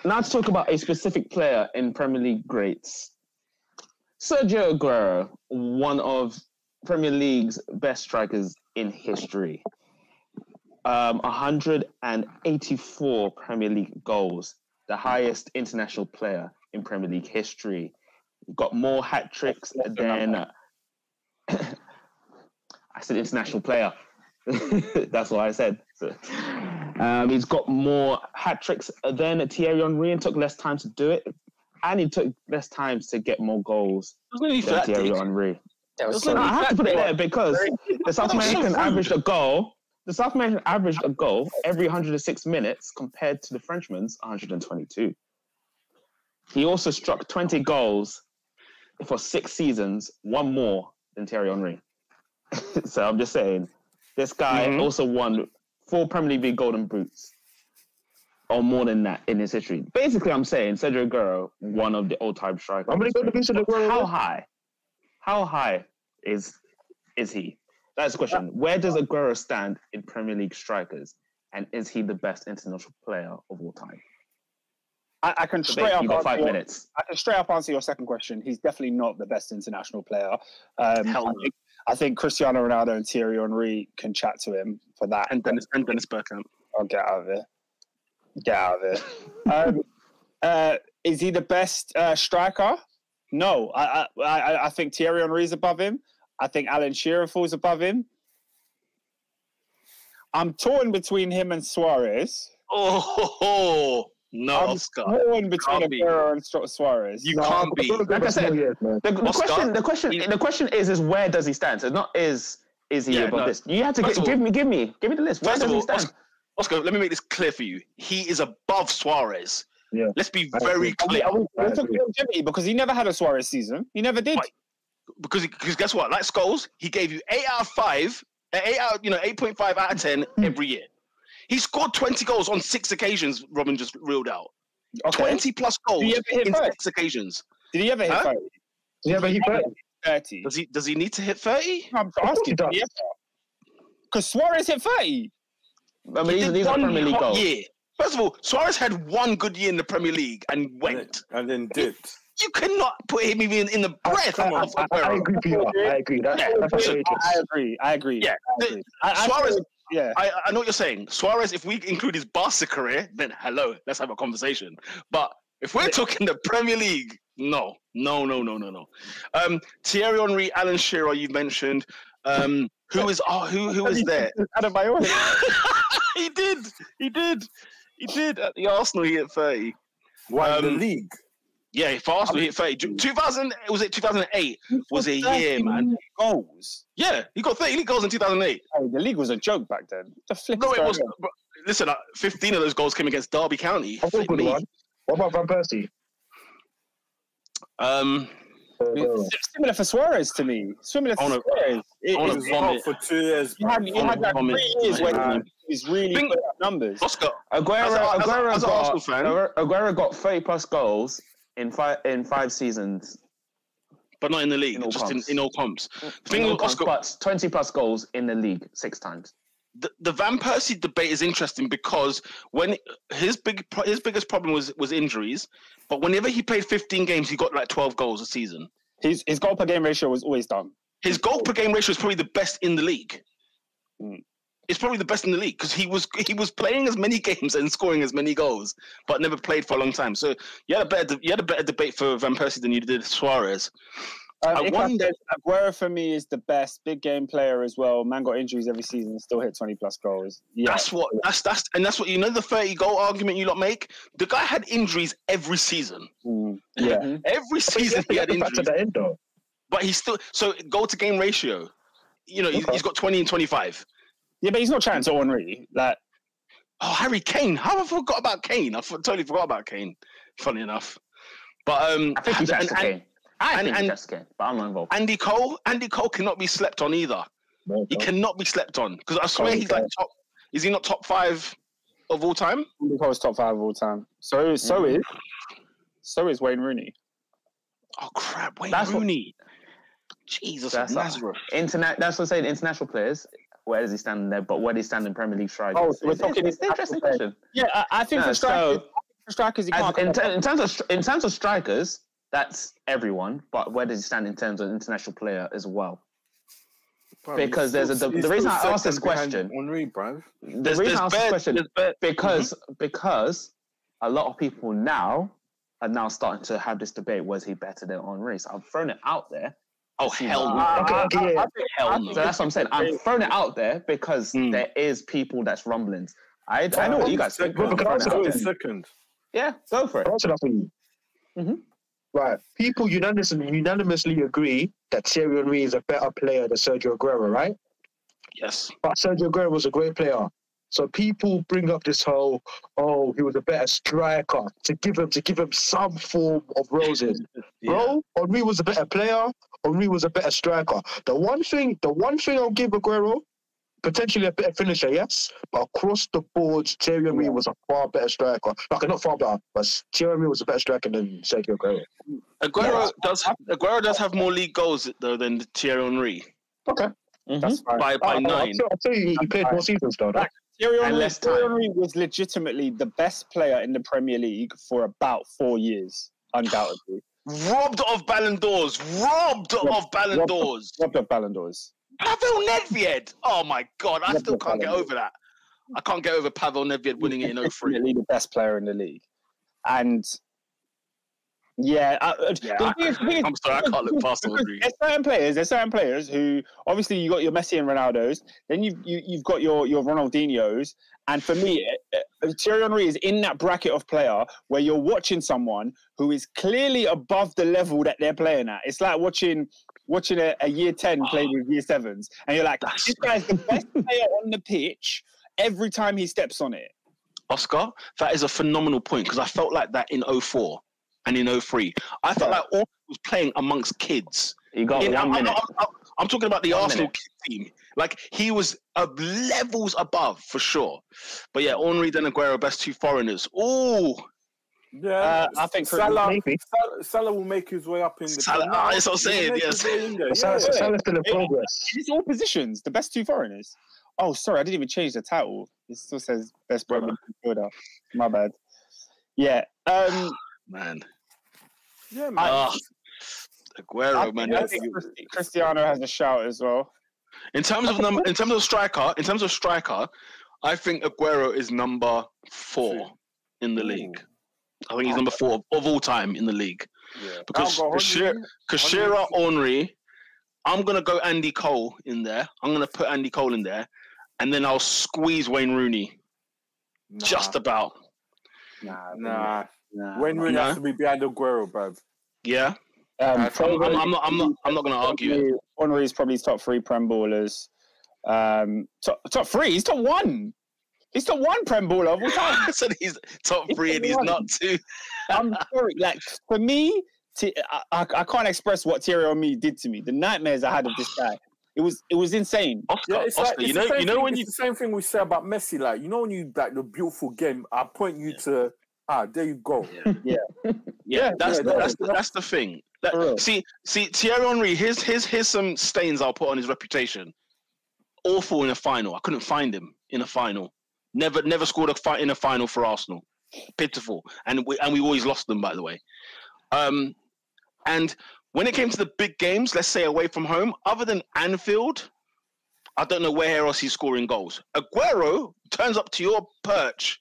D: now to talk about a specific player in Premier League greats. Sergio Aguero, one of Premier League's best strikers in history. Um, 184 Premier League goals, the highest international player in Premier League history. Got more hat tricks than.
B: number? (clears throat)
D: I said international player. (laughs) That's what I said. So, um, he's got more hat tricks than Thierry Henry and took less time to do it. And he took less time to get more goals
A: There's no need for
D: than. Thierry
A: Dick.
D: Henry.
B: That was so
A: no
D: No, I have to put it there because the South
A: That's so
D: American (laughs) averaged a goal. The South American averaged a goal every 106 minutes compared to the Frenchman's 122. He also struck 20 goals for six seasons, one more than Thierry Henry. (laughs) so I'm just saying, this guy
A: Mhm.
D: also won four Premier League Golden Boots, or more than that in his history. Basically, I'm saying Sergio Aguero, one of the all-time strikers.
C: How many Golden Boots did Aguero
D: How high? How high is is he? That's the question. Where does Aguero stand in Premier League strikers? And is he the best international player of all time?
B: I, I can
D: So
B: straight up
D: you got
B: answer
D: five
B: your-
D: minutes.
B: I can straight up answer your second question. He's definitely not the best international player. Um,
A: Hell
B: I, think, I think Cristiano Ronaldo and Thierry Henry can chat to him for that.
A: And Dennis and Dennis Bergkamp.
B: I'll get out of it. Get out of it. (laughs) um, uh, is he the best uh, striker? No, I, I, I, I think Thierry Henry is above him. I think Alan Shearer falls above him. I'm torn between him and Suarez.
A: Oh no,
B: I'm
A: Oscar.
B: torn between
A: Can't be.
B: Aguero and Suarez.
A: You
C: No,
A: can't be.
D: Like I said,
C: more years, man.
D: The, the
A: Oscar,
D: question, the question,
A: he-
D: the question is, is where does he stand? So not is is he
A: Yeah,
D: above
A: no.
D: this? You have to
A: First all-
D: give me, give me, give me the list. Where
A: First
D: does
A: of
D: he
A: all,
D: stand?
A: Oscar, Oscar, let me make this clear for you. He is above Suarez.
C: Yeah.
A: Let's be
C: I
A: very
C: agree.
A: clear.
B: Are we, are we
C: I
B: talking about Jimmy because he never had a Suarez season. He never did.
A: Right. Because because guess what? Like Scholes, he gave you eight out of five, eight out, you know, eight point five out of ten hmm. every year. He scored twenty goals on six occasions. Robin just reeled out
B: Okay.
A: twenty plus goals
B: Did he ever hit
A: in
B: thirty?
A: six occasions.
B: Did he ever hit
A: Huh?
B: 30?
C: Yeah, but he played.
B: 30.
A: Does he does he need to hit thirty?
B: I'm
C: course
B: asking.
C: he does.
B: Because Suarez hit 30.
D: I mean, these, are- these are Premier League goals.
A: year. First of all, Suarez had one good year in the Premier League and
E: And
A: went.
E: then, and then dipped.
A: You cannot put him even in the breath
C: I,
A: of
C: I, I, I agree, Peter. I agree. That,
A: Yeah.
C: that's.
B: I agree. I agree.
A: Yeah,
B: I agree. I, I
A: Suarez-
B: feel- yeah.
A: I, I know what you're saying. Suarez, if we include his Barca career, then hello, let's have a conversation. But if we're talking the Premier League, no, no, no, no, no, no. Um, Thierry Henry, Alan Shearer, you mentioned. Um, who is oh, who who is there? (laughs)
B: Of (laughs)
A: he did, he did, he did at the Arsenal. He hit thirty.
E: Why the
A: Um,
E: league?
A: Yeah, for Arsenal, he hit thirty. Two thousand was it? Two thousand eight was a year, man.
B: Goals.
A: Yeah, he got thirty goals in two thousand eight.
B: Hey, the league was a joke back then. The flip
A: No, it was.
B: on?
A: bro, Listen, uh, fifteen of those goals came against Derby County.
C: I've got a good
A: Me.
C: one. What about Van Persie?
A: Um,
B: It's similar for Suarez to me. Similar to
A: I wanna-
B: Suarez. It-
A: I wanna
E: He
B: it's-
E: was
A: vomit.
E: for two years.
B: you had, you had
A: wanna
B: like
A: vomit.
B: three years where
A: Yeah.
B: he was really
A: Think-
B: putting up numbers.
A: Oscar,
F: Aguero,
A: As a- as a-
F: Aguero,
A: as an
F: got,
A: Arsenal fan-
F: Aguero, Aguero got 30 plus goals in five in five seasons.
A: but not in the league,
F: In all
A: just in,
F: comps.
A: in all comps. The thing
F: In
A: with
F: all
A: Oscar,
F: but 20 plus goals in the league six times.
A: the, the Van Persie debate is interesting because when his big his biggest problem was was injuries, but whenever he played 15 games, he got like 12 goals a season.
B: His his goal per game ratio was always done.
A: His goal per game ratio is probably the best in the league.
B: Mm.
A: It's probably the best in the league because he was he was playing as many games and scoring as many goals, but never played for a long time. So you had a better de- you had a better debate for Van Persie than you did Suarez.
B: Um,
A: I wonder-
B: Aguero for me is the best big game player as well. Man got injuries every season, still hit twenty plus goals. Yeah,
A: That's what that's that's and that's what you know the 30 goal argument you lot make. The guy had injuries every season.
B: Mm, yeah. (laughs)
A: Every season he had injuries.
C: end.
A: But he's still so goal to game ratio. You know,
C: Okay.
A: he's got 20 and 25.
B: Yeah, but he's not chatting to Henry. Like,
A: Oh, Harry Kane. How have I forgot about Kane? I f- totally forgot about Kane. Funny enough. But um
F: I think he
A: and-
F: chats
A: and-
F: Kane. I
A: and-
F: think he
A: and-
F: chats Kane, but I'm not involved.
A: Andy Cole, Andy Cole cannot be slept on either.
C: No,
A: He
C: no.
A: cannot be slept on because I swear he's like top. Is he not top five of all time?
B: Andy Cole's top five of all time. So so
A: Mm.
B: is so is Wayne Rooney.
A: Oh crap! Wayne
F: That's what-
A: Rooney. Jesus
F: That's
A: of
F: not-
A: Nazareth.
F: Internet. That's what I'm saying. International players. Where does he stand in there? But where does he stand in Premier League strikers?
B: Oh, so we're
F: It's-
B: talking
F: it's, it's an interesting
B: international
F: question.
B: Yeah, I, I think
F: No,
B: for strikers,
F: so-
B: for strikers, he can't.
F: in, ter- in terms of stri- in terms of strikers, that's everyone. But where does he stand in terms of international player as well?
E: Bruv,
F: because
E: he's
F: there's a- the- the reason I asked this
E: second behind
F: question-
E: Henry, bruv.
F: The
A: There's,
F: reason
A: there's
F: I asked this question
A: there's bare-
F: because mm-hmm. because a lot of people now are now starting to have this debate: was he better than Henry? So I've thrown it out there.
A: Oh hell no!
B: I-
C: Okay, okay,
B: I-
C: yeah.
B: I think-
A: Hell no.
F: So that's what I'm saying. I'm throwing it out there because
A: Hmm.
F: there is people that's rumblings. I, I know what you guys think. but I'm
E: Second.
F: throwing it
C: Second.
F: out
E: Who
F: there.
E: is second?
F: Yeah, go for it.
C: Answer that for you.
F: Mhm.
C: Right. People unanimously unanimously agree that Thierry Henry is a better player than Sergio Aguero, right?
A: Yes.
C: But Sergio Aguero was a great player. So people bring up this whole, oh, he was a better striker to give him to give him some form of roses. (laughs) Bro, Henry was a better player. Henry was a better striker. The one thing, the one thing I'll give Aguero, potentially a better finisher, yes, but across the board, Thierry Henry was a far better striker. Like not far better, but Thierry Henry was a better striker than Sergio Aguero.
A: Aguero does have, Aguero does have more league goals though than Thierry Henry
C: Okay, mm-hmm.
B: That's fine.
A: by by
C: I'll, I'll,
A: nine.
C: tell, I'll tell you, he played more seasons though. though.
B: Thierry Henry,
F: less
B: Thierry
F: time.
B: Henry was legitimately the best player in the Premier League for about four years, undoubtedly. (sighs)
A: Robbed of Ballon d'Ors. Robbed
B: Robbed-
A: of Ballon
B: robbed-
A: d'Ors.
B: Robbed of Ballon d'Ors.
A: Pavel Nedved. Oh my god, I
B: Robbed
A: still can't get over that. I can't get over Pavel Nedved winning it in (laughs) 03.
B: Definitely the best player in the league, and yeah, uh, uh,
A: Yeah,
B: the is-
A: I'm sorry, I can't look past Henry.
B: There's certain players. There's certain players who obviously you got your Messi and Ronaldo's. Then you've you, you've got your your Ronaldinho's. And for me, uh, uh, Thierry Henry is in that bracket of player where you're watching someone who is clearly above the level that they're playing at. It's like watching watching a, a year ten play with year sevens, and you're like, this guy's the (laughs) best player on the pitch every time he steps on it.
A: Oscar, that is a phenomenal point because I felt like that in 04 and in 03. I felt
B: Yeah.
A: like all was playing amongst kids.
F: You got
A: In-
F: one
A: I'm, I'm-
F: minute.
A: I'm- I'm- I'm talking about the
F: One
A: Arsenal kid team. Like he was uh, levels above for sure. But yeah, Henry and Aguero, best two foreigners. Oh,
E: Yeah,
B: Uh, I think
E: Salah, Salah, Salah will make his way up in the.
A: Salah-
E: No,
A: ah, that's what I'm saying, yes.
E: his way in there,
C: But Salah-
E: yeah.
C: Salah's still in progress.
B: It's all positions. The best two foreigners. Oh, sorry, I didn't even change the title. It still says best Premier midfielder. My bad. Yeah. Um,
A: man.
E: Yeah, man.
A: Ah, Aguero,
B: I
A: man.
B: I think Cristiano has a shout as well.
A: In terms of number, in terms of striker, in terms of striker, I think Aguero is number four in the league. I think he's number four of, of all time in the league
E: yeah.
A: because
E: I'll
A: Kashira,
E: Henry.
A: Kashira Henry. I'm gonna go Andy Cole in there. I'm gonna put Andy Cole in there, and then I'll squeeze Wayne Rooney
E: Nah,
A: just about.
B: Nah,
E: nah.
B: Nah.
E: Wayne Rooney
A: Nah.
E: has to be behind Aguero, bruv.
A: Yeah,
B: Um,
A: I'm, I'm, I'm not. I'm not. I'm not gonna argue. it.
B: Henry is probably top three Prem ballers. Um, top, top three. He's top one. He's top one Prem baller of all time. (laughs)
A: I said he's top
B: He's
A: three, and he's
B: one.
A: not two.
B: I'm sorry. Like for me, T- I, I, I can't express what Thierry Henry did to me. The nightmares I had of this (sighs) guy. It was it was insane.
A: Oscar,
E: Yeah, it's
A: Oscar,
E: like, it's
A: you know, you know
E: thing-
A: when
E: it's
A: you
E: the same thing we say about Messi. Like you know when you like the beautiful game, I point you to ah, there you go.
A: yeah, (laughs)
B: Yeah,
A: that's
E: yeah,
A: the, that's the, that's the thing. That- see, see, Thierry Henry. Here's here's here's some stains I'll put on his reputation. Awful in a final. I couldn't find him in a final. Never never scored a fight in a final for Arsenal. Pitiful, and we and we always lost them by the way. Um, and when it came to the big games, let's say away from home, other than Anfield, I don't know where else he's scoring goals. Aguero turns up to your perch,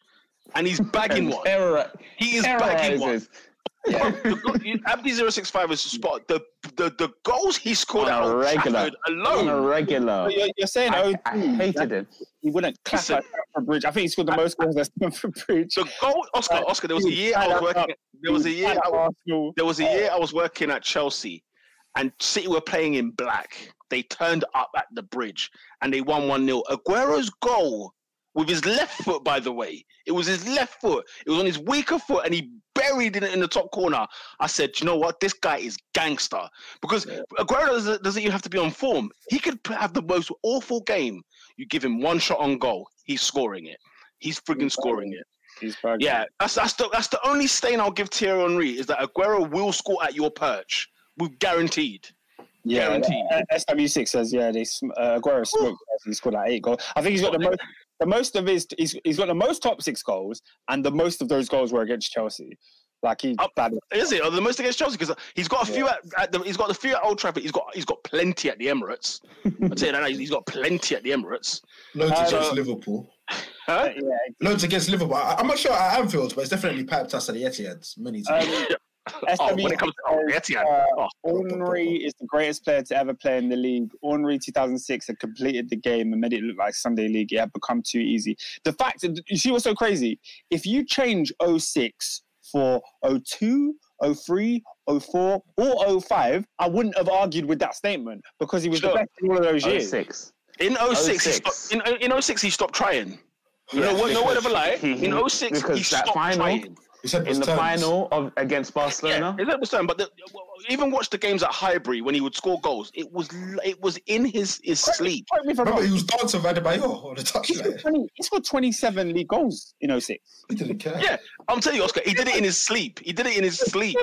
A: and he's bagging one.
F: Terror-
A: He is bagging one.
F: terrorizes.
A: Bro, the go- you- Abdi 065 is spot. The, the the goals he scored
F: On
A: at
F: a regular.
A: Trafford
F: On a regular.
B: You're, you're saying
F: I,
B: oh,
F: I hated him.
B: he wouldn't clap
A: Listen.
B: at Stamford Bridge. I think he scored the most goals at Stamford Bridge.
A: The goal, Oscar,
B: Like,
A: Oscar. There was a year I was
B: out
A: working. There was a year. I,
B: Arsenal.
A: there was a year I was working at Chelsea, and City were playing in black. They turned up at the bridge and they won one 0 Aguero's goal with his left foot, by the way, it was his left foot. It was on his weaker foot, and he buried it in the top corner. I said, you know what? This guy is gangster because Aguero doesn't, doesn't even have to be on form. He could have the most awful game. You give him one shot on goal, he's scoring it. He's frigging scoring it.
B: He's bagging.
A: Yeah, that's that's the that's the only stain I'll give Thierry Henry is that Aguero will score at your perch. We guaranteed.
B: Yeah,
A: Guaranteed.
B: uh, SW6 says yeah. They uh, Aguero smoked. He scored like eight goals. I think he's got the most. The most of his he's, he's got the most top six goals, and the most of those goals were against Chelsea. Like he,
A: Up-
B: bad.
A: Is it? Or the most against Chelsea because he's got a few at, at the, he's got a few at Old Trafford. He's got he's got plenty at the Emirates. I'd say that he's got plenty at the Emirates.
G: Loads
B: Uh,
G: against
A: so-
G: Liverpool.
A: Huh?
B: yeah.
G: Loads against Liverpool. I, I'm not sure at Anfield, but it's definitely piped us at the Etihad many times.
B: Um,
A: Oh, when it comes to oh,
B: says, uh,
A: oh,
B: Henry is the greatest player to ever play in the league. Henry 2006 had completed the game and made it look like Sunday League. It had become too easy. The fact that you see what's so crazy? If you change 06 for 02, 03, 04, or 05, I wouldn't have argued with that statement because he was
A: Sure.
B: the best in all of those years.
F: six.
A: in 06, he
F: 06.
A: stopped, in, in 06 he stopped trying. You
F: Yeah,
A: what? No one
F: because
A: ever lie.
F: he-
A: In 06
F: because
A: he
F: that
A: stopped
F: final-
A: trying.
G: He said it was
F: In the
G: turns.
F: final of against Barcelona.
A: Yeah, it's understand, but the, even watch the games at Highbury when he would score goals. It was it was in his his sleep.
B: Correct me if I'm
G: Remember,
B: wrong.
G: he was dancing with Adebayor on the
B: scored,
G: touchline.
B: he scored 27 league goals in 06.
G: He didn't care.
A: Yeah, I'm telling you, Oscar, he did it in his sleep. He did it in his sleep.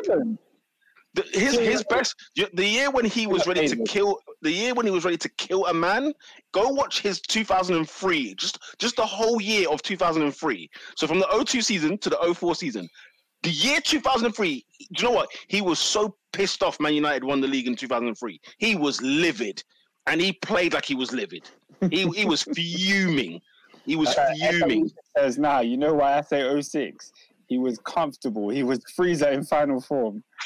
A: The, his his best the year when he was ready to kill the year when he was ready to kill a man. Go watch his 2003. Just just the whole year of 2003. So from the 02 season to the 04 season. The year 2003, do you know what? He was so pissed off Man United won the league in 2003. He was livid. And he played like he was livid. He he was (laughs) fuming. He was
B: Uh,
A: fuming.
B: says now, you know why I say 06? He was comfortable. He was Frieza in final form. (laughs)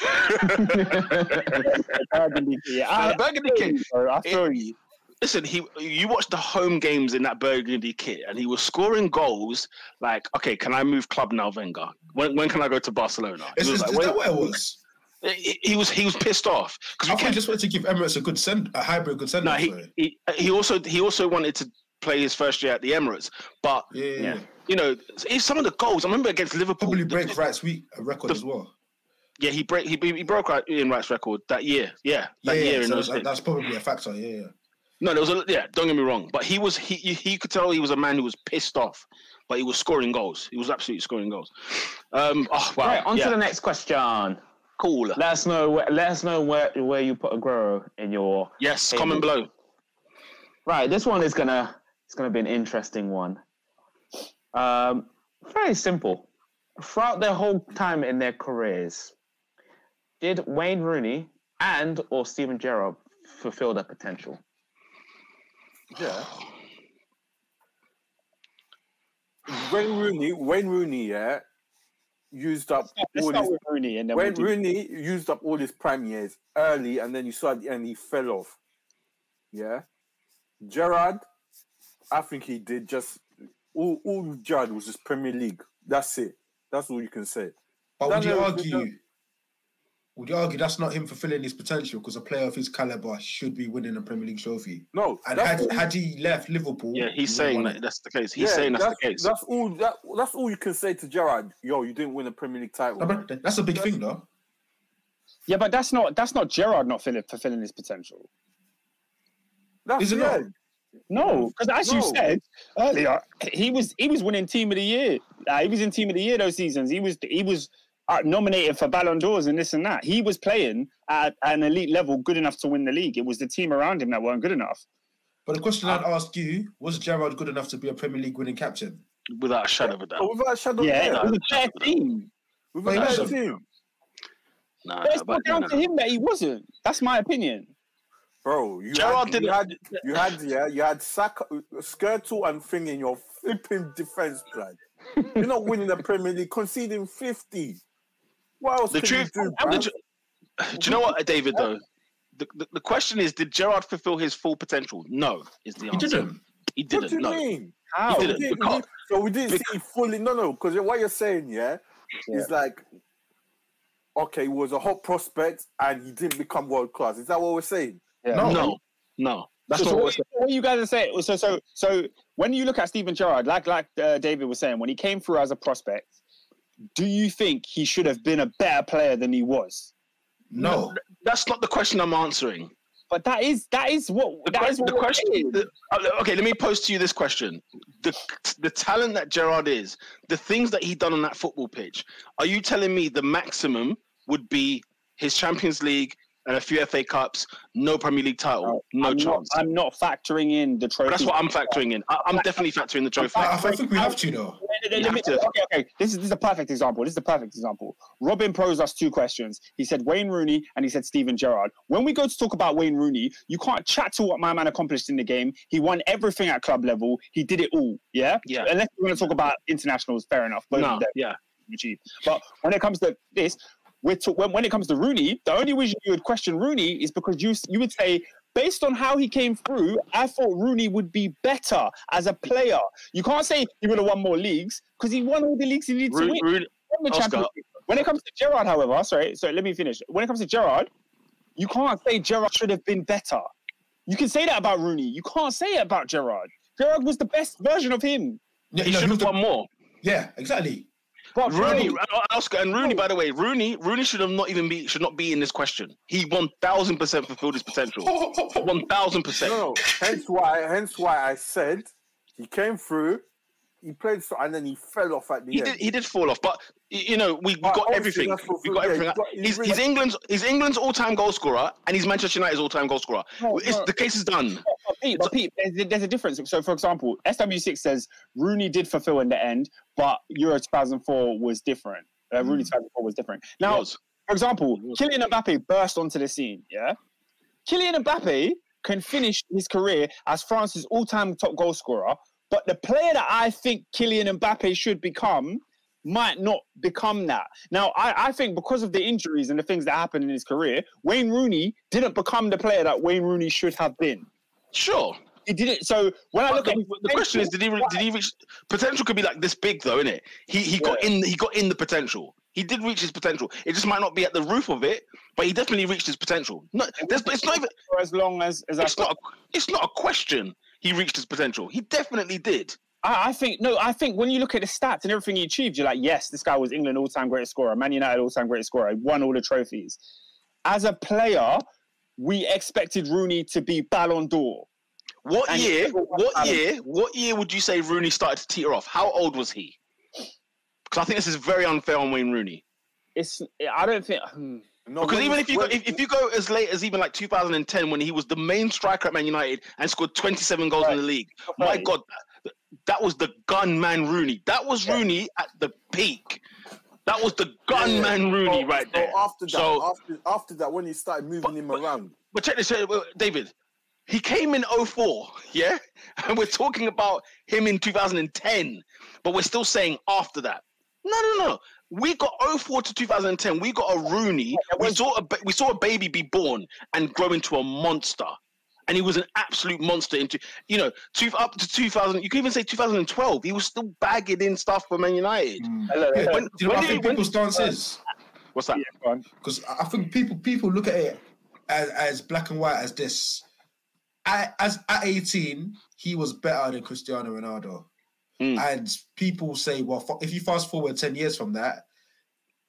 B: Burgundy kit.
A: Uh,
B: I,
A: the Burgundy
B: I feel
A: kit.
B: you, bro. I feel
A: It-
B: you.
A: Listen, he you watched the home games in that Burgundy kit, and he was scoring goals. Like, okay, can I move club now, Wenger? When when can I go to Barcelona? He
G: Is,
A: was
G: is,
A: like,
G: is
A: when-
G: that what it was?
A: he, he was he was pissed off because
G: thought
A: we
G: he just wanted to give Emirates a good send, a hybrid good send.
A: No, he, he he also he also wanted to play his first year at the Emirates, but
G: yeah, yeah, yeah.
A: You know, it's some of the goals. I remember against Liverpool.
G: Probably
A: the-
G: break Wright's week a record
A: the-
G: as well.
A: Yeah, he break he, he broke out Ian Wright's record that year. Yeah,
G: Yeah,
A: that
G: yeah.
A: year in
G: so
A: those
G: that- that's probably a factor. Yeah, yeah.
A: No, there was a yeah. Don't get me wrong, but he was he he- he could tell he was a man who was pissed off, but he was scoring goals. He was absolutely scoring goals. Um, oh wow,
F: Right, on
A: yeah,
F: to the next question.
A: cool.
F: Let us know. Where, let us know where where you put Aguero in your.
A: Yes,
F: Hey,
A: comment below.
F: Right, this one is gonna it's gonna be an interesting one. Um, very simple. Throughout their whole time in their careers, did Wayne Rooney and or Steven Gerrard fulfill their potential?
E: Yeah. Wayne Rooney, Wayne Rooney, yeah, used up
B: Let's
E: all his.
B: with Rooney and then
E: Wayne
B: we'll do-
E: Rooney used up all his prime years early, and then you saw at the end he fell off. Yeah. Gerrard, I think he did just all. All Gerrard was just Premier League. That's it. That's all you can say.
G: But would you
E: Daniel-
G: argue? Would you argue that's not him fulfilling his potential because a player of his caliber should be winning a Premier League trophy?
E: No,
G: And
E: that's
G: had, had he left Liverpool,
A: Yeah, he's saying that that's the case. He's saying that's, the case.
E: That's all. That, that's all you can say to Gerrard. Yo, you didn't win a Premier League title.
G: No, that's a big thing, though.
B: Yeah, but that's not that's not Gerrard not fulfilling, fulfilling his potential.
E: That's
G: Is it
E: yeah.
G: not?
B: No, because as you said earlier, he was he was winning team of the year. Uh, he was in team of the year those seasons. He was he was uh, nominated for Ballon d'Ors and this and that. He was playing at an elite level, good enough to win the league. It was the team around him that weren't good enough.
G: But the question I'd ask you was Gerrard good enough to be a Premier League winning captain?
A: Without a shadow of a
E: But
A: doubt.
E: without a shadow of
B: Yeah,
E: a
B: it
E: doubt.
B: was a fair team.
E: Without
G: But
E: a
G: he
E: team.
A: Nah,
B: But it's
A: but
B: not down
A: no,
B: to him that he wasn't. That's my opinion.
E: Bro, you
A: Gerrard
E: had, you
A: didn't-
E: had, you had, yeah, you had Sakho, Skrtel and thing in your flipping defense plan. You're not winning the Premier League, conceding 50. What else
A: The
E: can
A: truth,
E: you do,
A: the (sighs) do you know what, David? Though, the, the, the question is, did Gerrard fulfill his full potential? No, is the answer.
G: He didn't.
A: He
E: What do
A: didn't.
E: you
A: No,
E: mean?
B: How?
A: He
E: So
A: didn't.
E: we didn't,
A: Because-
E: so we didn't see fully. No, no, because what you're saying, yeah, is like, okay, he was a hot prospect and he didn't become world class. Is that what we're saying?
B: Yeah.
G: No.
A: no, no. That's
B: so,
A: not
B: so
A: what.
B: what, what you guys are saying. So, so, so when you look at Steven Gerrard, like like uh, David was saying, when he came through as a prospect, do you think he should have been a better player than he was?
G: No.
A: That's not the question I'm answering.
B: But that is that is what
A: The,
B: that
A: que-
B: is what
A: the question. the- uh, okay, let me pose to you this question: the the talent that Gerrard is, the things that he done on that football pitch. Are you telling me the maximum would be his Champions League and a few FA Cups, no Premier League title, no
B: I'm
A: chance?
B: Not, I'm not factoring in the trophy.
A: But that's what I'm factoring in. I, I'm definitely factoring the trophy.
G: I, I think we have to though.
B: Let- let
A: have to-
B: okay, okay. This is this is a perfect example. This is a perfect example. Robin posed us two questions. He said Wayne Rooney and he said Steven Gerrard. When we go to talk about Wayne Rooney, you can't chat to what my man accomplished in the game. He won everything at club level. He did it all. Yeah.
A: Yeah.
B: Unless we're going to talk about internationals, fair enough. Both
A: No, yeah.
B: achieved. But when it comes to this, we're to, when, when it comes to Rooney, the only reason you would question Rooney is because you you would say, based on how he came through, I thought Rooney would be better as a player. You can't say he would have won more leagues because he won all the leagues he needed to win.
A: Rooney,
B: the
A: Oscar.
B: When it comes to Gerrard, however, sorry, sorry, let me finish. When it comes to Gerrard, you can't say Gerrard should have been better. You can say that about Rooney. You can't say it about Gerrard. Gerrard was the best version of him.
G: Yeah,
A: he
G: no,
A: should have won more.
G: yeah, exactly.
B: But
A: Rooney,
B: bro,
A: uh, Oscar, and Rooney. By the way, Rooney, Rooney should have not even be should not be in this question. He one thousand percent fulfilled his potential. (laughs) One thousand percent.
E: No, no. Hence why, hence why I said he came through, he played so, and then he fell off at the
A: He
E: end.
A: did. He did fall off, but you know we, we
E: But
A: got everything. We got
E: yeah,
A: everything.
E: he's got- he's
A: He's,
E: really-
A: he's England's he's England's all-time goal scorer, and he's Manchester United's all-time goal scorer.
B: No,
A: It's,
B: no.
A: the case is done.
B: But Pete, but Pete there's, there's a difference. So, for example, SW6 says Rooney did fulfill in the end, but Euro 2004 was different. Uh, Rooney 2004 was different. Now,
A: Was.
B: for example. Kylian Mbappe burst onto the scene. Yeah, Kylian Mbappe can finish his career as France's all-time top goal scorer, but the player that I think Kylian Mbappe should become might not become that. Now, I, I think because of the injuries and the things that happened in his career, Wayne Rooney didn't become the player that Wayne Rooney should have been.
A: Sure.
B: He did it. So when I look
A: the,
B: at
A: the question is, did he did he reach potential? Could be like this big though, innit? He he got in he got in the potential. He did reach his potential. It just might not be at the roof of it, but he definitely reached his potential. No, there's, it's not even.
B: for as long as as I,
A: It's not. A, it's not a question. He reached his potential. He definitely did.
B: I, I think no. I think when you look at the stats and everything he achieved, you're like, yes, this guy was England all-time greatest scorer, Man United all-time greatest scorer, won all the trophies. As a player, we expected Rooney to be Ballon d'Or.
A: What
B: And-
A: year? What
B: Alan.
A: year? What year would you say Rooney started to teeter off? How old was he? Because I think this is very unfair on Wayne Rooney.
B: It's I don't think. hmm.
E: No,
A: Because
E: when
A: even if you go, if, if you go as late as even like 2010, when he was the main striker at Man United and scored 27 goals in the league, my
B: Right.
A: God, that, that was the gunman Rooney. That was
B: Yeah.
A: Rooney at the peak. That was the
E: Yeah, yeah.
A: gunman Rooney
E: So-
A: right
E: so
A: there.
E: after that,
A: So-
E: after after that, when he started moving him around,
A: But check this, uh, uh, David. He came in 04, (laughs) yeah? And we're talking about him in 2010, but we're still saying after that. No, no, no. We got 04 to 2010. We got a Rooney. We saw a we saw a baby be born and grow into a monster. And he was an absolute monster into you know, two, up to 2000. You can even say 2012. He was still bagging in stuff for Man United.
B: Hello,
G: Yeah.
A: When-
G: do you know
A: when
G: I think people's stance is?
A: What's that?
B: Yeah.
G: Because I think people people look at it as, as black and white as this. At, as at 18, he was better than Cristiano Ronaldo.
A: Mm.
G: And people say, well, if you fast forward 10 years from that,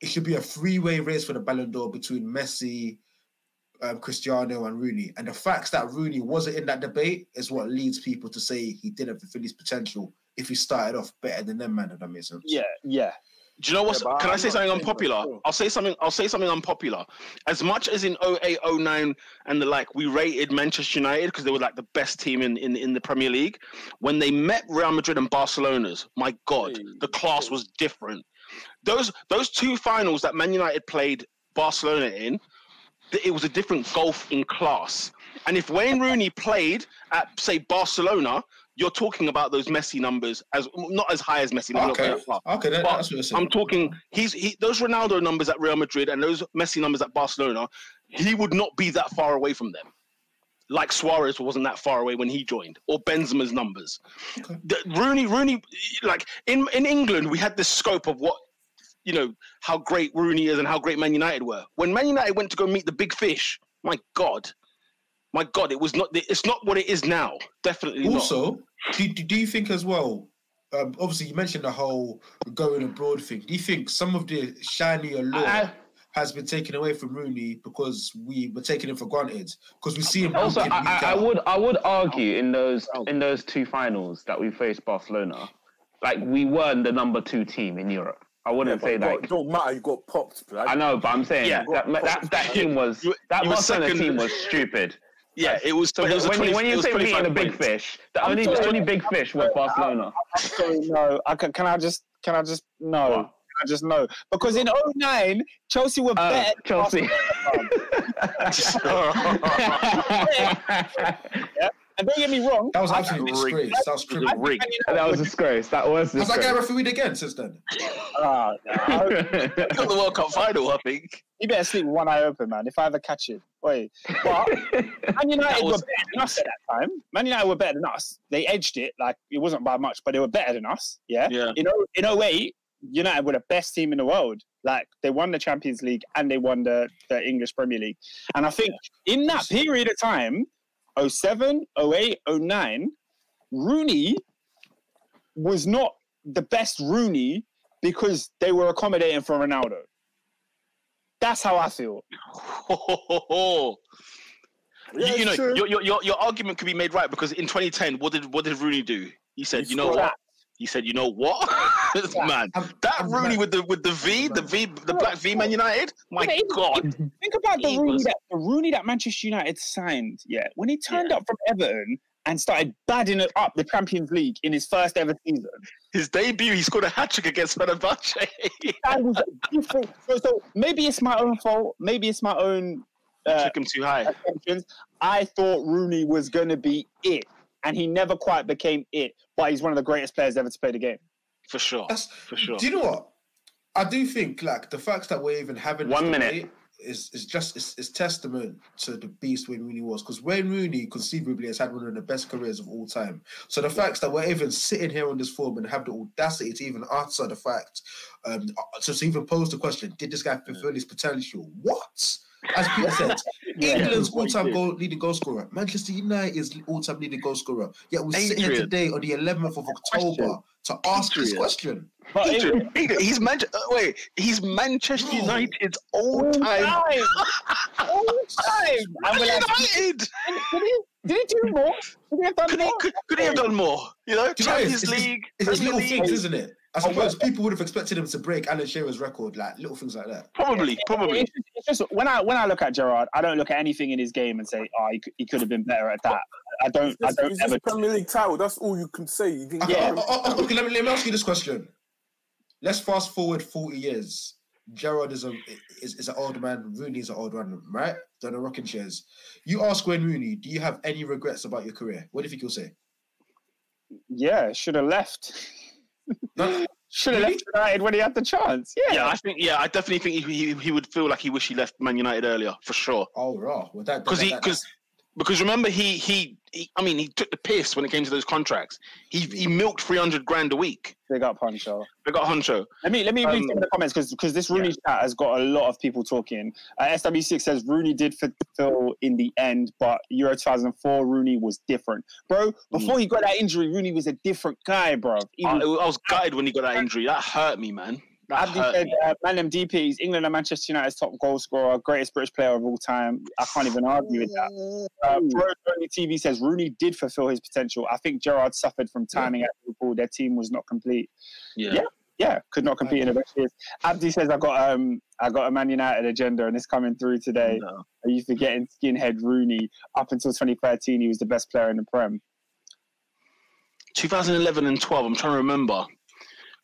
G: it should be a three-way race for the Ballon d'Or between Messi, um, Cristiano, and Rooney. And the facts that Rooney wasn't in that debate is what leads people to say he didn't fulfill his potential if he started off better than them, man. If that makes sense.
B: Yeah, yeah.
A: Do you know what?
E: Yeah,
A: Can I
E: I'm
A: say something unpopular?
E: sure.
A: I'll say something. I'll say something unpopular. As much as in 08, 09 and the like, we rated Manchester United because they were like the best team in, in in the Premier League. When they met Real Madrid and Barcelona's, my God,
E: Hey,
A: the class was different. Those those two finals that Man United played Barcelona in, th- it was a different golf in class. And if Wayne Rooney played at say Barcelona, you're talking about those Messi numbers as not as high as Messi.
G: Okay,
A: that far.
G: okay, that, that's what you're.
A: I'm talking. He's he, those Ronaldo numbers at Real Madrid and those Messi numbers at Barcelona. He would not be that far away from them. Like Suarez wasn't that far away when he joined, or Benzema's numbers.
G: Okay.
A: The, Rooney, Rooney, like in in England, we had this scope of what you know how great Rooney is and how great Man United were. When Man United went to go meet the big fish, my God, my God, it was not. It's not what it is now. Definitely not.
G: Also, do, do, do you think as well? Um, obviously, you mentioned the whole going abroad thing. Do you think some of the shiny allure
F: I-
G: has been taken away from Rooney because we were taking it for granted? Because we see him
F: Also, I, I, I would I would argue in those in those two finals that we faced Barcelona, like we weren't the number two team in Europe. I wouldn't
E: Yeah,
F: say
E: that.
F: like
E: it don't matter. You got popped, blood.
F: I know, but I'm saying
A: Yeah.
F: that, that that team was
A: You-
F: that
A: you
F: Barcelona team was stupid.
A: Yeah, it was.
F: So
A: it was
F: when,
A: 20
F: you, when you say meeting
A: 25
F: a big fish, the
B: I'm
F: only
B: sorry.
F: the only big fish was Barcelona.
B: I'm sorry, no. I can, can I just can I just no?
F: What?
B: I just no because in 09, Chelsea were
F: Uh,
B: better. than
F: Chelsea. (laughs) (laughs) (laughs)
B: And don't get me wrong.
G: That was absolutely
A: rigged.
G: disgrace. That was criminal.
A: was
B: I think
A: rigged.
B: Man United
F: that was
B: would-
F: disgrace. That was
G: Has that guy
F: disgrace.
G: refereed again since then?
B: Ah, I-
A: Got the World Cup final, I think.
B: you better sleep with one eye open, man. If I ever catch it, wait. But (laughs) Man United
A: was-
B: were better than us at that time. Man United were better than us. They edged it, like it wasn't by much, but they were better than us. Yeah.
A: Yeah.
B: You know, in 08, United were the best team in the world. Like they won the Champions League and they won the, the English Premier League. And I think in that period of time, 07, 08, 09, Rooney was not the best Rooney because they were accommodating for Ronaldo. That's how I feel. (laughs)
A: you,
E: Yeah,
A: you know, your, your, your, your argument could be made right because in 2010, what did what did Rooney do? He said,
E: He
A: you know what? He said, you know what? (laughs) man,
G: I'm-
A: that
G: I'm
A: Rooney
G: mad.
A: with the with the V, the V, the black V, Man United. My
B: Yeah,
A: God,
B: Think about the Rooney
A: was-
B: that the Rooney that Manchester United signed. Yeah, when he turned up from Everton and started badding it up the Champions League in his first ever season,
A: his debut, he scored a hat trick against Fenerbahce. (laughs)
B: that was different. So, so maybe it's my own fault. Maybe it's my own uh,
A: Took him too high.
B: assumptions. I thought Rooney was going to be it, and he never quite became it. But he's one of the greatest players ever to play the game.
A: For sure.
G: That's
A: For sure.
G: Do you know what? I do think like the facts that we're even having this
F: One minute.
G: is is just is, is testament to the beast Wayne Rooney was because Wayne Rooney conceivably has had one of the best careers of all time. So the facts that we're even sitting here on this forum and have the audacity to even answer the fact, um, so to even pose the question, did this guy fulfill his potential? What? As Peter said, England's all-time goal leading goal scorer, Manchester United's all-time leading goal scorer. Yet we're sitting here today on the 11th of October to ask this question.
B: But
A: Adrian, Adrian, he's Man- uh, wait, he's Manchester
G: Bro.
A: United's
B: all
A: all time.
B: time, all time. And we're (laughs)
A: United.
B: did, he, do more? Did he have done
A: Could
B: more?
A: could, could he have done more? You know,
G: Do you know, it's-
A: Champions League,
G: It's, it's
A: Premier
G: little
A: League.
G: things, isn't it? I
B: Oh,
G: suppose
B: well-
G: people would have expected him to break Alan Shearer's record, like little things like that.
A: Probably, probably.
B: It's just, it's just when I when I look at Gerrard, I don't look at anything in his game and say, "Oh, he could, he could have been better at that." I don't.
E: It's
B: I don't
E: it's
B: ever.
E: Premier League title. That's all you can say. You didn't
G: Okay,
E: get
G: oh, oh, oh, okay, let me, let me ask you this question. Let's fast forward 40 years. Gerrard is a is, is an old man, Rooney is an old man, right? Done a rocking chairs. You ask Wayne Rooney, do you have any regrets about your career? What do you think he'll say?
B: Yeah, should have left. (laughs) (laughs)
G: No,
B: Should have
G: Really?
B: left United when he had the chance. Yeah.
A: Yeah, I think. Yeah, I definitely think he, he, he would feel like he wish he left Man United earlier for sure.
G: oh, raw. Well, that,
A: Because he, because because remember he, he he I mean he took the piss when it came to those contracts. He he milked three hundred grand a week.
B: They got Pancho.
A: They got Huncho.
B: Let me let me read
A: Um,
B: some of the comments because because this Rooney chat has got a lot of people talking. Uh, SW6 says Rooney did fulfill in the end, but Euro 2004 Rooney was different, bro. Before he got that injury, Rooney was a different guy, bro.
A: I,
B: was-
A: I was gutted when he got that injury. That hurt me, man.
B: Abdi said, uh, man, them DPs, England and Manchester United's top goal scorer, greatest British player of all time. I can't even argue with that. Uh, Pro TV says Rooney did fulfill his potential. I think Gerrard suffered from timing at Liverpool. Their team was not complete.
A: Yeah.
B: Yeah. Yeah, could not compete in the best years. Abdi says I got um I got a Man United agenda and it's coming through today.
A: No.
B: Are you forgetting skinhead Rooney? Up until 2013, he was the best player in the Prem.
A: 2011 and 12. I'm trying to remember.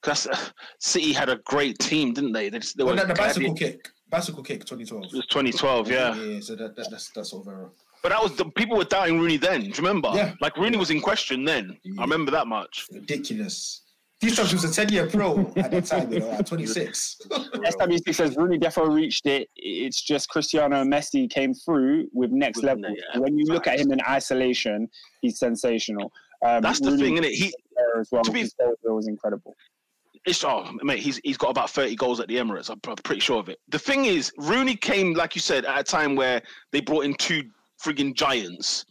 A: Because uh, (sighs) City had a great team, didn't they? They, just, they
G: Well,
A: were
G: that, the bicycle kick, bicycle kick, 2012.
A: It was 2012, yeah.
G: yeah. So that, that that's that's all very.
A: But that was the people were doubting Rooney then. Do you remember?
G: Yeah.
A: Like Rooney was in question then.
G: Yeah.
A: I remember that much.
G: ridiculous. These times he was a 10 year pro at that time, you know, at 26. (laughs)
B: SW6 says Rooney defo reached it. It's just Cristiano and Messi came through with next
A: With-
B: level.
A: yeah,
B: when you look at him in isolation, he's sensational. Um,
A: That's the
B: Rooney
A: thing, isn't it? He
B: as well.
A: to be-
B: his goal was incredible.
A: It's oh mate, he's he's got about thirty goals at the Emirates. I'm, I'm pretty sure of it. The thing is, Rooney came like you said at a time where they brought in two frigging giants.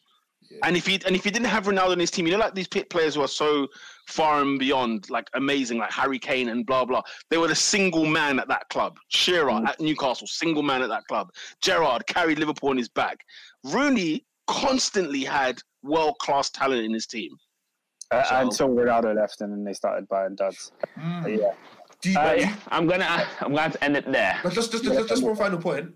A: And if he and if he didn't have Ronaldo in his team, you know, like these pit players who are so far and beyond, like amazing, like Harry Kane and blah blah. They were the single man at that club. Shearer
B: Mm.
A: at Newcastle, single man at that club. Gerrard carried Liverpool on his back. Rooney constantly had world class talent in his team.
B: Uh,
A: So-
B: until Ronaldo left and then they started buying duds.
G: Mm.
B: Yeah.
G: Do you,
B: Uh,
F: yeah, I'm gonna I'm going to end it there.
G: But just, just, just, just one final point.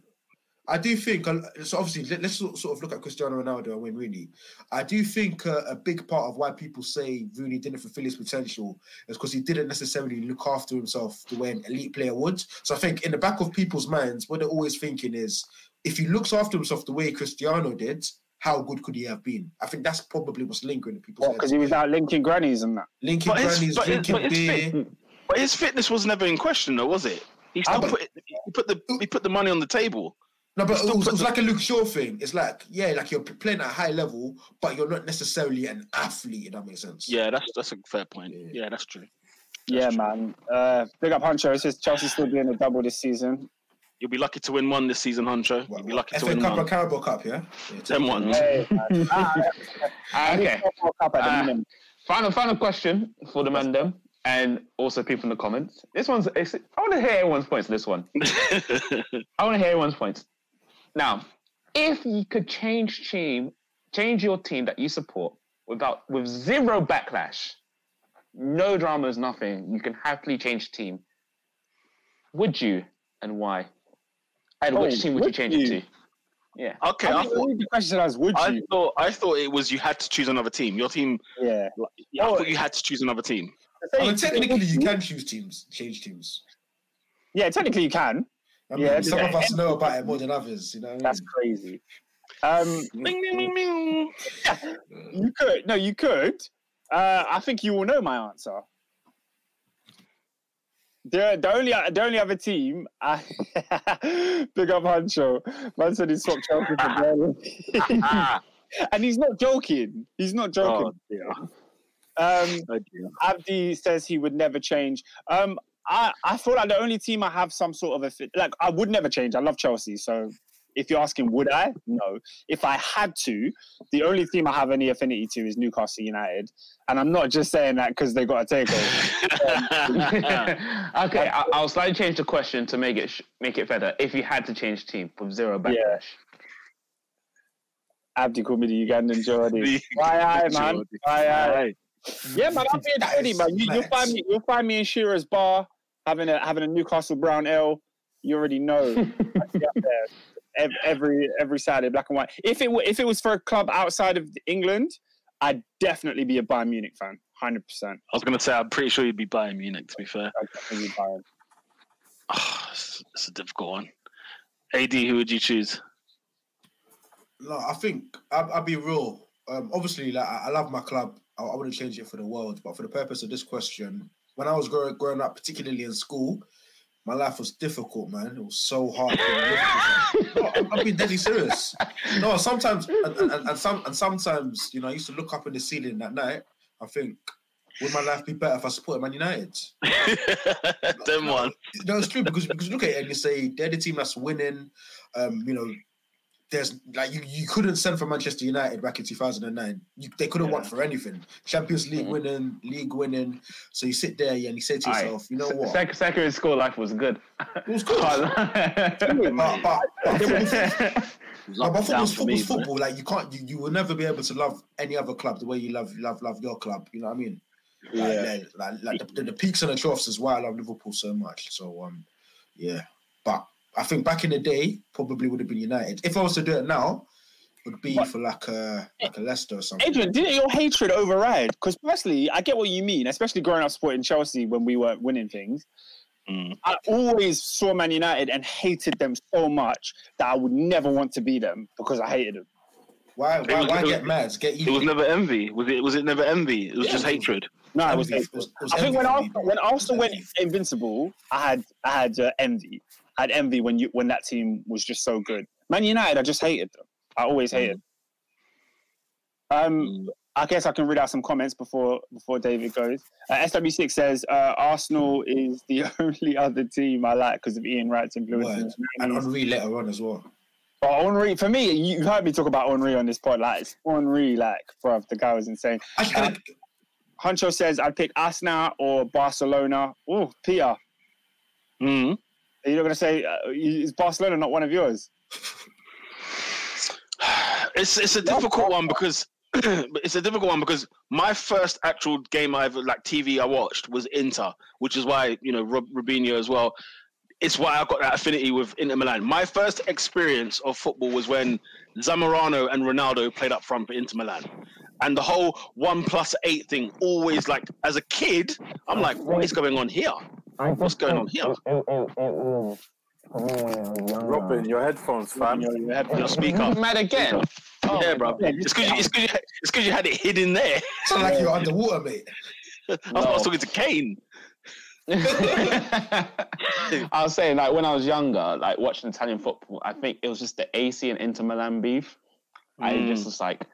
G: I do think, uh, so obviously, let, us sort sort of look at Cristiano Ronaldo and Wayne Rooney. I do think uh, a big part of why people say Rooney didn't fulfill his potential is because he didn't necessarily look after himself the way an elite player would. So I think in the back of people's minds, what they're always thinking is, if he looks after himself the way Cristiano did, how good could he have been? I think that's probably what's lingering in people's
B: Because
G: heads.
B: he was out linking grannies and that.
G: Linking
A: But his-
G: grannies,
A: but his-
G: drinking
A: but his
G: beer.
A: fit- But his fitness was never in question, though, was it? He still
G: Ah, but-
A: put he put the he put the money on the table.
G: No, but it was, it was like a Luke Shaw thing. It's like, yeah, like you're playing at a high level, but you're not necessarily an athlete, if that makes sense.
A: Yeah, that's that's a fair point.
G: Yeah.
A: Yeah, that's true.
B: Yeah,
A: true.
B: man. Uh, big up Huncho. It says Chelsea's still doing a double this season.
A: You'll be lucky to win one this season, Huncho.
G: What,
A: You'll be lucky to
G: FA
A: win
G: Cup
A: one.
G: and Carabao Cup, yeah? yeah
A: Them ones.
B: Hey, man. Ah, (laughs)
F: Ah, okay.
B: World Cup at the minimum.
F: Final, final question for the mandem and also people in the comments. This one's. It's, I want to hear everyone's points. This one. (laughs) I want to hear everyone's points. Now, if you could change team, change your team that you support without with zero backlash, no dramas, nothing. You can happily change team. Would you and why? And which team would you change
B: you?
F: it to? Yeah.
A: okay,
B: I
A: I
B: think
A: thought,
B: the question as would
A: I
B: you?
A: thought I thought it was you had to choose another team. Your team.
B: Yeah.
A: I
B: Oh,
A: thought you had to choose another team.
G: I mean, technically, you can choose teams, change teams.
B: Yeah, technically you can.
G: I mean,
B: Yeah,
G: some
B: yeah.
G: of us know about it more than others, you know. What I
B: That's
G: mean?
B: crazy. Um,
A: Bing, bing, bing, bing.
B: you could. No, you could. Uh, I think you will know my answer. The, the only the only other team, I, (laughs) big up Huncho, man said he swapped Chelsea for Burnley, (laughs) and he's not joking. He's not joking.
A: Oh.
B: Um,
A: Oh.
B: Abdi says he would never change. Um, I, I feel like the only team I have some sort of a fit, like I would never change. I love Chelsea, so if you're asking would I, no. If I had to, the only team I have any affinity to is Newcastle United, and I'm not just saying that because they got a takeover. (laughs)
F: okay, um, (laughs) I, I'll slightly change the question to make it sh- make it better. If you had to change team with zero backlash,
B: Yeah. Abdi called me the Ugandan Geordie. (laughs)
A: The
B: Why I man?
A: Geordie.
B: Why I?
A: Right.
B: Yeah, man, I'll be a
G: That
B: man. You, you'll find me. You'll find me in Shearer's bar having a having a Newcastle brown ale. You already know. I'd be up there ev- every every Saturday, black and white. If it were, if it was for a club outside of England, I'd definitely be a Bayern Munich fan, hundred percent.
A: I was gonna say I'm pretty sure you'd be Bayern Munich. To be fair,
B: I'd be Bayern.
A: oh, it's, it's a difficult one. AD, who would you choose?
G: No, I think I'll, I'll be real. Um, obviously, like I, I love my club. I, I wouldn't change it for the world. But for the purpose of this question, when I was growing, growing up, particularly in school, my life was difficult, man. It was so hard. (laughs) I'm, I'm being deadly serious. No, sometimes and, and, and some and sometimes, you know, I used to look up in the ceiling at night. I think, would my life be better if I supported Man United? (laughs)
A: Them one.
G: No, it's true because because you look at it and you say they're the team that's winning. Um, you know, there's like you, you couldn't send for Manchester United back in 2009. You, they couldn't
D: Yeah.
G: want for anything. Champions League
D: Mhm.
G: winning, league winning. So you sit there and you say to yourself, you know what?
D: sec- secondary school life was good.
G: It was good. (laughs) but,
D: But- (laughs)
G: but, but, football-
A: It was
G: No,
A: up
G: but
A: and down
G: football's,
A: for me,
G: football's football. Like you can't, you, you will never be able to love any other club the way you love love love your club. You know what I mean? Like,
B: Yeah.
G: like, like, like the, the, the peaks and the troughs is why I love Liverpool so much. So um, yeah. But I think back in the day, probably would have been United. If I was to do it now, would be
B: What?
G: for like a like a Leicester or something.
B: Adrian, didn't your hatred override? Because personally, I get what you mean, especially growing up supporting Chelsea when we weren't winning things.
A: Mm.
B: I always saw Man United and hated them so much that I would never want to be them because I hated them.
G: Why why,
A: was-
G: why
A: it was-
G: get mad? Get you.
A: It was never envy. Was it? Was it never envy? It was
G: Yeah,
A: just hatred.
B: No, I was.
G: envy.
B: hateful.
G: It was- it was
B: I think when
G: for
B: Arsenal, when Arsenal went invincible, I had I had uh, envy. Had envy when you when that team was just so good. Man United, I just hated them. I always hated. Um,
A: Mm.
B: I guess I can read out some comments before before David goes. Uh, SW6 says uh, Arsenal is the (laughs) only other team I like because of Ian Wright's influence.
G: And
B: 90s.
G: Henry later on as well.
B: But Henry, for me, you heard me talk about Henry on this pod. Like it's Henry, like, bro, the guy was insane.
G: Actually,
B: Uh, Huncho says I'd pick Arsenal or Barcelona. Oh, Peter,
A: Mm.
B: Are you not gonna say uh, is Barcelona not one of yours? (sighs)
A: It's it's a difficult one because (clears throat) it's a difficult one because my first actual game I ever like TV I watched was Inter, which is why you know Rob, Rubinho as well. It's why I got that affinity with Inter Milan. My first experience of football was when Zamorano and Ronaldo played up front for Inter Milan, and the whole one plus eight thing. Always like as a kid, I'm like, what is going on here? What's going on here?
E: Robin, your headphones, fam.
B: You know, you have-
A: Your speaker.
D: Mad again.
A: yeah, bro. It's because you, it's 'cause you, it's 'cause you had it hidden there.
G: sound like you're underwater, mate. (laughs)
A: I was, I was
D: No.
A: talking to Kane. (laughs)
D: I was saying, like when I was younger, like watching Italian football, I think it was just the AC and Inter Milan beef. I
A: Mm.
D: just was like,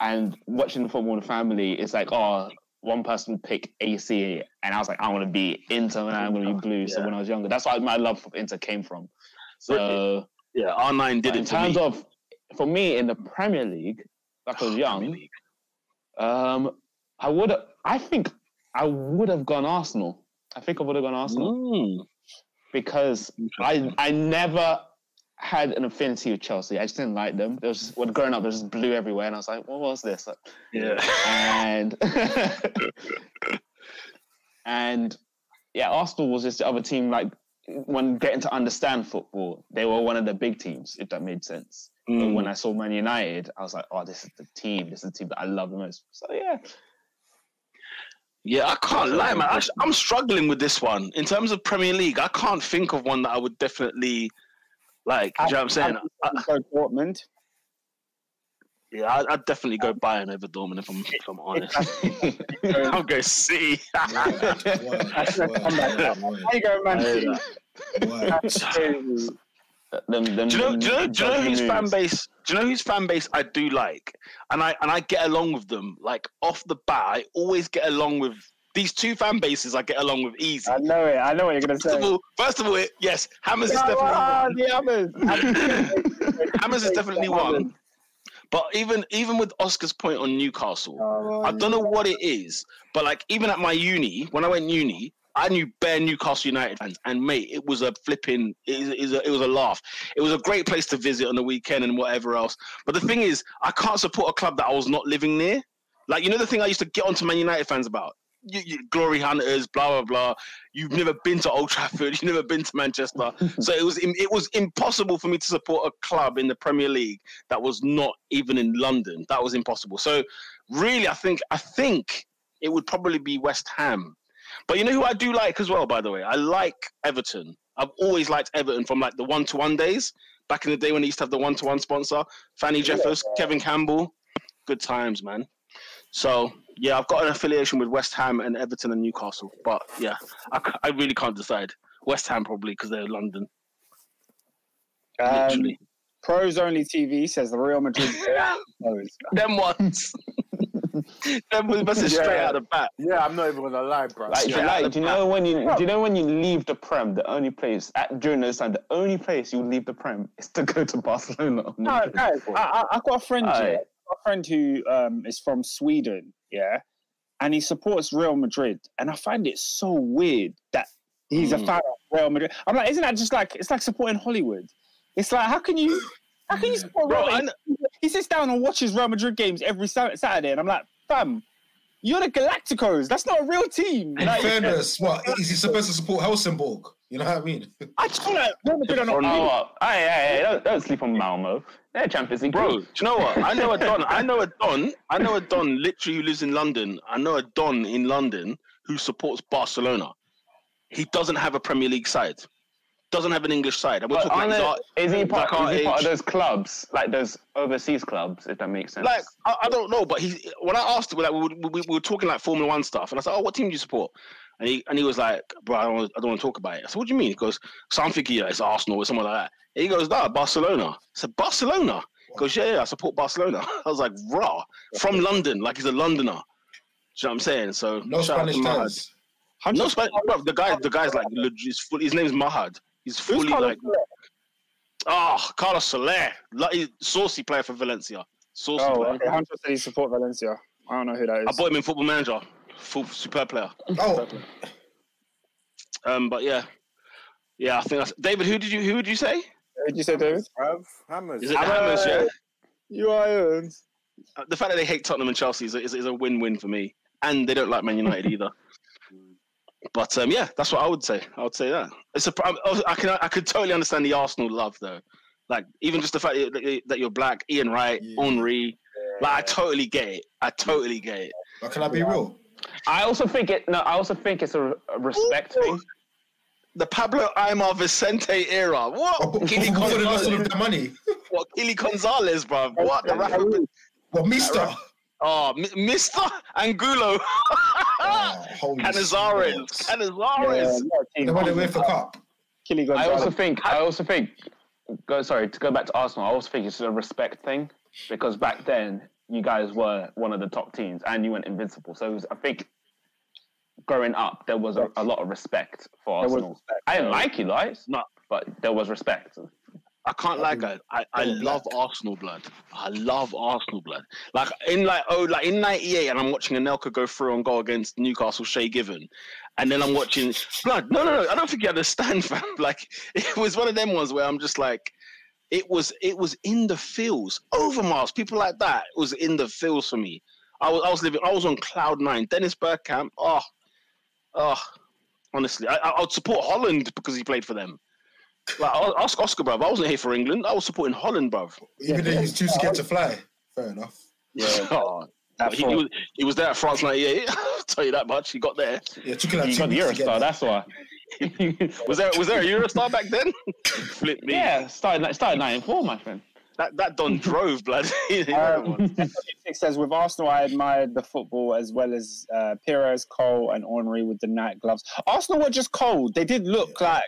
D: and watching the football in the family, it's like, oh, one person pick AC, and I was like, I want to be Inter and I'm going to be blue. So when I was younger, that's why my love for Inter came from. So
A: Yeah, R9 did
D: in
A: it to
D: terms
A: me.
D: of, for me in the Premier League, like I was young, um, I would, I think I would have gone Arsenal. I think I would have gone Arsenal
A: Mm.
D: because I I never had an affinity with Chelsea. I just didn't like them. There was just, when growing up, there was just blue everywhere, and I was like, "What was this?"
A: Yeah.
D: And (laughs) and yeah, Arsenal was just the other team. Like when getting to understand football, they were one of the big teams. If that made sense. But
A: Mm.
D: when I saw Man United, I was like, "Oh, this is the team. This is the team that I love the most." So yeah,
A: Yeah, I can't lie, man. I, I'm struggling with this one. In terms of Premier League, I can't think of one that I would definitely like. Do you know what I'm saying? I,
B: Go Dortmund.
A: yeah, I, I'd definitely go Bayern over Dortmund if I'm, if I'm honest. (laughs) I'll go City.
G: Word,
B: That's
G: word,
B: a comeback.
G: word, word,
B: There you go, Man City.
G: word.
B: That's (laughs) crazy.
D: them, them,
A: do you know?
D: them
A: Do you know? Do you know
D: Dodgy
A: whose fan base? Do you know whose fan base I do like? And I and I get along with them. Like off the bat, I always get along with these two fan bases. I get along with easy.
B: I know it. I know what you're gonna
A: First of
B: say.
A: all, first of all, it, yes, Hammers is definitely one.
B: the others. (laughs)
A: Hammers is definitely one. But even even with Oscar's point on Newcastle,
B: Oh,
A: I don't know what it is, but like even at my uni, when I went uni, I knew bare Newcastle United fans, and mate, it was a flipping, it, is- it, was a, it was a laugh. It was a great place to visit on the weekend and whatever else. But the thing is, I can't support a club that I was not living near. Like you know the thing I used to get onto Man United fans about. You, you, glory hunters, blah blah blah. You've never been to Old Trafford. (laughs) You've never been to Manchester. so it was it was impossible for me to support a club in the Premier League that was not even in London. That was impossible. So really, I think I think it would probably be West Ham. But you know who I do like as well, by the way? I like Everton. I've always liked Everton from like the one to one days. Back in the day when they used to have the one to one sponsor, Franny Jeffers, Kevin Campbell. Good times, man. So yeah, I've got an affiliation with West Ham and Everton and Newcastle. But yeah, I really can't decide. West Ham probably because they're London.
B: Um,
A: Literally.
B: Pros Only TV says the Real Madrid. (laughs) (laughs)
A: Them ones. (laughs) Them was messing straight
E: Yeah.
A: out of the bat.
E: Yeah, I'm not even gonna lie, bro.
F: Like,
A: Straight out
F: like, do you know when you do you know when you leave the prem, the only place at during those time, the only place you leave the prem is to go to Barcelona.
B: No, guys, I, I, I've got a friend
F: Aye.
B: Here. Got a friend who um, is from Sweden, yeah, and he supports Real Madrid, and I find it so weird that he's a
A: Mm.
B: fan of Real Madrid. I'm like, isn't that just like it's like supporting Hollywood? It's like how can you how can you support
A: Bro,
B: Real Madrid? He sits down and watches Real Madrid games every Saturday, and I'm like, fam. You're the Galacticos. That's not a real team.
G: In
B: Like,
G: fairness, what is he supposed to support Helsingborg? You know what I mean?
B: I just feel like Real Madrid are not
F: Oh,
B: real.
F: Hey, hey, hey, don't, don't sleep on Malmo. They're Champions League.
A: Bro, do you know what? I know a Don. I know a (laughs) Don. I know a Don literally who lives in London. I know a Don in London who supports Barcelona. He doesn't have a Premier League side. Doesn't have an English side. And we're
F: But
A: talking
F: aren't
A: like,
F: they-
A: he's
F: is he part,
A: like
F: is he part of those clubs, like those overseas clubs, if that makes sense?
A: Like I, I don't know, but he when I asked him, like we, were- we, we were talking like Formula One stuff, and I said, "Oh, what team do you support?" And he and he was like, "Bro, I don't, wanna- I don't want to talk about it." I said, "What do you mean?" He goes, "So I'm thinking, yeah, it's Arsenal or someone like that." And he goes, "Nah, Barcelona." I said, "Barcelona." He goes, "Yeah, yeah, I support Barcelona." (laughs) I was like, "Raw from London, like he's a Londoner." Do you know what I'm saying? So
G: No
A: shout out to
G: Spanish
A: Mahad.
G: ties.
A: No Spanish. Bro, the guy, the guy's like, legit, he's full, his name's Mahad. He's
B: Who's
A: fully
B: Carlos
A: like,
B: Soler?
A: oh, Carlos Soler, like, he's saucy player for Valencia. Saucy
B: Oh,
A: player.
B: okay. Hunter said he support Valencia. I don't know who that is.
A: I
B: is.
A: bought him in Football Manager. Full super player.
G: Oh,
A: Um, but yeah, yeah. I think that's David. Who did you? Who would you say?
B: Who did you say, David?
E: Bruv, hammers.
A: Is it the Hammers? Yeah.
B: You are.
A: Uh, The fact that they hate Tottenham and Chelsea is a, is, a- is a win-win for me, and they don't like Man United either. (laughs) But um, yeah, that's what I would say. I would say that it's a. I, I can I could totally understand the Arsenal love though. Like even just the fact that, that you're black, Ian Wright,
G: Yeah.
A: Henry. Like I totally get it. I totally get it.
G: but can I be real?
F: I also think it. No, I also think it's a, a respect thing.
A: The Pablo Aimar Vicente era. What?
G: Oh, but
A: Kily
G: before they lost all
A: Gonzalez,
G: of their money.
A: what? Kily Gonzalez, bro. What? The rapper?
G: Well, Mister.
A: Oh, M- Mister Angulo. (laughs)
G: Oh, holy
A: Canizares.
G: smokes.
A: Canizares.
G: They won the UEFA Cup.
B: Kily
F: I also think. I also think. Go sorry to go back to Arsenal. I also think it's a respect thing because back then you guys were one of the top teams and you went invincible. So it was, I think growing up there was a, a lot of respect for
B: There
F: Arsenal.
B: respect.
F: I didn't like you guys,
A: No.
F: but there was respect.
A: I can't lie, guys. I, I love
G: black.
A: Arsenal blood. I love Arsenal blood. Like in like oh like in '98, and I'm watching Anelka go through on goal against Newcastle, Shay Given, and then I'm watching blood. No, no, no. I don't think you understand, (laughs) fam. Like it was one of them ones where I'm just like, it was it was in the fields. Overmars, people like that was in the fields for me. I was I was living. I was on cloud nine. Dennis Bergkamp. Oh, oh. Honestly, I, I would support Holland because he played for them. Like, I'll ask Oscar, bruv. I wasn't here for England. I was supporting Holland, bruv.
G: Even though he's too scared to fly. Fair enough.
B: Yeah, (laughs)
A: Oh, he, he was, he was there at France 98. (laughs) I'll tell you that much. He got there.
G: Yeah, it took him like
F: You
G: two
F: got the
G: weeks to
F: Eurostar, that's why. (laughs)
A: Was there was there a Eurostar back then? Flip me.
F: yeah, started started nine four, my friend.
A: That that Don (laughs) drove, blood. (laughs) You?
B: Um, says with Arsenal, I admired the football as well as uh, Pires, Cole, and Henry with the night gloves. Arsenal were just cold. They did look like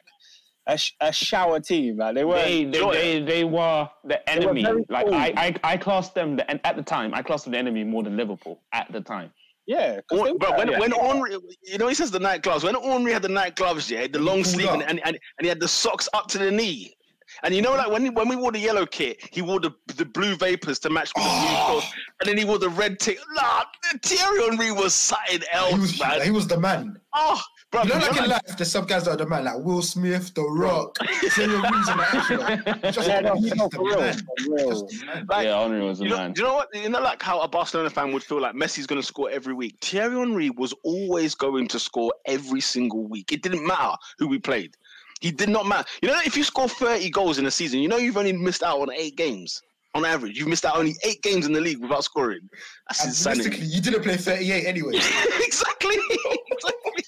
B: a, sh- a shower team. Like they were.
F: They, they,
A: Joy.
F: they, they were the enemy.
B: very
F: like
B: cool.
F: I, I, I classed them the, and at the time. I classed them the enemy more than Liverpool at the time.
B: Yeah,
A: Or- But when
F: yeah.
A: when Henry, you know, he says the night gloves. When Henry had the night gloves, yeah, the long sleeve, and, and, and, and he had the socks up to the knee. And you know, like when when we wore the yellow kit, he wore the the blue vapors to match with the blue
G: Oh.
A: shorts, and then he wore the red tick. Nah, Thierry Henry was something
G: He
A: else,
G: was,
A: man.
G: he was the man.
A: Oh, bro,
G: You know,
A: you
G: like
A: know,
G: in life, there's some guys that are the man, like Will Smith, The Rock, Terry Reeves, and that. Just
B: yeah, no,
G: he's
B: he's
G: the
B: for real.
G: man.
B: For real.
G: Just
A: like,
F: yeah, Henry was a
A: You know,
F: man.
A: do you know what? You know, like how a Barcelona fan would feel like Messi's going to score every week. Thierry Henry was always going to score every single week. It didn't matter who we played. He did not matter. You know, if you score 30 goals in a season, you know you've only missed out on eight games on average. You've missed out only eight games in the league without scoring. That's
G: And
A: insanity.
G: realistically, you didn't play 38 anyway. (laughs)
A: exactly. (laughs) exactly.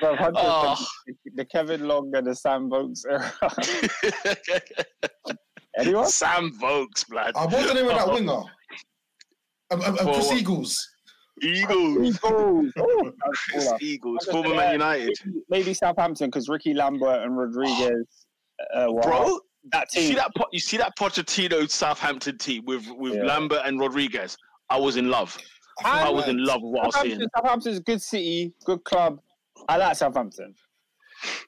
B: Bro,
A: Oh.
B: said the Kevin Long and the Sam Vokes era. (laughs) Anyone?
A: Sam Vokes, blood.
G: Uh, what's the name of that winger? Um, um, um, Chris? Eagles.
A: Eagles. (laughs)
B: Eagles. Oh, that's.
A: Eagles. Former
B: just-
A: Man United.
B: Maybe Southampton because Rickie Lambert and Rodriguez. Uh, were
A: Bro,
B: that
A: You see
B: team.
A: that? You see that Pochettino Southampton team with with
B: Yeah.
A: Lambert and Rodriguez. I was in love. I was in love with what I was seeing.
B: Southampton, Southampton's a good city, good club. I like Southampton.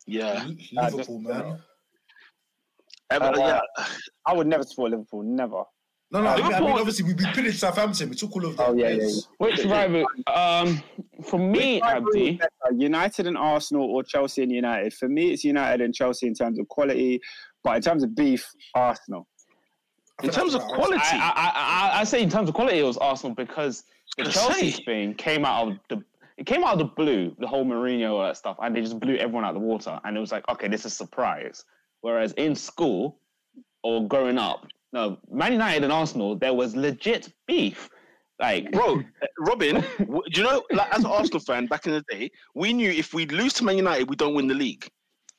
A: Yeah,
G: Liverpool, man.
A: Ever-
B: Uh,
A: yeah.
B: I would never support Liverpool, never.
G: No, no. I mean, I mean,
A: Liverpool-
G: obviously, we, we finished Southampton. We took all of them.
B: Oh, yeah, yeah,
G: players.
F: Which rival? Um, for me,
B: Which rivalry is
F: Abdi,
B: United and Arsenal or Chelsea and United. For me, it's United and Chelsea in terms of quality, but in terms of beef, Arsenal.
A: In terms of quality,
F: I, I, I, I say in terms of quality, it was Arsenal because the Chelsea
A: say.
F: thing came out of the it came out of the blue, the whole Mourinho stuff, and they just blew everyone out of the water. And it was like, okay, this is a surprise. Whereas in school or growing up, no, Man United and Arsenal, there was legit beef. Like,
A: bro, (laughs) Robin, do you know, like as an Arsenal fan back in the day, we knew if we lose to Man United, we don't win the league.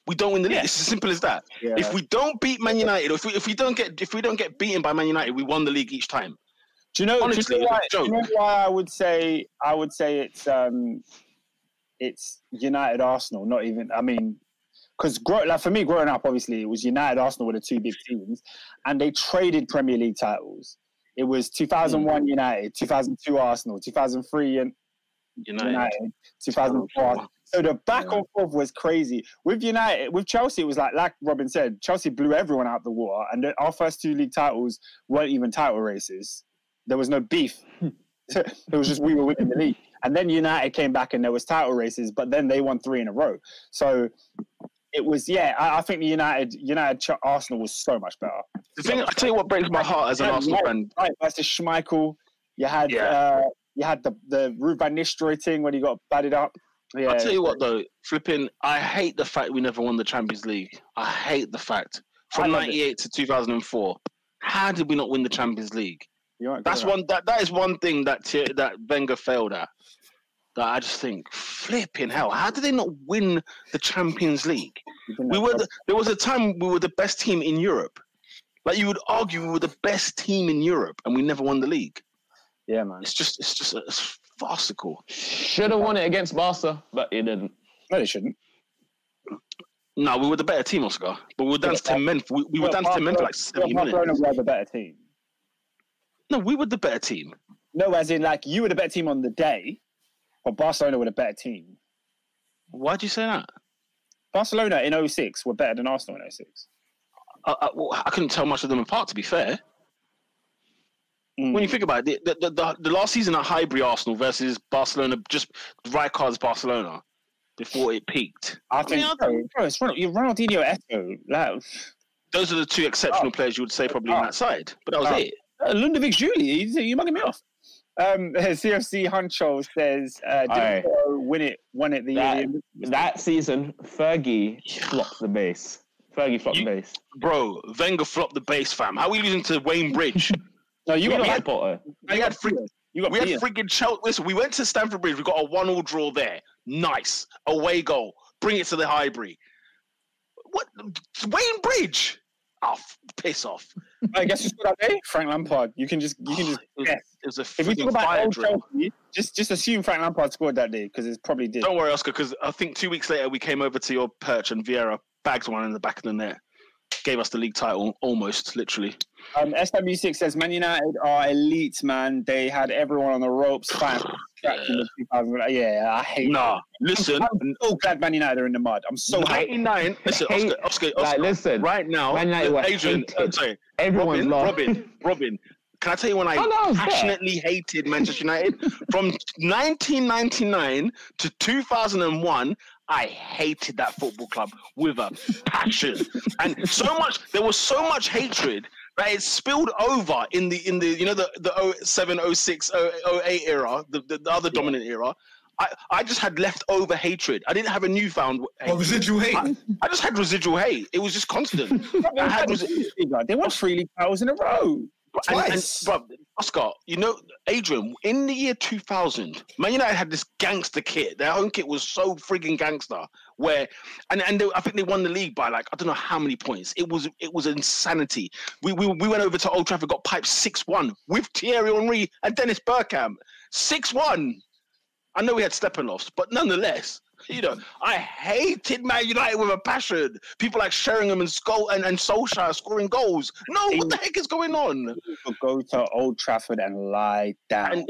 A: We don't win the league.
F: Yeah.
A: It's as simple as that.
B: Yeah.
A: If we don't beat Man United, or if we if we don't get if we don't get beaten by Man United, we won the league each time.
B: Do you know?
A: Honestly,
B: do you know, why, do you know why I would say I would say it's um, it's United Arsenal. Not even. I mean, because grow, like for me growing up, obviously it was United Arsenal were the two big teams, and they traded Premier League titles. It was 2001
A: Hmm.
B: United, 2002 Arsenal, 2003 and
A: United.
B: United, 2004. So the back and forth was crazy. With United, with Chelsea, it was like like Robin said, Chelsea blew everyone out the water, and our first two league titles weren't even title races. There was no beef. (laughs) (laughs) it was just we were winning the league, and then United came back and there was title races, but then they won three in a row. So it was yeah. I, I think the United United Ch- Arsenal was so much better.
A: The thing, I tell you what breaks my heart as an
B: Yeah,
A: Arsenal fan.
B: Wright versus Schmeichel, you had
A: Yeah.
B: uh, you had the the Ruud van Nistelrooy thing when he got batted up. Yeah,
A: I tell you what though, flipping, I hate the fact we never won the Champions League. I hate the fact from '98 to 2004. How did we not win the Champions League?
B: You weren't good
A: That's one. That that is one thing that that Wenger failed at. That I just think, flipping hell, how did they not win the Champions League? We were. The, there was a time we were the best team in Europe. Like you would argue, we were the best team in Europe, and we never won the league.
B: yeah, man.
A: It's just, it's just, it's farcical.
F: should have won it against Barca, but it didn't.
B: No, they shouldn't.
A: No, we were the better team, Oscar. But we were down to ten men. We, we were down to ten men for like seventy
B: Barcelona
A: minutes.
B: were the better team.
A: No, we were the better team.
B: No, as in like you were the better team on the day, but Barcelona were the better team.
A: Why'd you say that?
B: Barcelona in 06 were better than Arsenal in 06.
A: I, I, well, I couldn't tell much of them apart. To be fair,
B: Mm.
A: when you think about it, the, the, the, the last season at Highbury Arsenal versus Barcelona, just right Rijkaard's Barcelona before it peaked.
B: I think,
A: mean, I
B: bro, bro, it's Ronald, you're Ronaldinho, Eto'o, like,
A: Those are the two exceptional players you would say probably on
B: Oh.
A: that side. But that was
B: Oh.
A: it.
B: uh, Ludovic Giuly, you you mugging me off. Um, (laughs) CFC Huncho says, uh, didn't
F: Aye.
B: Barrow win it, won it the
F: That,
B: year.
F: that season, Fergie flopped the base. Fergie flopped
A: You-
F: the base.
A: Bro, Wenger flopped the base, fam. How are we losing to Wayne Bridge? (laughs)
B: No, you
F: You
B: got
F: got like Potter.
A: we had freak,
B: You got
A: we had freaking Chelsea. Listen, we went to Stamford Bridge. We got a one-all draw there. Nice away goal. Bring it to the Highbury. What? Wayne Bridge? Oh, f- piss off. (laughs)
B: I guess who scored that day? Frank Lampard. You can just, you can just (sighs)
A: it, was, it was a
B: If we talk about
A: fire
B: old
A: drill.
B: Chelsea, just just assume Frank Lampard scored that day because it probably did.
A: Don't worry, Oscar, because I think two weeks later we came over to your perch and Vieira bagged one in the back of the net. Gave us the league title, almost, literally.
B: Um, SW6 says Man United are elite, man. They had everyone on the ropes. Fans (sighs) strapped in the 2000. Yeah, I hate.
A: Nah, listen.
B: I'm so glad Man United are in the mud. I'm so happy.
A: 99. Listen,
F: Hate-
A: Oscar, Oscar, Oscar
F: Like, listen,
A: right now,
F: Man United were
A: Adrian, uh,
F: hated.
A: sorry,
F: everyone's
A: Robin,
F: lost.
A: Robin, Robin. Can I tell you when I
F: Oh, no, I was there.
A: passionately hated Manchester United? From 1999 to 2001, I hated that football club with a passion. And so much, there was so much hatred that it spilled over in the, in the you know, the, the 07, 06, 08 era, the, the, the other dominant era. I, I just had leftover hatred. I didn't have a newfound hate.
G: residual hate.
A: I, I just had residual hate. It was just constant. (laughs) I had resi-
B: They won three league titles in a row.
A: And, and,
G: Twice.
A: Oscar, you know, Adrian, in the year 2000, Man United had this gangster kit. Their home kit was so frigging gangster. Where, and and they, I think they won the league by like I don't know how many points. It was it was insanity. We we, we went over to Old Trafford, got piped six one with Thierry Henry and Dennis Bergkamp. Six one. I know we had Stepanovs, but nonetheless, You know, I hated Man United with a passion. People like Sheringham and Scholes and, and Solskjaer scoring goals. No, what the heck is going on?
B: People go to Old Trafford and lie down.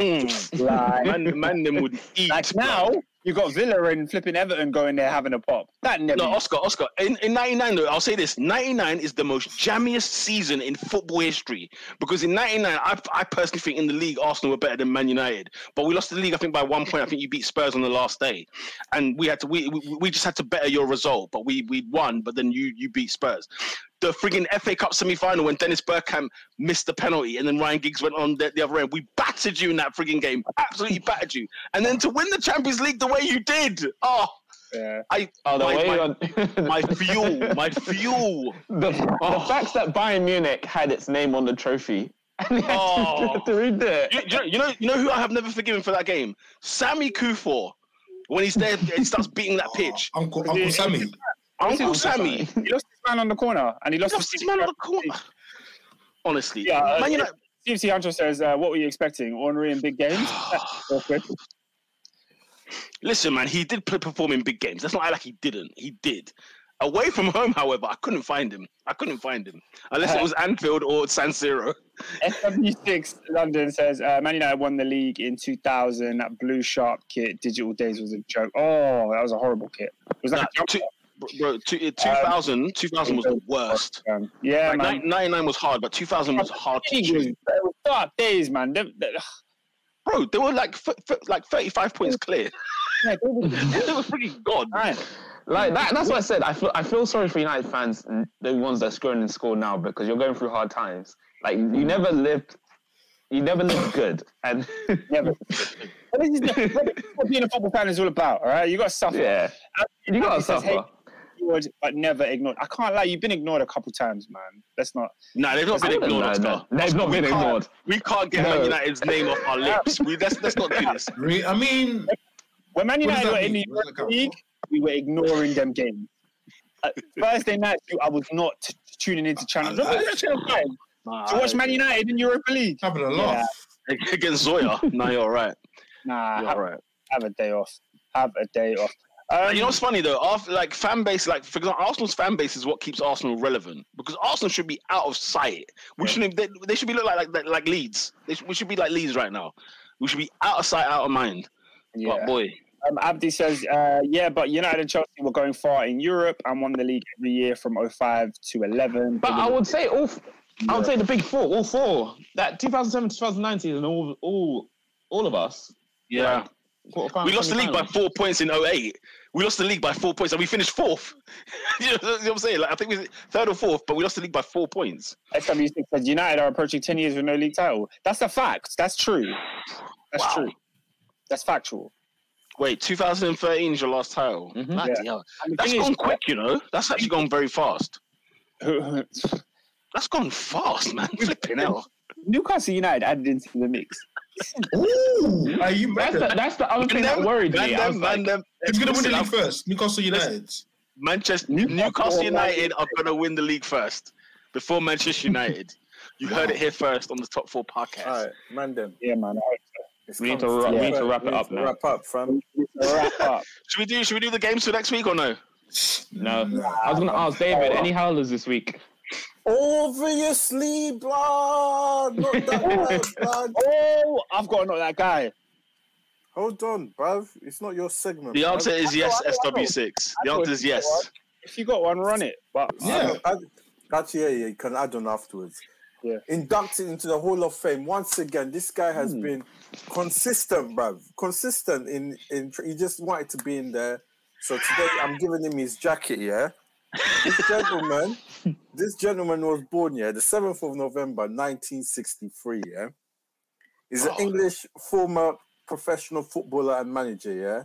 A: And (laughs)
B: lie.
A: man, man, them would eat.
B: like now, you got Villa and flipping Everton going there having a pop. That never.
A: No, Oscar, Oscar. In, in 99, though, I'll say this 99 is the most jammiest season in football history because in 99, I, I personally think in the league, Arsenal were better than Man United. But we lost the league, I think, by one point. I think you beat Spurs on the last day. And we had to, we, we, we just had to better your result. But we, we won, but then you, you beat Spurs. The frigging FA Cup semi final when Dennis Bergkamp missed the penalty and then Ryan Giggs went on the, the other end. We battered you in that frigging game. Absolutely battered you. And then to win the Champions League the way you did. Oh,
B: Yeah.
A: I,
F: Oh,
A: my,
F: way
A: my,
F: on (laughs)
A: my fuel, my fuel.
F: the, (laughs) the
A: Oh.
F: facts that Bayern Munich had its name on the trophy. (laughs) And they had
A: Oh.
F: to, to read it.
A: You, you know- you know, you know who I have never forgiven for that game? Sammy Kuffour. When he's there, he starts beating that pitch.
G: Uncle Uncle Sammy.
A: Uncle Sammy.
B: He lost his man on the corner and he
A: He
B: lost,
A: lost his man on the corner. Honestly,
B: Yeah, uh,
A: Man United.
B: CFC Hunter says, uh, "What were you expecting? Ornery in big games? (sighs) Awkward.
A: Listen, man, he did perform in big games. That's not like he didn't. He did. Away from (laughs) home, however, I couldn't find him. I couldn't find him unless it was Anfield or San Siro.
B: SW6 London says, uh, Man United won the league in 2000. That blue sharp kit, Digital Days was a joke. Oh, that was a horrible kit. It was like
A: Nah,
B: a
A: two- bro, two, 2000, 2000 was the worst.
B: um, Yeah,
A: Like,
B: man.
A: 99 was hard, but 2000 was hard to
B: It was,
A: chew.
B: dark days, man. They- they-
A: Bro, they were like f- f- like 35 points clear. (laughs)
B: yeah, they were-
A: they were freaking god.
B: man.
F: Like that, that's what I said. I feel I feel sorry for United fans, the ones that are scoring and score now, because you're going through hard times. Like you never lived, you never lived good, and (laughs)
B: Never. But this is the- what being a football fan is all about, all right? You got to suffer.
F: yeah, you gotta
B: It hey,
F: suffer.
B: Ignored, but never ignored. I can't lie, you've been ignored a couple times, man. Let's not.
A: Nah, they've not been ignored,
F: no,
A: Oscar.
F: no. They've not
A: We
F: been
A: can't-
F: ignored.
A: We can't get
F: No.
A: Man United's name off our lips. We, let's, let's not do this. (laughs)
G: I mean,
B: When Man United were in the
G: What does
B: Europa League, we were ignoring them games. Uh, Thursday night, I was not t- tuning into channels.
G: I- I-
B: Look at Channel 5
A: Nah,
B: to watch Man United in Europa League.
G: having a laugh.
A: Against Zorya. nah, you're right.
B: Nah,
A: You're
B: have,
A: right.
B: have a day off. Have a day off. Um,
A: you know what's funny though? After like fan base, like for example, Arsenal's fan base is what keeps Arsenal relevant because Arsenal should be out of sight. We shouldn't. They, they should be look like like like Leeds. They should, we should be like Leeds right now. We should be out of sight, out of mind.
B: yeah.
A: But boy,
B: Um, Abdi says, uh, yeah, but United and Chelsea were going far in Europe and won the league every year from 05 to 11.
F: But I would say all, f- I would say the big four, all four, that 2007, 2019, and all, all, all of us.
A: yeah,
F: quarterfinal,
A: we lost the league by four points in 08. We lost the league by four points and we finished fourth. (laughs) you know what I'm saying? Like I think we were third or fourth, but we lost the league by four points.
B: SW6 says United are approaching 10 years with no league title. That's a fact. That's true. That's
A: Wow.
B: true. That's factual.
A: Wait, 2013 is your last title.
F: Mhm.
A: Bloody
B: Yeah.
A: hell.
B: And the
A: That's
B: is-
A: gone quick, you know. That's actually gone very fast. (laughs) That's gone fast, man. Flipping hell.
B: Newcastle United added into the mix.
G: Ooh, are you
F: That's the, that's the other thing that
A: Them-
F: worried
A: man
F: me. I was like,
A: them.
G: Who's going to win the
A: Listen,
G: league first? Newcastle United.
A: Manchester
B: Newcastle oh,
A: Newcastle
B: United.
A: United are going to win the league first before Manchester United. You heard it here first on the top four podcast.
E: All right, man, them.
B: Yeah, man. I.
E: It's
F: We need
E: come
F: to wrap-
B: we
F: need to wrap
E: We
F: it up now.
E: Wrap up, fam.
B: Wrap up.
A: Should we do? Should we do the games for next week or no?
F: no. I was going to ask David, any howlers this week?
E: Obviously, blood. Not that (laughs) guy.
B: Oh, I've got to know that guy.
E: Hold on, bruv. It's not your segment.
A: The
E: bruv.
A: answer is
B: I
A: yes.
B: Know,
A: SW6. The answer is yes.
B: one. If you got one, run it. But
G: Yeah.
E: I- I- Actually, yeah, yeah, you can add on afterwards.
B: Yeah.
E: Inducted into the Hall of Fame once again. This guy has
B: Hmm.
E: been consistent, bruv. Consistent in in. He just wanted to be in there. So today, I'm giving him his jacket. Yeah. This gentleman, this gentleman was born yeah the seventh of November, 1963. Yeah. He's an
A: Oh.
E: English former professional footballer and manager. Yeah.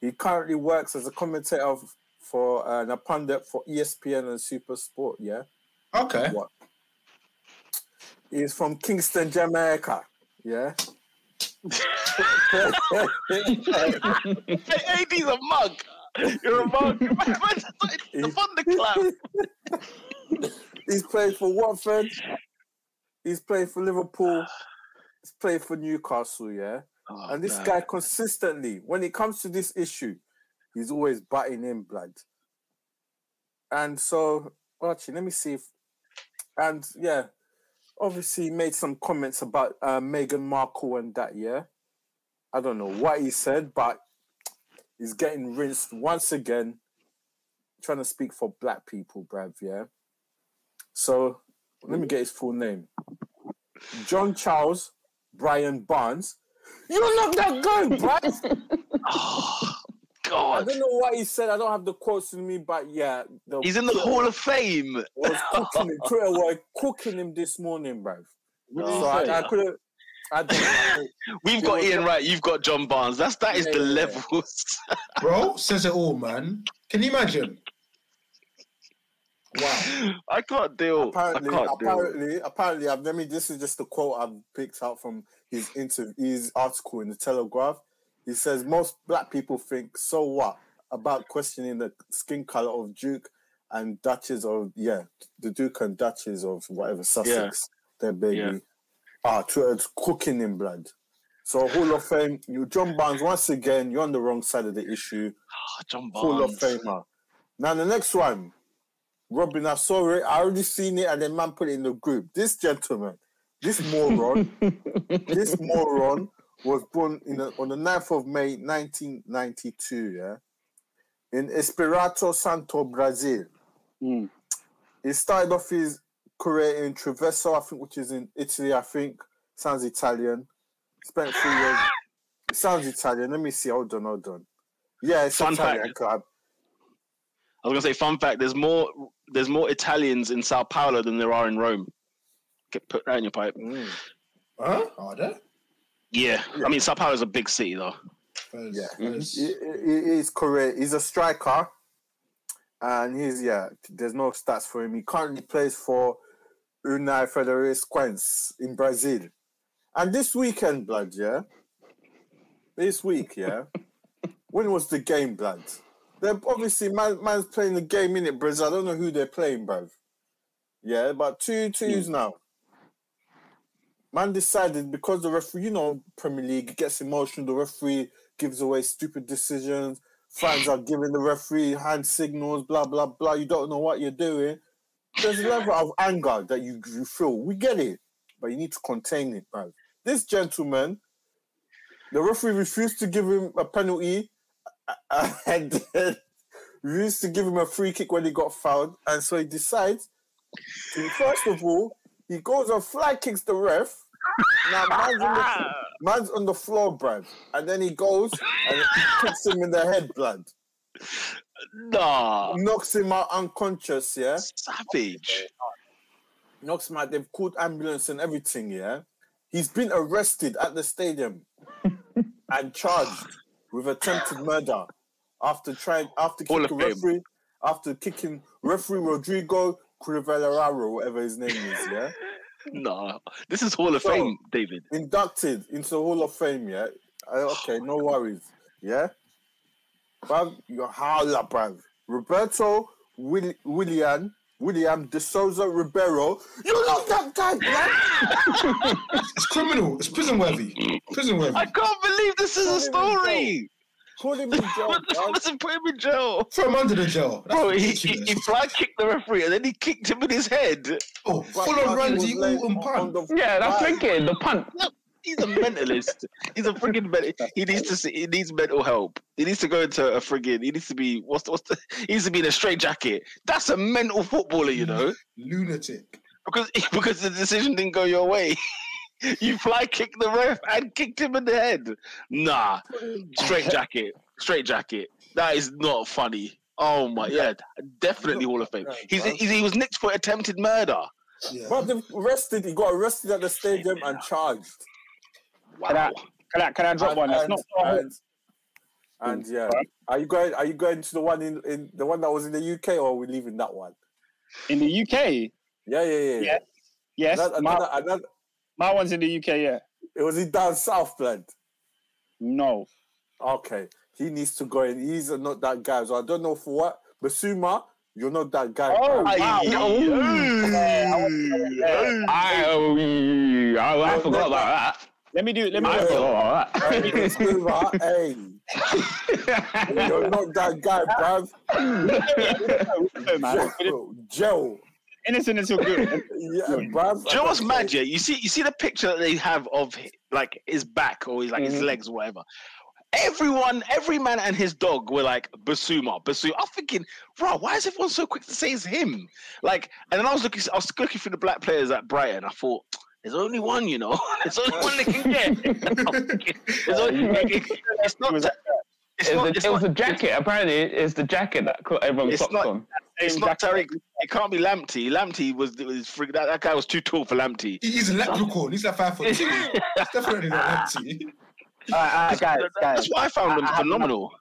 E: He currently works as a commentator of- for uh, and a pundit for ESPN and Super Sport. Yeah.
G: Okay.
E: What? He's from Kingston, Jamaica. Yeah. (laughs)
A: Hey, AD's a mug. You're a mug. (laughs) the thunderclap. (laughs)
E: He's played for Watford. He's played for Liverpool. He's played for Newcastle. Yeah.
A: Oh,
E: and this guy consistently, when it comes to this issue, He's always butting in blood. And so, actually, let me see if. And yeah, obviously, he made some comments about uh, Meghan Markle and that. Yeah, I don't know what he said, but he's getting rinsed once again, trying to speak for black people, bruv. Yeah. So let me get his full name. John Charles Bryan Barnes. You're not that guy, bruv.
A: Oh, (laughs) (sighs) God.
E: I don't know what he said. I don't have the quotes in me, but yeah, the
A: He's in the Hall of Fame.
E: Was cooking him. (laughs) Twitter were cooking him this morning, bruv.
B: What did he
E: So? I, I couldn't. I don't know. (laughs)
A: We've got Ian Wright. You've got John Barnes. That's that is
E: Yeah,
A: the
E: yeah, yeah.
A: levels. (laughs)
G: Bro, says it all, man. Can you imagine? Wow.
A: I can't deal.
E: apparently,
A: I can't deal.
E: apparently, apparently, I've, let me. This is just a quote I've picked out from his interview, his article in the Telegraph. He says most black people think so what about questioning the skin color of Duke and Duchess of yeah, the Duke and Duchess of whatever Sussex, their baby.
A: Yeah.
E: Ah, Twitter's cooking in blood. So Hall of Fame, you John Barnes once again. You're on the wrong side of the issue.
A: Ah, John
E: Hall of
A: Barnes.
E: Famer. Now the next one, Robin, I saw it. I already seen it, and then man put it in the group. This gentleman, this moron, (laughs) this moron was born in the, on the 9th of May, 1992. Yeah, in Espirito Santo, Brazil.
B: Mm.
E: He started off his career in Treviso, I think, which is in Italy. I think sounds Italian. Spent three years. (laughs) It sounds Italian. Let me see. Hold on, hold on. Yeah, it's
A: Fun
E: Italian
A: fact.
E: club.
A: I was gonna say, fun fact: there's more there's more Italians in Sao Paulo than there are in Rome. Get put that in your pipe.
E: Mm.
G: Huh? Are there?
A: Yeah, I mean Sao Paulo is a big city though.
G: Fez,
E: Yeah.
G: Fez.
E: He, he- he's correct. He's a striker, and he's yeah. There's no stats for him. He currently plays for Unai Federes in Brazil, and this weekend, blood, yeah. This week, yeah. (laughs) when was the game, blood? They're obviously man, man's playing the game in it, Brazil. I don't know who they're playing, bruv. Yeah, but two twos hmm. now. Man decided because the referee, you know, Premier League gets emotional. The referee gives away stupid decisions. Fans are giving the referee hand signals, blah blah blah. You don't know what you're doing. There's a level of anger that you, you feel. We get it, but you need to contain it, man. This gentleman, the referee refused to give him a penalty, (laughs) and then refused to give him a free kick when he got fouled, and so he decides. To, first of all, he goes and fly kicks the ref. Now man's on the, (laughs) man's on the floor, Brad. And then he goes and he kicks him in the head, blood.
A: Nah,
E: Knocks him out unconscious, yeah.
A: savage.
E: Knocks him out. They've called ambulance and everything, yeah. He's been arrested at the stadium (laughs) and charged with attempted murder after trying after
A: Hall
E: kicking referee after kicking referee Rodrigo Crivellaro, whatever his name is, yeah. (laughs)
A: Nah, this is Hall of
E: So-
A: Fame, David.
E: inducted into the Hall of Fame, yeah? Uh, okay, no worries, yeah? Bruv, you're holla, bruv. Roberto Will- William, William De Souza Ribeiro, you're not that guy, bruv. (laughs)
G: It's criminal. It's prison worthy. Prison worthy.
A: I can't believe this is a story. (laughs)
E: Put him in jail,
A: What the
E: bruv.
A: fuck him put him in jail?
G: Throw him under the jail. That's
A: Bro, he, he,
G: ridiculous.
A: he fly kicked the referee and then he kicked him in his head.
G: oh, full on
E: bruv,
G: Randy
E: was laying
G: Orton
E: on-
G: punt.
F: Yeah, that's
E: fly.
F: thinking the punt.
A: He's a mentalist. He's a freaking mental. He needs to see. He needs mental help. He needs to go into a friggin'. He needs to be. What's the, what's the? He needs to be in a straight jacket. That's a mental footballer, you know,
G: Lunatic.
A: because (laughs) because the decision didn't go your way. (laughs) you fly kicked the ref and kicked him in the head. Nah, straight jacket. Straight jacket. That is not funny. Oh my, yeah, definitely Hall of Fame. He's, he's he was nicked for attempted murder.
G: Yeah.
E: Bruv, they've arrested, he got arrested at the stadium and charged.
B: Can I, can I, can I drop
E: And-
B: one? That's
E: and-
B: not so hard.
E: and, and yeah, are you going? Are you going to the one in, in the one that was in the UK, or are we leaving that one?
B: in the UK.
E: Yeah, yeah, yeah.
B: Yeah. Yes,
E: Another,
B: my,
E: another, another,
B: my one's in the UK. Yeah,
E: it was he down south, blood.
B: no.
E: Okay, he needs to go in. He's not that guy. So I don't know for what. Bissouma, you're not that guy.
B: Oh, wow.
F: I, oh, I, I forgot about that.
B: Let me do. It. Let me
F: I
B: do.
F: thought, all right. (laughs)
E: Hey, Scuba, (laughs) hey, you're not that guy, bruv.
B: Man.
E: Joe, Joe.
B: Innocent until good.
E: Yeah, bruv.
A: Do you know what's mad, yeah? You see, you see the picture that they have of like his back or his like his
B: Mhm.
A: legs or whatever. Everyone, every man and his dog were like Bissouma, Bissouma. I'm thinking, bro, why is everyone so quick to say it's him? Like, and then I was looking, I was looking through the black players at Brighton. I thought, there's only one, you know. (laughs) There's only one they can get. I'm (laughs) thinking, There's only, it's not. That- It's
F: It
A: not.
F: was, the,
A: It's
F: it was
A: not.
F: the jacket. Apparently, it's the jacket that caught everyone's
A: It's
F: socks
A: not-
F: on.
A: It's not Tariq. It can't be Lamptey. Lamptey was was freak. That, that guy was too tall for Lamptey.
G: He's a leprechaun. He's like five foot (laughs) two. It's definitely not empty.
B: All right, all right, guys, guys.
A: That's why I found them
B: I- I have
A: phenomenal.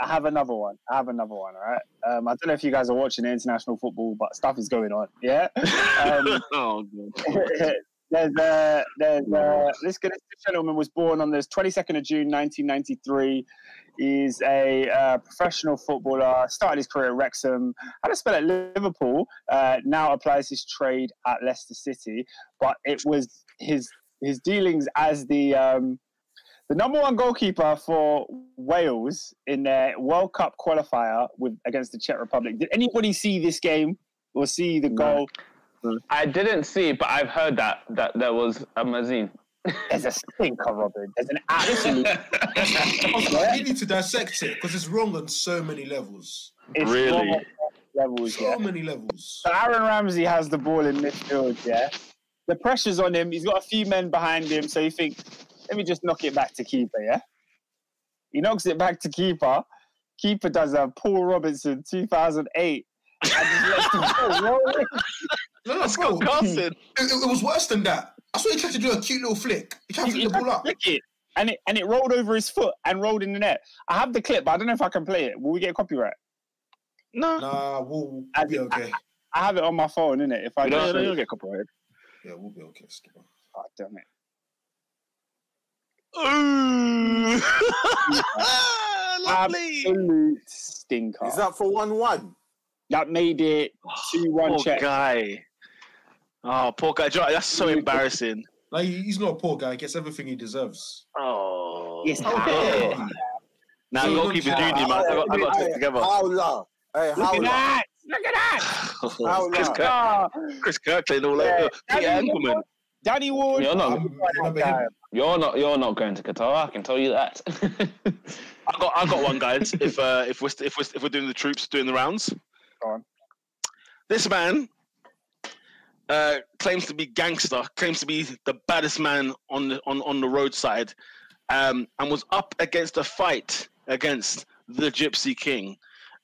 B: I have another one. I have another one. All right. Um, I don't know if you guys are watching international football, but stuff is going on. Yeah. (laughs) Um,
A: oh, God. (laughs)
B: there's uh, there's uh, this, this gentleman was born on the 22nd of June 1993. He's a uh, professional footballer. Started his career at Wrexham. Had a spell at Liverpool. Uh, now applies his trade at Leicester City. But it was his his dealings as the um, the number one goalkeeper for Wales in their World Cup qualifier with against the Czech Republic. Did anybody see this game or see the goal?
F: I didn't see, but I've heard that that there was a Mazin.
B: There's a stinker, Robin. There's an absolute.
G: Like, (laughs) you need to dissect it because it's wrong on so many levels.
B: it's
A: Really?
B: wrong on Levels,
G: So
B: yeah.
G: many levels.
B: So Aaron Ramsey has the ball in midfield, yeah. The pressure's on him. He's got a few men behind him, so you think, let me just knock it back to keeper, yeah. He knocks it back to keeper. Keeper does a Paul Robinson 2008. And just lets the ball.
G: No, no,
A: Let's
G: bro.
A: Carson.
G: It, it- it was worse than that. I saw he tried to do a cute little flick. He tried to
B: He-
G: flick the ball up.
B: Flick it, and it and it rolled over his foot and rolled in the net. I have the clip, but I don't know if I can play it. Will we get copyright?
A: No.
G: Nah, we'll,
B: I-
G: we'll be okay.
B: I have it on my phone, innit? If I
A: You
B: just
A: don't, you don't get copyright.
G: Yeah, we'll be okay. Skipper.
B: oh, ah, damn it.
A: Ooh. (laughs) Lovely.
B: Absolute stinker.
E: Is that for 1 1?
B: that made it two one
A: Poor
B: check.
A: guy. Oh, poor guy. You know, That's so embarrassing.
G: Like, he's not a poor guy. He gets everything he deserves.
A: Oh.
B: Yes,
A: Oh. Now,
G: So
A: goalkeeper
G: don't-
A: junior, man. I got, I got to
E: Hey,
A: stick together.
E: Howler. Hey,
B: Look at
E: howler.
B: that! Look at that! (laughs)
E: Howler.
A: Chris, Kirk,
B: Ah,
A: Chris Kirkland all
B: Yeah.
A: over. Peter Enckelman.
B: Danny Ward.
F: You're not.
G: Um.
F: You're not. You're not going to Qatar. I can tell you that. (laughs)
A: I got, I got one, guys. If uh, if we're if we're if we're doing the troops doing the rounds,
B: Go on.
A: this man uh, claims to be gangster, claims to be the baddest man on the on, on the roadside, um, and was up against a fight against the Gypsy King,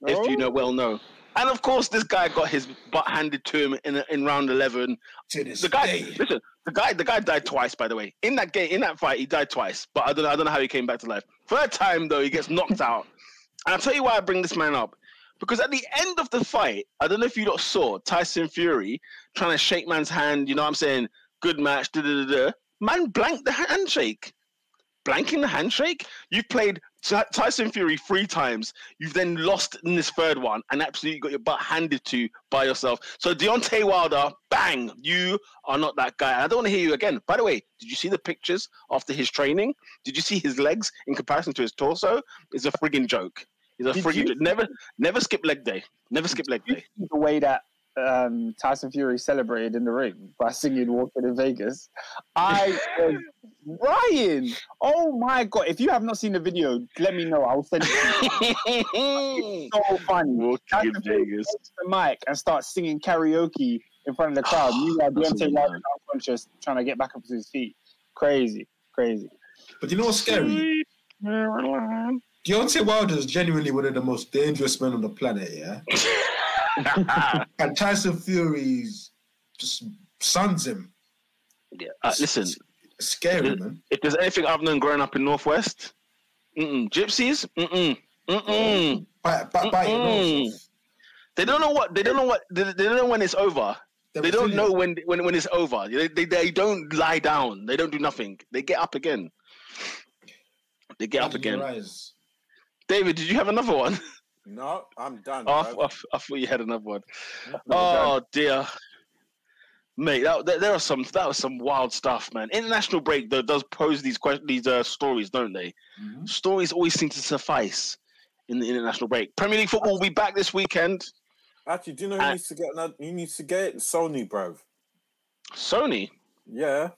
A: if you
B: Oh.
A: know well know. And of course, this guy got his butt handed to him in in round eleven.
G: To this
A: The guy,
G: day.
A: listen, the guy, the guy died twice. By the way, in that game, in that fight, he died twice. But I don't know, I don't know how he came back to life. Third time though, he gets knocked (laughs) out. And I'll tell you why I bring this man up. Because at the end of the fight, I don't know if you lot saw Tyson Fury trying to shake man's hand. You know what I'm saying? Good match. Da, da, da, da. Man blanked the handshake. Blanking the handshake? You've played Tyson Fury three times. You've then lost in this third one and absolutely got your butt handed to by yourself. So Deontay Wilder, bang, you are not that guy. I don't want to hear you again. By the way, did you see the pictures after his training? Did you see his legs in comparison to his torso? It's a frigging joke. It's a
B: Did
A: frigging
B: you-
A: joke. Never, never skip leg day. Never skip leg day.
B: the way that um, Tyson Fury celebrated in the ring by singing "Walking in Vegas." I was (laughs) Ryan. Oh my god! If you have not seen the video, let me know. I'll send it. (laughs) so funny.
A: Walking
B: Tyson
A: in Vegas.
B: the mic and start singing karaoke in front of the crowd. (sighs) Meanwhile,
A: That's
B: Deontay
A: amazing.
B: Wilder unconscious, trying to get back up to his feet. Crazy, crazy.
G: But you know what's scary? Deontay Wilder is genuinely one of the most dangerous men on the planet, yeah? (laughs) (laughs) and Tyson Fury's just sons him.
A: Yeah. Uh, listen,
G: It's scary, man.
A: if there's anything I've known growing up in Northwest, mm-mm. gypsies, mm-mm, mm-mm.
G: Bite, bite, bite your
A: Mm-mm.
G: nose
A: they don't know what they don't know what they, they don't know when it's over.
G: They're
A: They don't know when when when it's over. They, they they don't lie down. They don't do nothing. They get up again. They get up
G: Look in your
A: again. David, did you have another one? (laughs)
E: No, I'm done.
A: Oh, I,
E: bruv.
A: I, thought you had another one. Oh dear. Mate, that, there, there are some that was some wild stuff, man. International break though does pose these questions, these uh, stories, don't they?
G: Mhm.
A: Stories always seem to suffice in the international break. Premier League football will be back this weekend.
E: Actually, do you know who needs to get another? Who needs to get? Sony, bro.
A: Sony,
E: Yeah.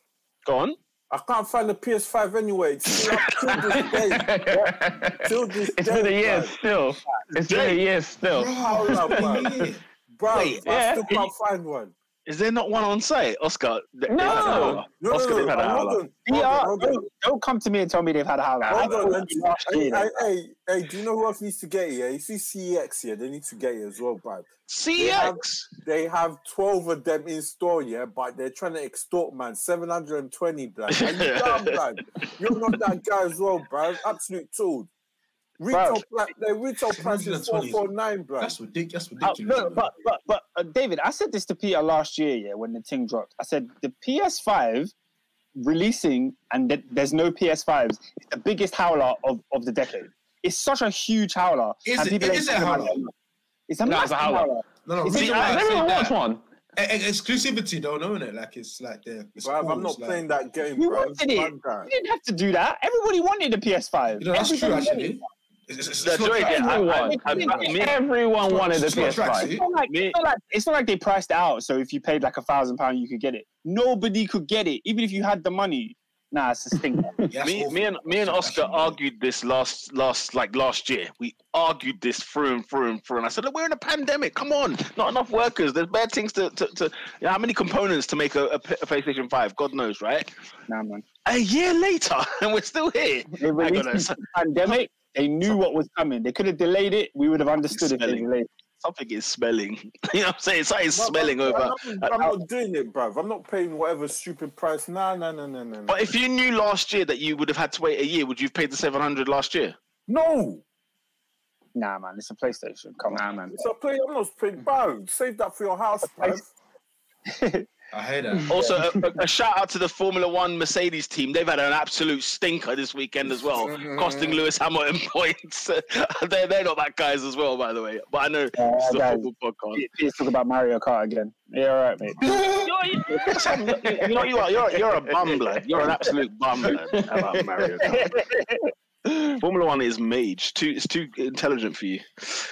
A: go on.
E: I can't find the PS5 anyway. It's still till this (laughs) day. Till this
F: It's
E: day,
F: been a year
E: bruv.
F: still. It's been a year still.
E: Hold up, bruv. Bruv,
A: Wait,
E: I
F: yeah.
E: still can't find one.
A: Is there not one on site, Oscar? th-
F: No.
A: they've had a howler.
E: No,
A: Oscar,
E: no,
A: they've
E: no,
A: had a
E: hold
A: howler.
B: Yeah,
E: Hold on, hold on.
B: don't, don't come to me and tell me they've had a howler. I
E: Hold
B: thought
E: on,
B: it was last
E: Hey, hey, hey, hey, do you know who else needs to get here? Yeah, you see CEX here, they need to get here as well, bruv.
A: CX.
E: They have 12 of them in store, yeah, but they're trying to extort, man. 720, blood. Are you dumb, blood? You're not that guy as well, bruv. Absolute tool. Retail, pla- their retail price is
G: 720
E: 449, bruv.
G: That's ridiculous. That's
B: Uh, no, but but but uh, David, I said this to Peter last year, yeah, when the thing dropped. I said the PS5 releasing and th- there's no PS5s is the biggest howler of, of the decade. It's such a huge howler.
G: Is
B: and
G: it-
B: people
G: it a
B: talking about
G: howler?
B: It's a
F: No, it's
B: massive
F: a howler.
B: howler.
G: no, no.
B: Is
G: reason
B: it-
G: why I say
F: Everyone
G: that-
F: one.
G: E- exclusivity though, knowing it like it's like the. It's
E: Bruv,
G: cool,
E: I'm not
G: it's like-
E: playing that game,
B: You
E: bruv.
B: wanted it.
E: One.
B: You didn't have to do that. Everybody wanted a PS5.
G: You know, that's true
B: Everybody wanted
G: actually. It's, it's, it's,
A: yeah,
F: Everyone.
A: I- I- me-
F: Everyone wanted a
G: it's
F: PS5.
B: It's not, like, it's, not like, it's not like they priced out. So if you paid like a thousand pound, you could get it. Nobody could get it, even if you had the money. Nah, it's a stinker.
G: Yeah, (laughs)
A: me,
G: awful.
A: me and me and Oscar
G: actually-
A: argued this last last like last year. We argued this through and through and through. And I said, Look, we're in a pandemic. Come on, not enough workers. There's bad things to to, to yeah, how many components to make a, a, PlayStation Five? God knows, right?
B: nah, man.
A: A year later, (laughs) and we're still here.
B: They released
A: on,
B: it
A: so-
B: in the pandemic. They knew what was coming. They could have delayed it. We would have understood if they
A: Smelling.
B: delayed.
A: Something is smelling. (laughs) you know what I'm saying? Something's
E: Bruv,
A: smelling
E: I'm,
A: over.
E: I'm, I'm not doing it, bruv. I'm not paying whatever stupid price. Nah, nah, nah, nah, nah. nah.
A: But if you knew last year that you would have had to wait a year, would you have paid the 700 last year?
E: No!
B: Nah, man, it's a PlayStation. Come
F: Nah,
B: on,
F: man.
E: It's a play. I'm not paying, bruv. Save that for your house, (laughs) bruv.
G: I hear that. (laughs)
A: Also, a, a- a shout out to the Formula One Mercedes team. They've had an absolute stinker this weekend as well, mm-hmm. costing Lewis Hamilton (laughs) points. (laughs) they're, they're not that guys as well, by the way. But I know
B: Yeah,
A: this is a
B: guys.
A: football podcast.
B: Let's talk about Mario Kart again. Yeah, all right, mate.
A: You're, you're, know you are. You're, you're a bum, blood. You're an absolute bum, blood. About Mario Kart. Formula One is mage. Too, it's too intelligent for you.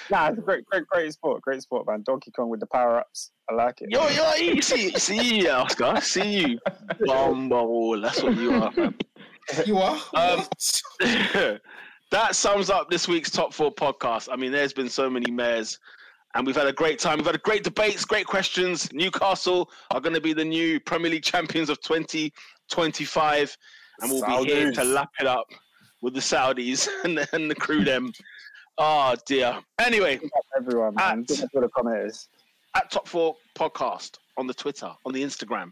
B: nah, it's a great, great, great sport. Great sport, man. Donkey Kong with the power ups. I like it.
A: You're, you're, see, see you, Oscar. See you, bumble. That's what you are, man.
G: You are.
A: Um, (laughs) that sums up this week's top four podcast. I mean, there's been so many mayors, and we've had a great time. We've had great debates, great questions. Newcastle are going to be the new Premier League champions of 2025, and we'll be here to lap it up with the Saudis (laughs) and the, and the crew. Them. Oh (laughs) dear. Anyway,
B: Everyone, man.
A: At-
B: luck with the commenters.
A: at Top Four Podcast on the Twitter, on the Instagram,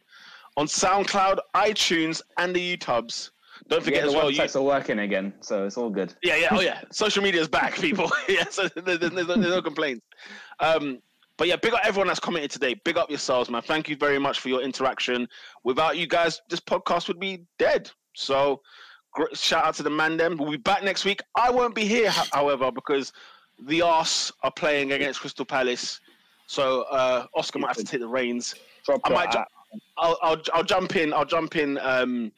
A: on SoundCloud, iTunes, and the YouTubes. Don't
F: Yeah,
A: forget
F: the
A: as well. You,
F: websites are working again, so it's all good.
A: Yeah, yeah, oh yeah. (laughs) Social media is back, people. yeah, so there's, there's, no, there's no complaints. Um, but yeah, big up everyone that's commented today. Big up yourselves, man. Thank you very much for your interaction. Without you guys, this podcast would be dead. So shout out to the man them. We'll be back next week. I won't be here, however, because the Arse are playing against Crystal Palace. So uh, Oscar might have to take the reins.
B: Drop
A: I might ju- I'll, I'll I'll jump in. I'll jump in um,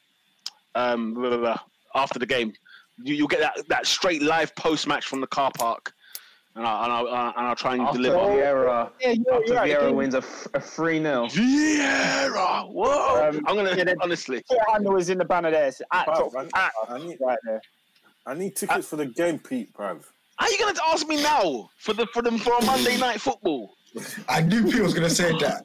A: um, blah, blah, blah, after the game. You, you'll get that, that straight live post match from the car park, and I'll and I'll, uh, and I'll try and
F: After
A: deliver.
F: Vieira,
B: Yeah, you're,
F: after
B: you're.
F: Vieira
B: Again,
F: wins a, f- a 3 0.
A: Vieira, whoa!
B: Um,
A: I'm gonna
B: yeah, then-
A: honestly.
B: Your handle is in the banner there. It's at
E: Bruv,
B: top,
E: I,
B: at,
E: I need,
B: right there.
E: I need tickets for the game, Pete, bruv.
A: Are you gonna ask me now for the for them for a Monday night football?
G: I knew Pete was gonna say that.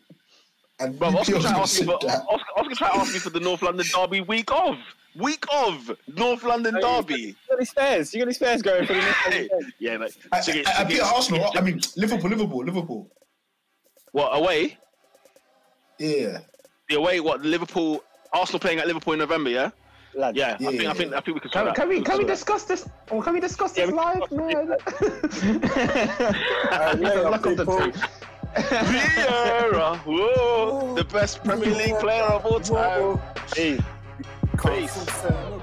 G: I knew
A: Bro,
G: Pete
A: Oscar
G: was
A: try to
G: gonna
A: ask me
G: say
A: for
G: that.
A: Oscar, Oscar try to ask me for the North London Derby week of week of North London
B: Hey,
A: Derby.
B: You got any spares? You got any spares going for the next
A: Hey,
B: game?
A: yeah, mate.
G: I,
A: Tickets-
G: I, I beat Arsenal. I mean Liverpool, Liverpool, Liverpool.
A: What away?
G: Yeah.
A: The away, what Liverpool, Arsenal playing at Liverpool in November? Yeah,
B: Lad.
A: yeah. I
G: Yeah,
A: think, I think,
G: yeah.
A: I think we could.
F: Can,
A: sort
F: can we can we discuss this? Or can we discuss this
A: we
F: live, man? (laughs)
E: Uh, later,
F: Luck of the two.
A: Vieira, whoa, the best Premier League player of all time.
E: Whoa.
B: Hey.
E: A